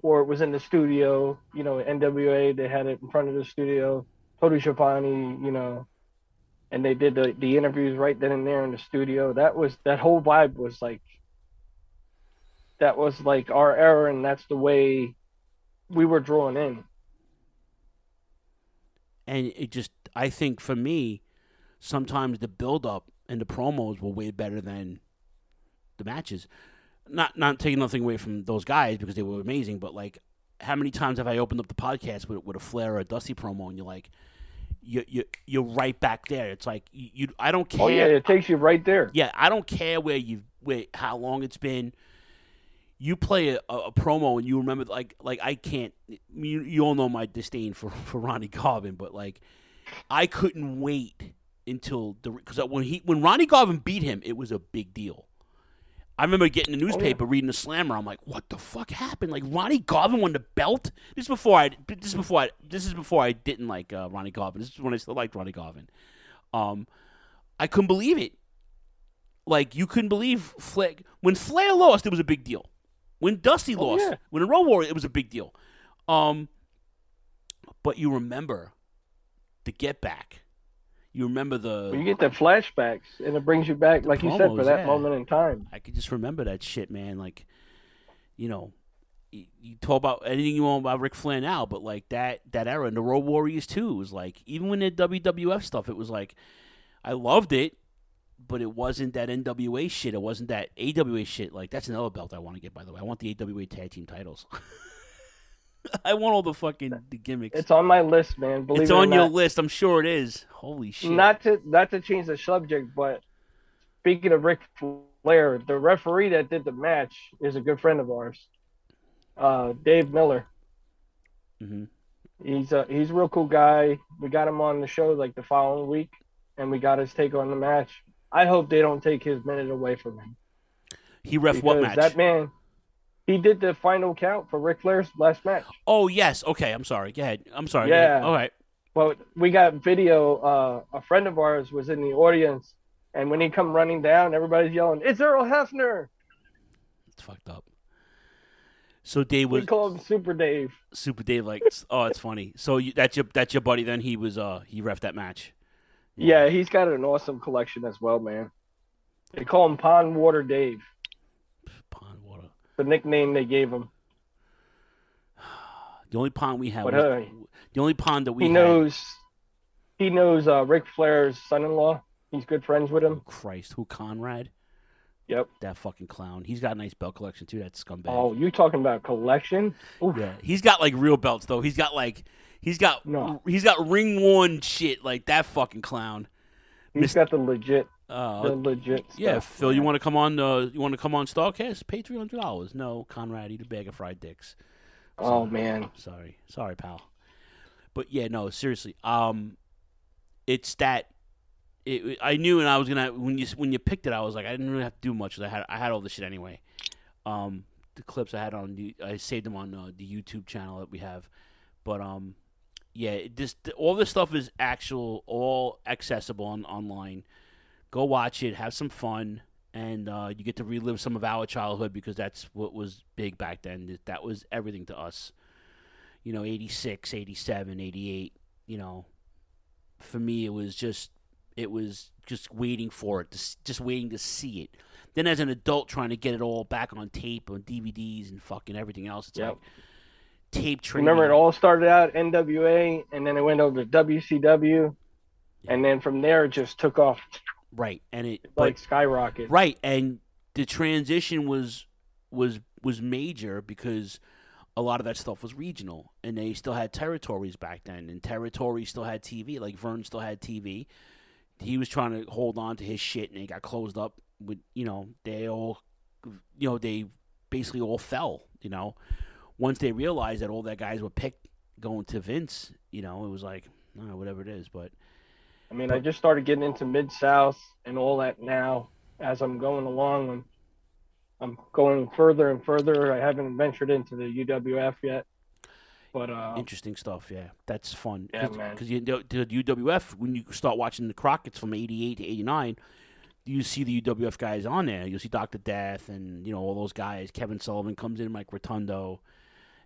or it was in the studio. You know, NWA they had it in front of the studio. Tony Schiavone, you know, and they did the the interviews right then and there in the studio. That was that whole vibe was like that was like our era, and that's the way we were drawn in. and it just I think for me, sometimes the build up and the promos were way better than the matches. Not not taking nothing away from those guys because they were amazing, but like how many times have I opened up the podcast with, with a Flair or a Dusty promo and you're like you you you're right back there. It's like you, you I don't care. Oh yeah, it takes you right there. Yeah, I don't care where you where how long it's been. You play a, a, promo and you remember like like I can't. You, you all know my disdain for for Ronnie Garvin, but like I couldn't wait until the because when he when Ronnie Garvin beat him, it was a big deal. I remember getting the newspaper, reading the slammer. I'm like, "What the fuck happened? Like Ronnie Garvin won the belt." This is before I. This is before I. This is before I didn't like uh, Ronnie Garvin. This is when I still liked Ronnie Garvin. Um, I couldn't believe it. Like you couldn't believe Flair when Flair lost, it was a big deal. When Dusty Oh, lost, yeah. when the Road Warrior, it was a big deal. Um, but you remember the get back. You remember the You get the flashbacks, and it brings you back, like you said, for that yeah. moment in time. I could just remember that shit, man. Like, you know, you, you talk about anything you want about Ric Flair now, but like that that era and the Road Warriors too was like even when the WWF stuff, it was like I loved it, but it wasn't that NWA shit. It wasn't that AWA shit. Like that's another belt I want to get. By the way, I want the AWA tag team titles. I want all the fucking the gimmicks. It's on my list, man. Believe It's it on your not. list. I'm sure it is. Holy shit! Not to not to change the subject, but speaking of Ric Flair, the referee that did the match is a good friend of ours, uh, Dave Miller. hmm He's a he's a real cool guy. We got him on the show like the following week, and we got his take on the match. I hope they don't take his minute away from him. He ref what match? That man, he did the final count for Ric Flair's last match. Oh yes. Okay. I'm sorry. Go ahead. I'm sorry. Yeah. All right. Well, we got video. Uh, a friend of ours was in the audience, and when he come running down, everybody's yelling, "It's Earl Hebner!" It's fucked up. So Dave We was call him Super Dave. Super Dave. Like, oh, it's funny. So you, that's your that's your buddy. Then he was uh he ref that match. Yeah, he's got an awesome collection as well, man. They call him Pond Water Dave. The nickname they gave him. The only pond we had. But, Was, uh, the only pond that we he had. knows. He knows uh, Ric Flair's son-in-law. He's good friends with him. Christ, who Conrad? Yep. That fucking clown. He's got a nice belt collection too. That scumbag. Oh, you talking about collection? Oof. Yeah, he's got like real belts though. He's got like he's got No. he's got ring worn shit like that fucking clown. He's got the legit, Uh, the legit. yeah, stuff. Phil, you want to come on? Uh, you want to come on Starcast? Pay three hundred dollars. No, Conrad, eat a bag of fried dicks. Oh man. Sorry, sorry, pal. But yeah, no, seriously. Um, it's that. It, I knew, and I was gonna when you when you picked it, I was like, I didn't really have to do much. 'cause I had I had all this shit anyway. Um, the clips I had on the I saved them on uh, the YouTube channel that we have. But um, yeah, this all this stuff is actual, all accessible on online. Go watch it, have some fun, and uh, you get to relive some of our childhood because that's what was big back then. That was everything to us. You know, 86, 87, 88, you know, for me it was just it was just waiting for it, just, just waiting to see it. Then as an adult trying to get it all back on tape on DVDs and fucking everything else, it's Yep. like tape trading. Remember, it all started out NWA, and then it went over to WCW, and then from there it just took off right, and it like but- skyrocket. Right, and the transition was was was major because a lot of that stuff was regional, and they still had territories back then, and territories still had TV. Like Verne still had TV. He was trying to hold on to his shit, and he got closed up. With you know, they all, you know, they basically all fell. You know, once they realized that all their guys were picked going to Vince, you know, it was like, I whatever it is, but. I mean, I just started getting into Mid South and all that now as I'm going along. I'm, I'm going further and further. I haven't ventured into the UWF yet, but uh, Interesting stuff, yeah. That's fun. Yeah, Cause, man. 'cause you, the, UWF, when you start watching the Crockett's from 88 to 89, you see the UWF guys on there. You'll see Dr. Death and, you know, all those guys. Kevin Sullivan comes in, Mike Rotundo.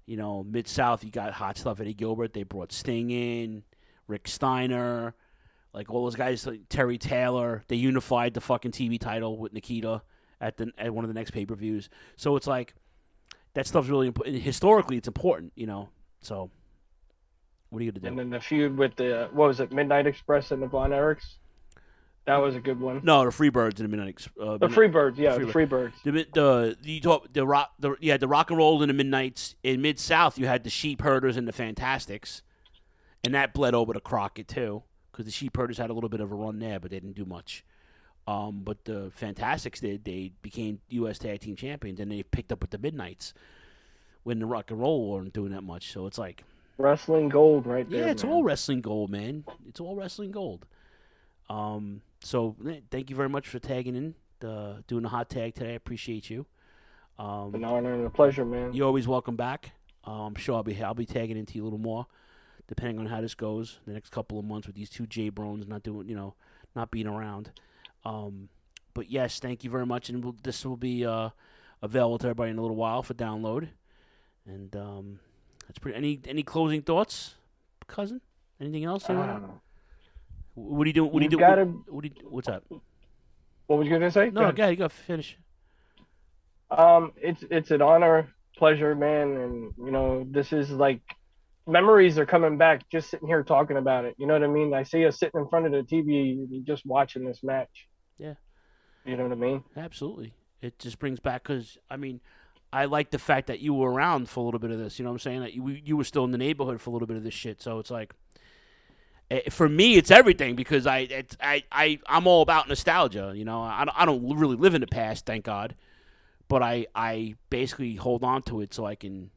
You know, Mid South, you got hot stuff. Eddie Gilbert, they brought Sting in, Rick Steiner, like all those guys, like Terry Taylor. They unified the fucking TV title with Nikita at the at one of the next pay per views. So it's like that stuff's really important. Historically, it's important, you know. So what are you gonna do? and then the feud with the what was it, Midnight Express and the Von Erichs. That was a good one. No, the Freebirds and the Midnight. Uh, The Freebirds, yeah, the Freebirds. The mid- the the you talk the rock the yeah the rock and roll in the Midnights in Mid South. You had the Sheep Herders and the Fantastics, and that bled over to Crockett too because the Sheep Herders had a little bit of a run there, but they didn't do much. Um, but the Fantastics did. They became U.S. Tag Team Champions, and they picked up with the Midnights when the Rock and Roll weren't doing that much. So it's like Wrestling gold right there. yeah, it's man. all wrestling gold, man. It's all wrestling gold. Um, so eh, thank you very much for tagging in, uh, doing the hot tag today. I appreciate you. Um, An honor and a pleasure, man. You're always welcome back. I'm sure I'll be I'll be tagging into you a little more, depending on how this goes the next couple of months with these two J Brones not doing you know not being around. Um, but yes, thank you very much, and we'll, this will be uh, available to everybody in a little while for download. And um, that's pretty. Any any closing thoughts, cousin? Anything else you want? What are you doing? What are you doing? gotta- What, what do you, what's up? What was you gonna say? Go No, ahead. go ahead. You got to finish. Um, it's it's an honor, pleasure, man, and you know this is like memories are coming back just sitting here talking about it. You know what I mean? I see us sitting in front of the TV just watching this match. Yeah. You know what I mean? Absolutely. It just brings back because I mean, I like the fact that you were around for a little bit of this. You know what I'm saying? That you you were still in the neighborhood for a little bit of this shit. So it's like, eh, for me, it's everything because I it's, I I I'm all about nostalgia. You know, I I don't really live in the past, thank God, but I I basically hold on to it so I can,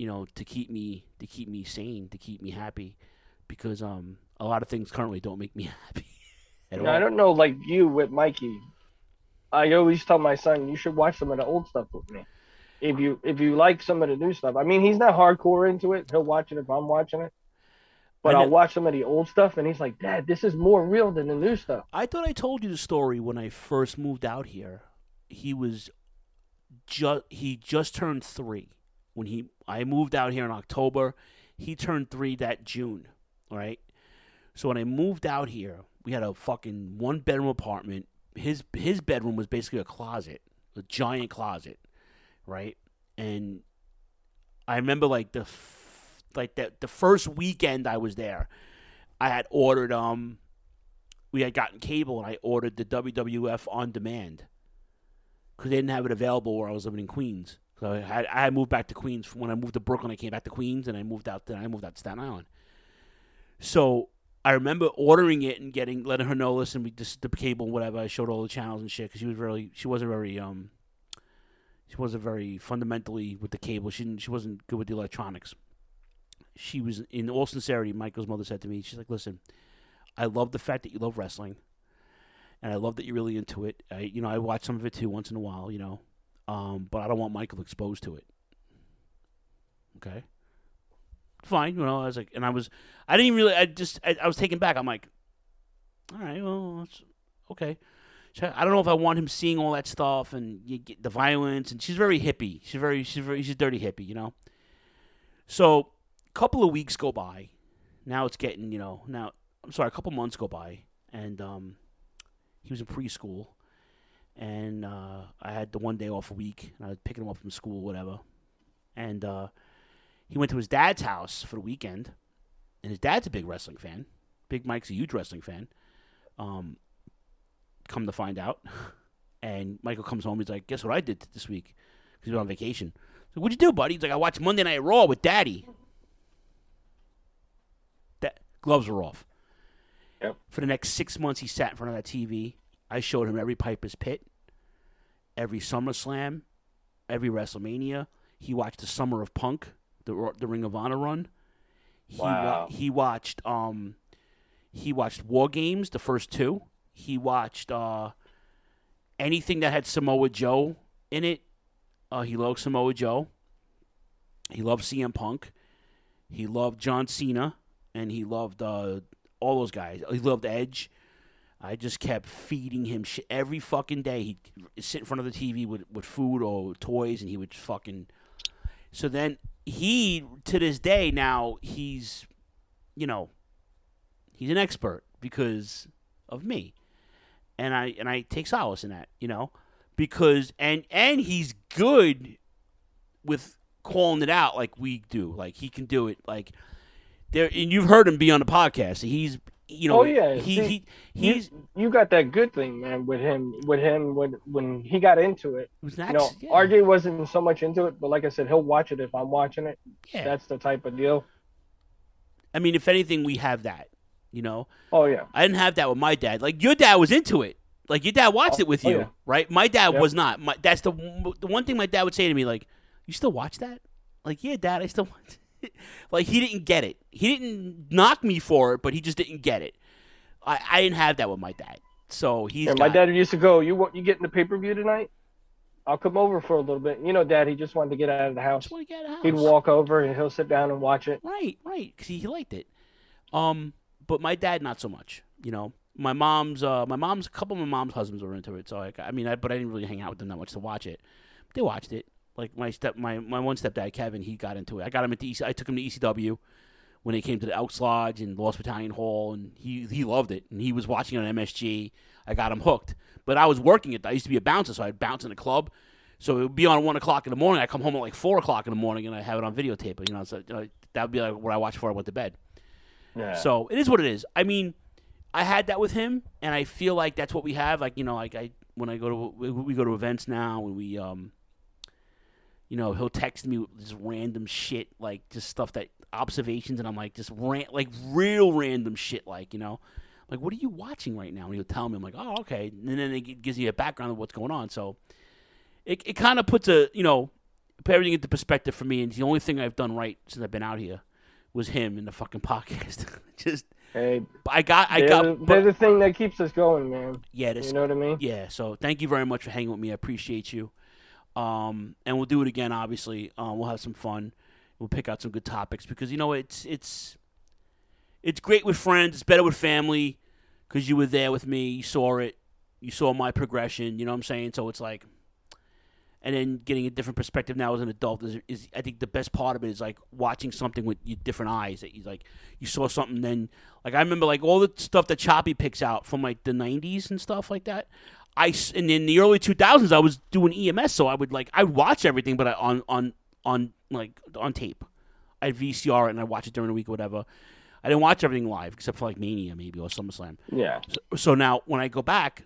you know, to keep me to keep me sane, to keep me happy, because um a lot of things currently don't make me happy at Now, all. I don't know, like you with Mikey. I always tell my son you should watch some of the old stuff with me. If you if you like some of the new stuff, I mean he's not hardcore into it. He'll watch it if I'm watching it. But I'll watch some of the old stuff, and he's like, "Dad, this is more real than the new stuff." I thought I told you the story when I first moved out here. He was just he just turned three when he I moved out here in October. He turned three that June, right? So when I moved out here, we had a fucking one bedroom apartment. His his bedroom was basically a closet, a giant closet, right? And I remember like the f- like the the first weekend I was there, I had ordered um we had gotten cable and I ordered the WWF on demand because they didn't have it available where I was living in Queens. So I had I had moved back to Queens when I moved to Brooklyn. I came back to Queens and I moved out. Then I moved out to Staten Island. So I remember ordering it and getting letting her know. Listen, we just the cable, and whatever. I showed all the channels and shit because she was really she wasn't very um she wasn't very fundamentally with the cable. She didn't, she wasn't good with the electronics. She was in all sincerity. Michael's mother said to me, she's like, "Listen, I love the fact that you love wrestling, and I love that you're really into it. I, you know, I watch some of it too once in a while, you know, um, but I don't want Michael exposed to it. Okay, fine. You know, I was like, and I was, I didn't really, I just, I, I was taken back. I'm like, all right, well, okay. So I don't know if I want him seeing all that stuff and the violence. And she's very hippie. She's very, she's very, she's a dirty hippie, you know. So a couple of weeks go by. Now it's getting, you know, now I'm sorry, a couple months go by, and um, he was in preschool, and uh, I had the one day off a week, and I was picking him up from school, whatever, and uh, he went to his dad's house for the weekend, and his dad's a big wrestling fan. Big Mike's a huge wrestling fan. Um, come to find out, and Michael comes home. He's like, "Guess what I did this week?" Because he was on vacation. So what'd you do, buddy? He's like, I watched Monday Night Raw with Daddy. That gloves were off. Yep. For the next six months, he sat in front of that TV. I showed him every Piper's Pit, every SummerSlam, every WrestleMania. He watched the Summer of Punk, the the Ring of Honor run. He Wow. he watched um he watched War Games, the first two. He watched uh anything that had Samoa Joe in it. Uh, he loved Samoa Joe. He loved CM Punk. He loved John Cena, and he loved uh, all those guys. He loved Edge. I just kept feeding him shit every fucking day. He'd sit in front of the TV with, with food or toys, and he would fucking. So then he, to this day, now he's, you know, he's an expert because of me, and I and I take solace in that, you know, because and and he's good with calling it out like we do. Like he can do it. Like there, and you've heard him be on the podcast. He's you know oh yeah, he, See, he you- he's you, got that good thing, man, with him. With him, when when he got into it, was you know, yeah. RJ wasn't so much into it, but like I said, he'll watch it if I'm watching it. Yeah. That's the type of deal. I mean, if anything, we have that. You know. Oh yeah. I didn't have that with my dad. Like your dad was into it. Like your dad watched oh, it with oh, you, yeah. right? My dad Yep. was not. My, that's the the one thing my dad would say to me. Like, you still watch that? Like, yeah, dad, I still watch. It. like he didn't get it. He didn't knock me for it, but he just didn't get it. I, I didn't have that with my dad. So he's Yeah, my dad used to go. You want you getting the pay per view tonight? I'll come over for a little bit. You know, Dad, he just wanted to get out of the house. Just want to get out of the He'd walk over and he'll sit down and watch it. Right, right, because he, he liked it. Um, but my dad not so much. You know, my mom's uh, my mom's a couple of my mom's husbands were into it. So like, I mean, I, but I didn't really hang out with them that much to watch it. They watched it. Like my step, my my one stepdad Kevin, he got into it. I got him into EC, I took him to ECW when they came to the Elks Lodge and Lost Battalion Hall, and he he loved it. And he was watching it on MSG. I got him hooked. But I was working it. I used to be a bouncer, so I'd bounce in the club. So it would be on one o'clock in the morning. I come home at like four o'clock in the morning, and I have it on videotape. You know, so you know, that would be like what I watched before I went to bed. Yeah. So it is what it is. I mean, I had that with him, and I feel like that's what we have. Like you know, like I when I go to we, we go to events now, and we um, you know, he'll text me with just random shit, like just stuff that observations, and I'm like just rant, like real random shit, like you know, like what are you watching right now? And he'll tell me, I'm like, oh okay, and then it gives you a background of what's going on. So it it kind of puts a you know, put everything into perspective for me. And the only thing I've done right since I've been out here was him in the fucking podcast. just Hey, I got I they're got the, but- they're the thing that keeps us going, man. yeah, this, you know what I mean. Yeah, so thank you very much for hanging with me. I appreciate you. Um, and we'll do it again. Obviously, um, we'll have some fun. We'll pick out some good topics because you know it's it's it's great with friends. It's better with family because you were there with me. You saw it. You saw my progression. You know what I'm saying? So it's like, and then getting a different perspective now as an adult is, is I think the best part of it is like watching something with your different eyes. That you like you saw something then like I remember like all the stuff that Choppy picks out from like the '90s and stuff like that. I and in the early 2000s I was doing EMS, so I would like I would watch everything, but I, on on on like on tape. I'd VCR it and I watch it during the week or whatever. I didn't watch everything live except for like Mania maybe or SummerSlam. Yeah. So, so now when I go back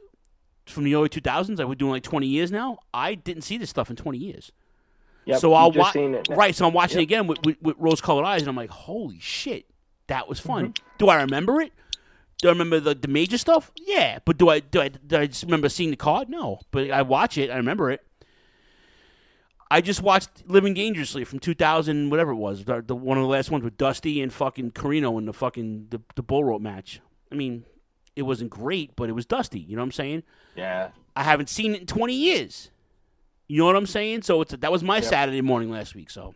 from the early 2000s, I was doing like 20 years now. I didn't see this stuff in 20 years. Yep, so I'll watch seen it now. right. So I'm watching Yep. it again with, with, with rose-colored eyes, and I'm like, "Holy shit, that was fun." Mm-hmm. Do I remember it? Do I remember the, the major stuff? Yeah, but do I do I do I just remember seeing the card? No, but I watch it. I remember it. I just watched Living Dangerously from 2000, whatever it was, the, the one of the last ones with Dusty and fucking Corino in the fucking the, the bull rope match. I mean, it wasn't great, but it was Dusty. You know what I'm saying? Yeah. I haven't seen it in 20 years. You know what I'm saying? So it's that was my Yep. Saturday morning last week. So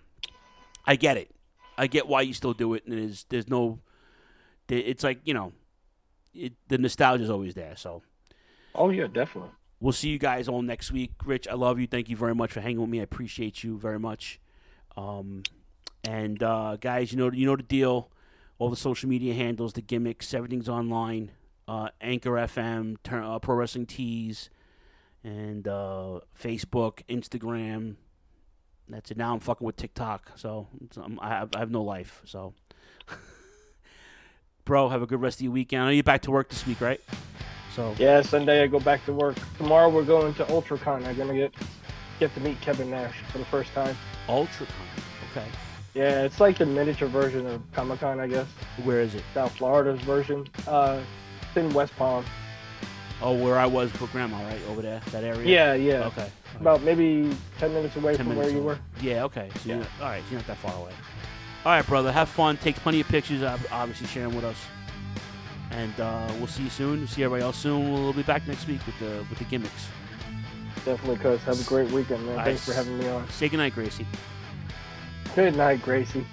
I get it. I get why you still do it, and there's there's no. It's like you know, it, the nostalgia is always there. So Oh yeah, definitely. we'll see you guys all next week. Rich, I love you. Thank you very much for hanging with me. I appreciate you very much. Um, and uh, guys, you know you know the deal. All the social media handles, the gimmicks, everything's online. Uh, Anchor FM, turn, uh, Pro Wrestling Tees, and uh, Facebook, Instagram. That's it. Now I'm fucking with TikTok, so I, I have no life. So, bro, have a good rest of your weekend. I know you're back to work this week, right? So Yeah, Sunday I go back to work. Tomorrow we're going to UltraCon. I'm gonna get get to meet Kevin Nash for the first time. UltraCon. Okay. Yeah, it's like the miniature version of Comic Con, I guess. Where is it? South Florida's version. Uh, it's in West Palm. Oh, where I was for grandma, right over there, that area. Yeah, yeah. Okay. About maybe ten minutes away 10 from where minutes you were. Yeah. Okay. So Yeah. You're, all right. So you're not that far away. All right, brother. Have fun. Take plenty of pictures. Obviously, share them with us. And uh, we'll see you soon. We'll see everybody else soon. We'll be back next week with the with the gimmicks. Definitely, cuz. Have a great weekend, man. All Thanks right. for having me on. Say goodnight, Gracie. Good night, Gracie.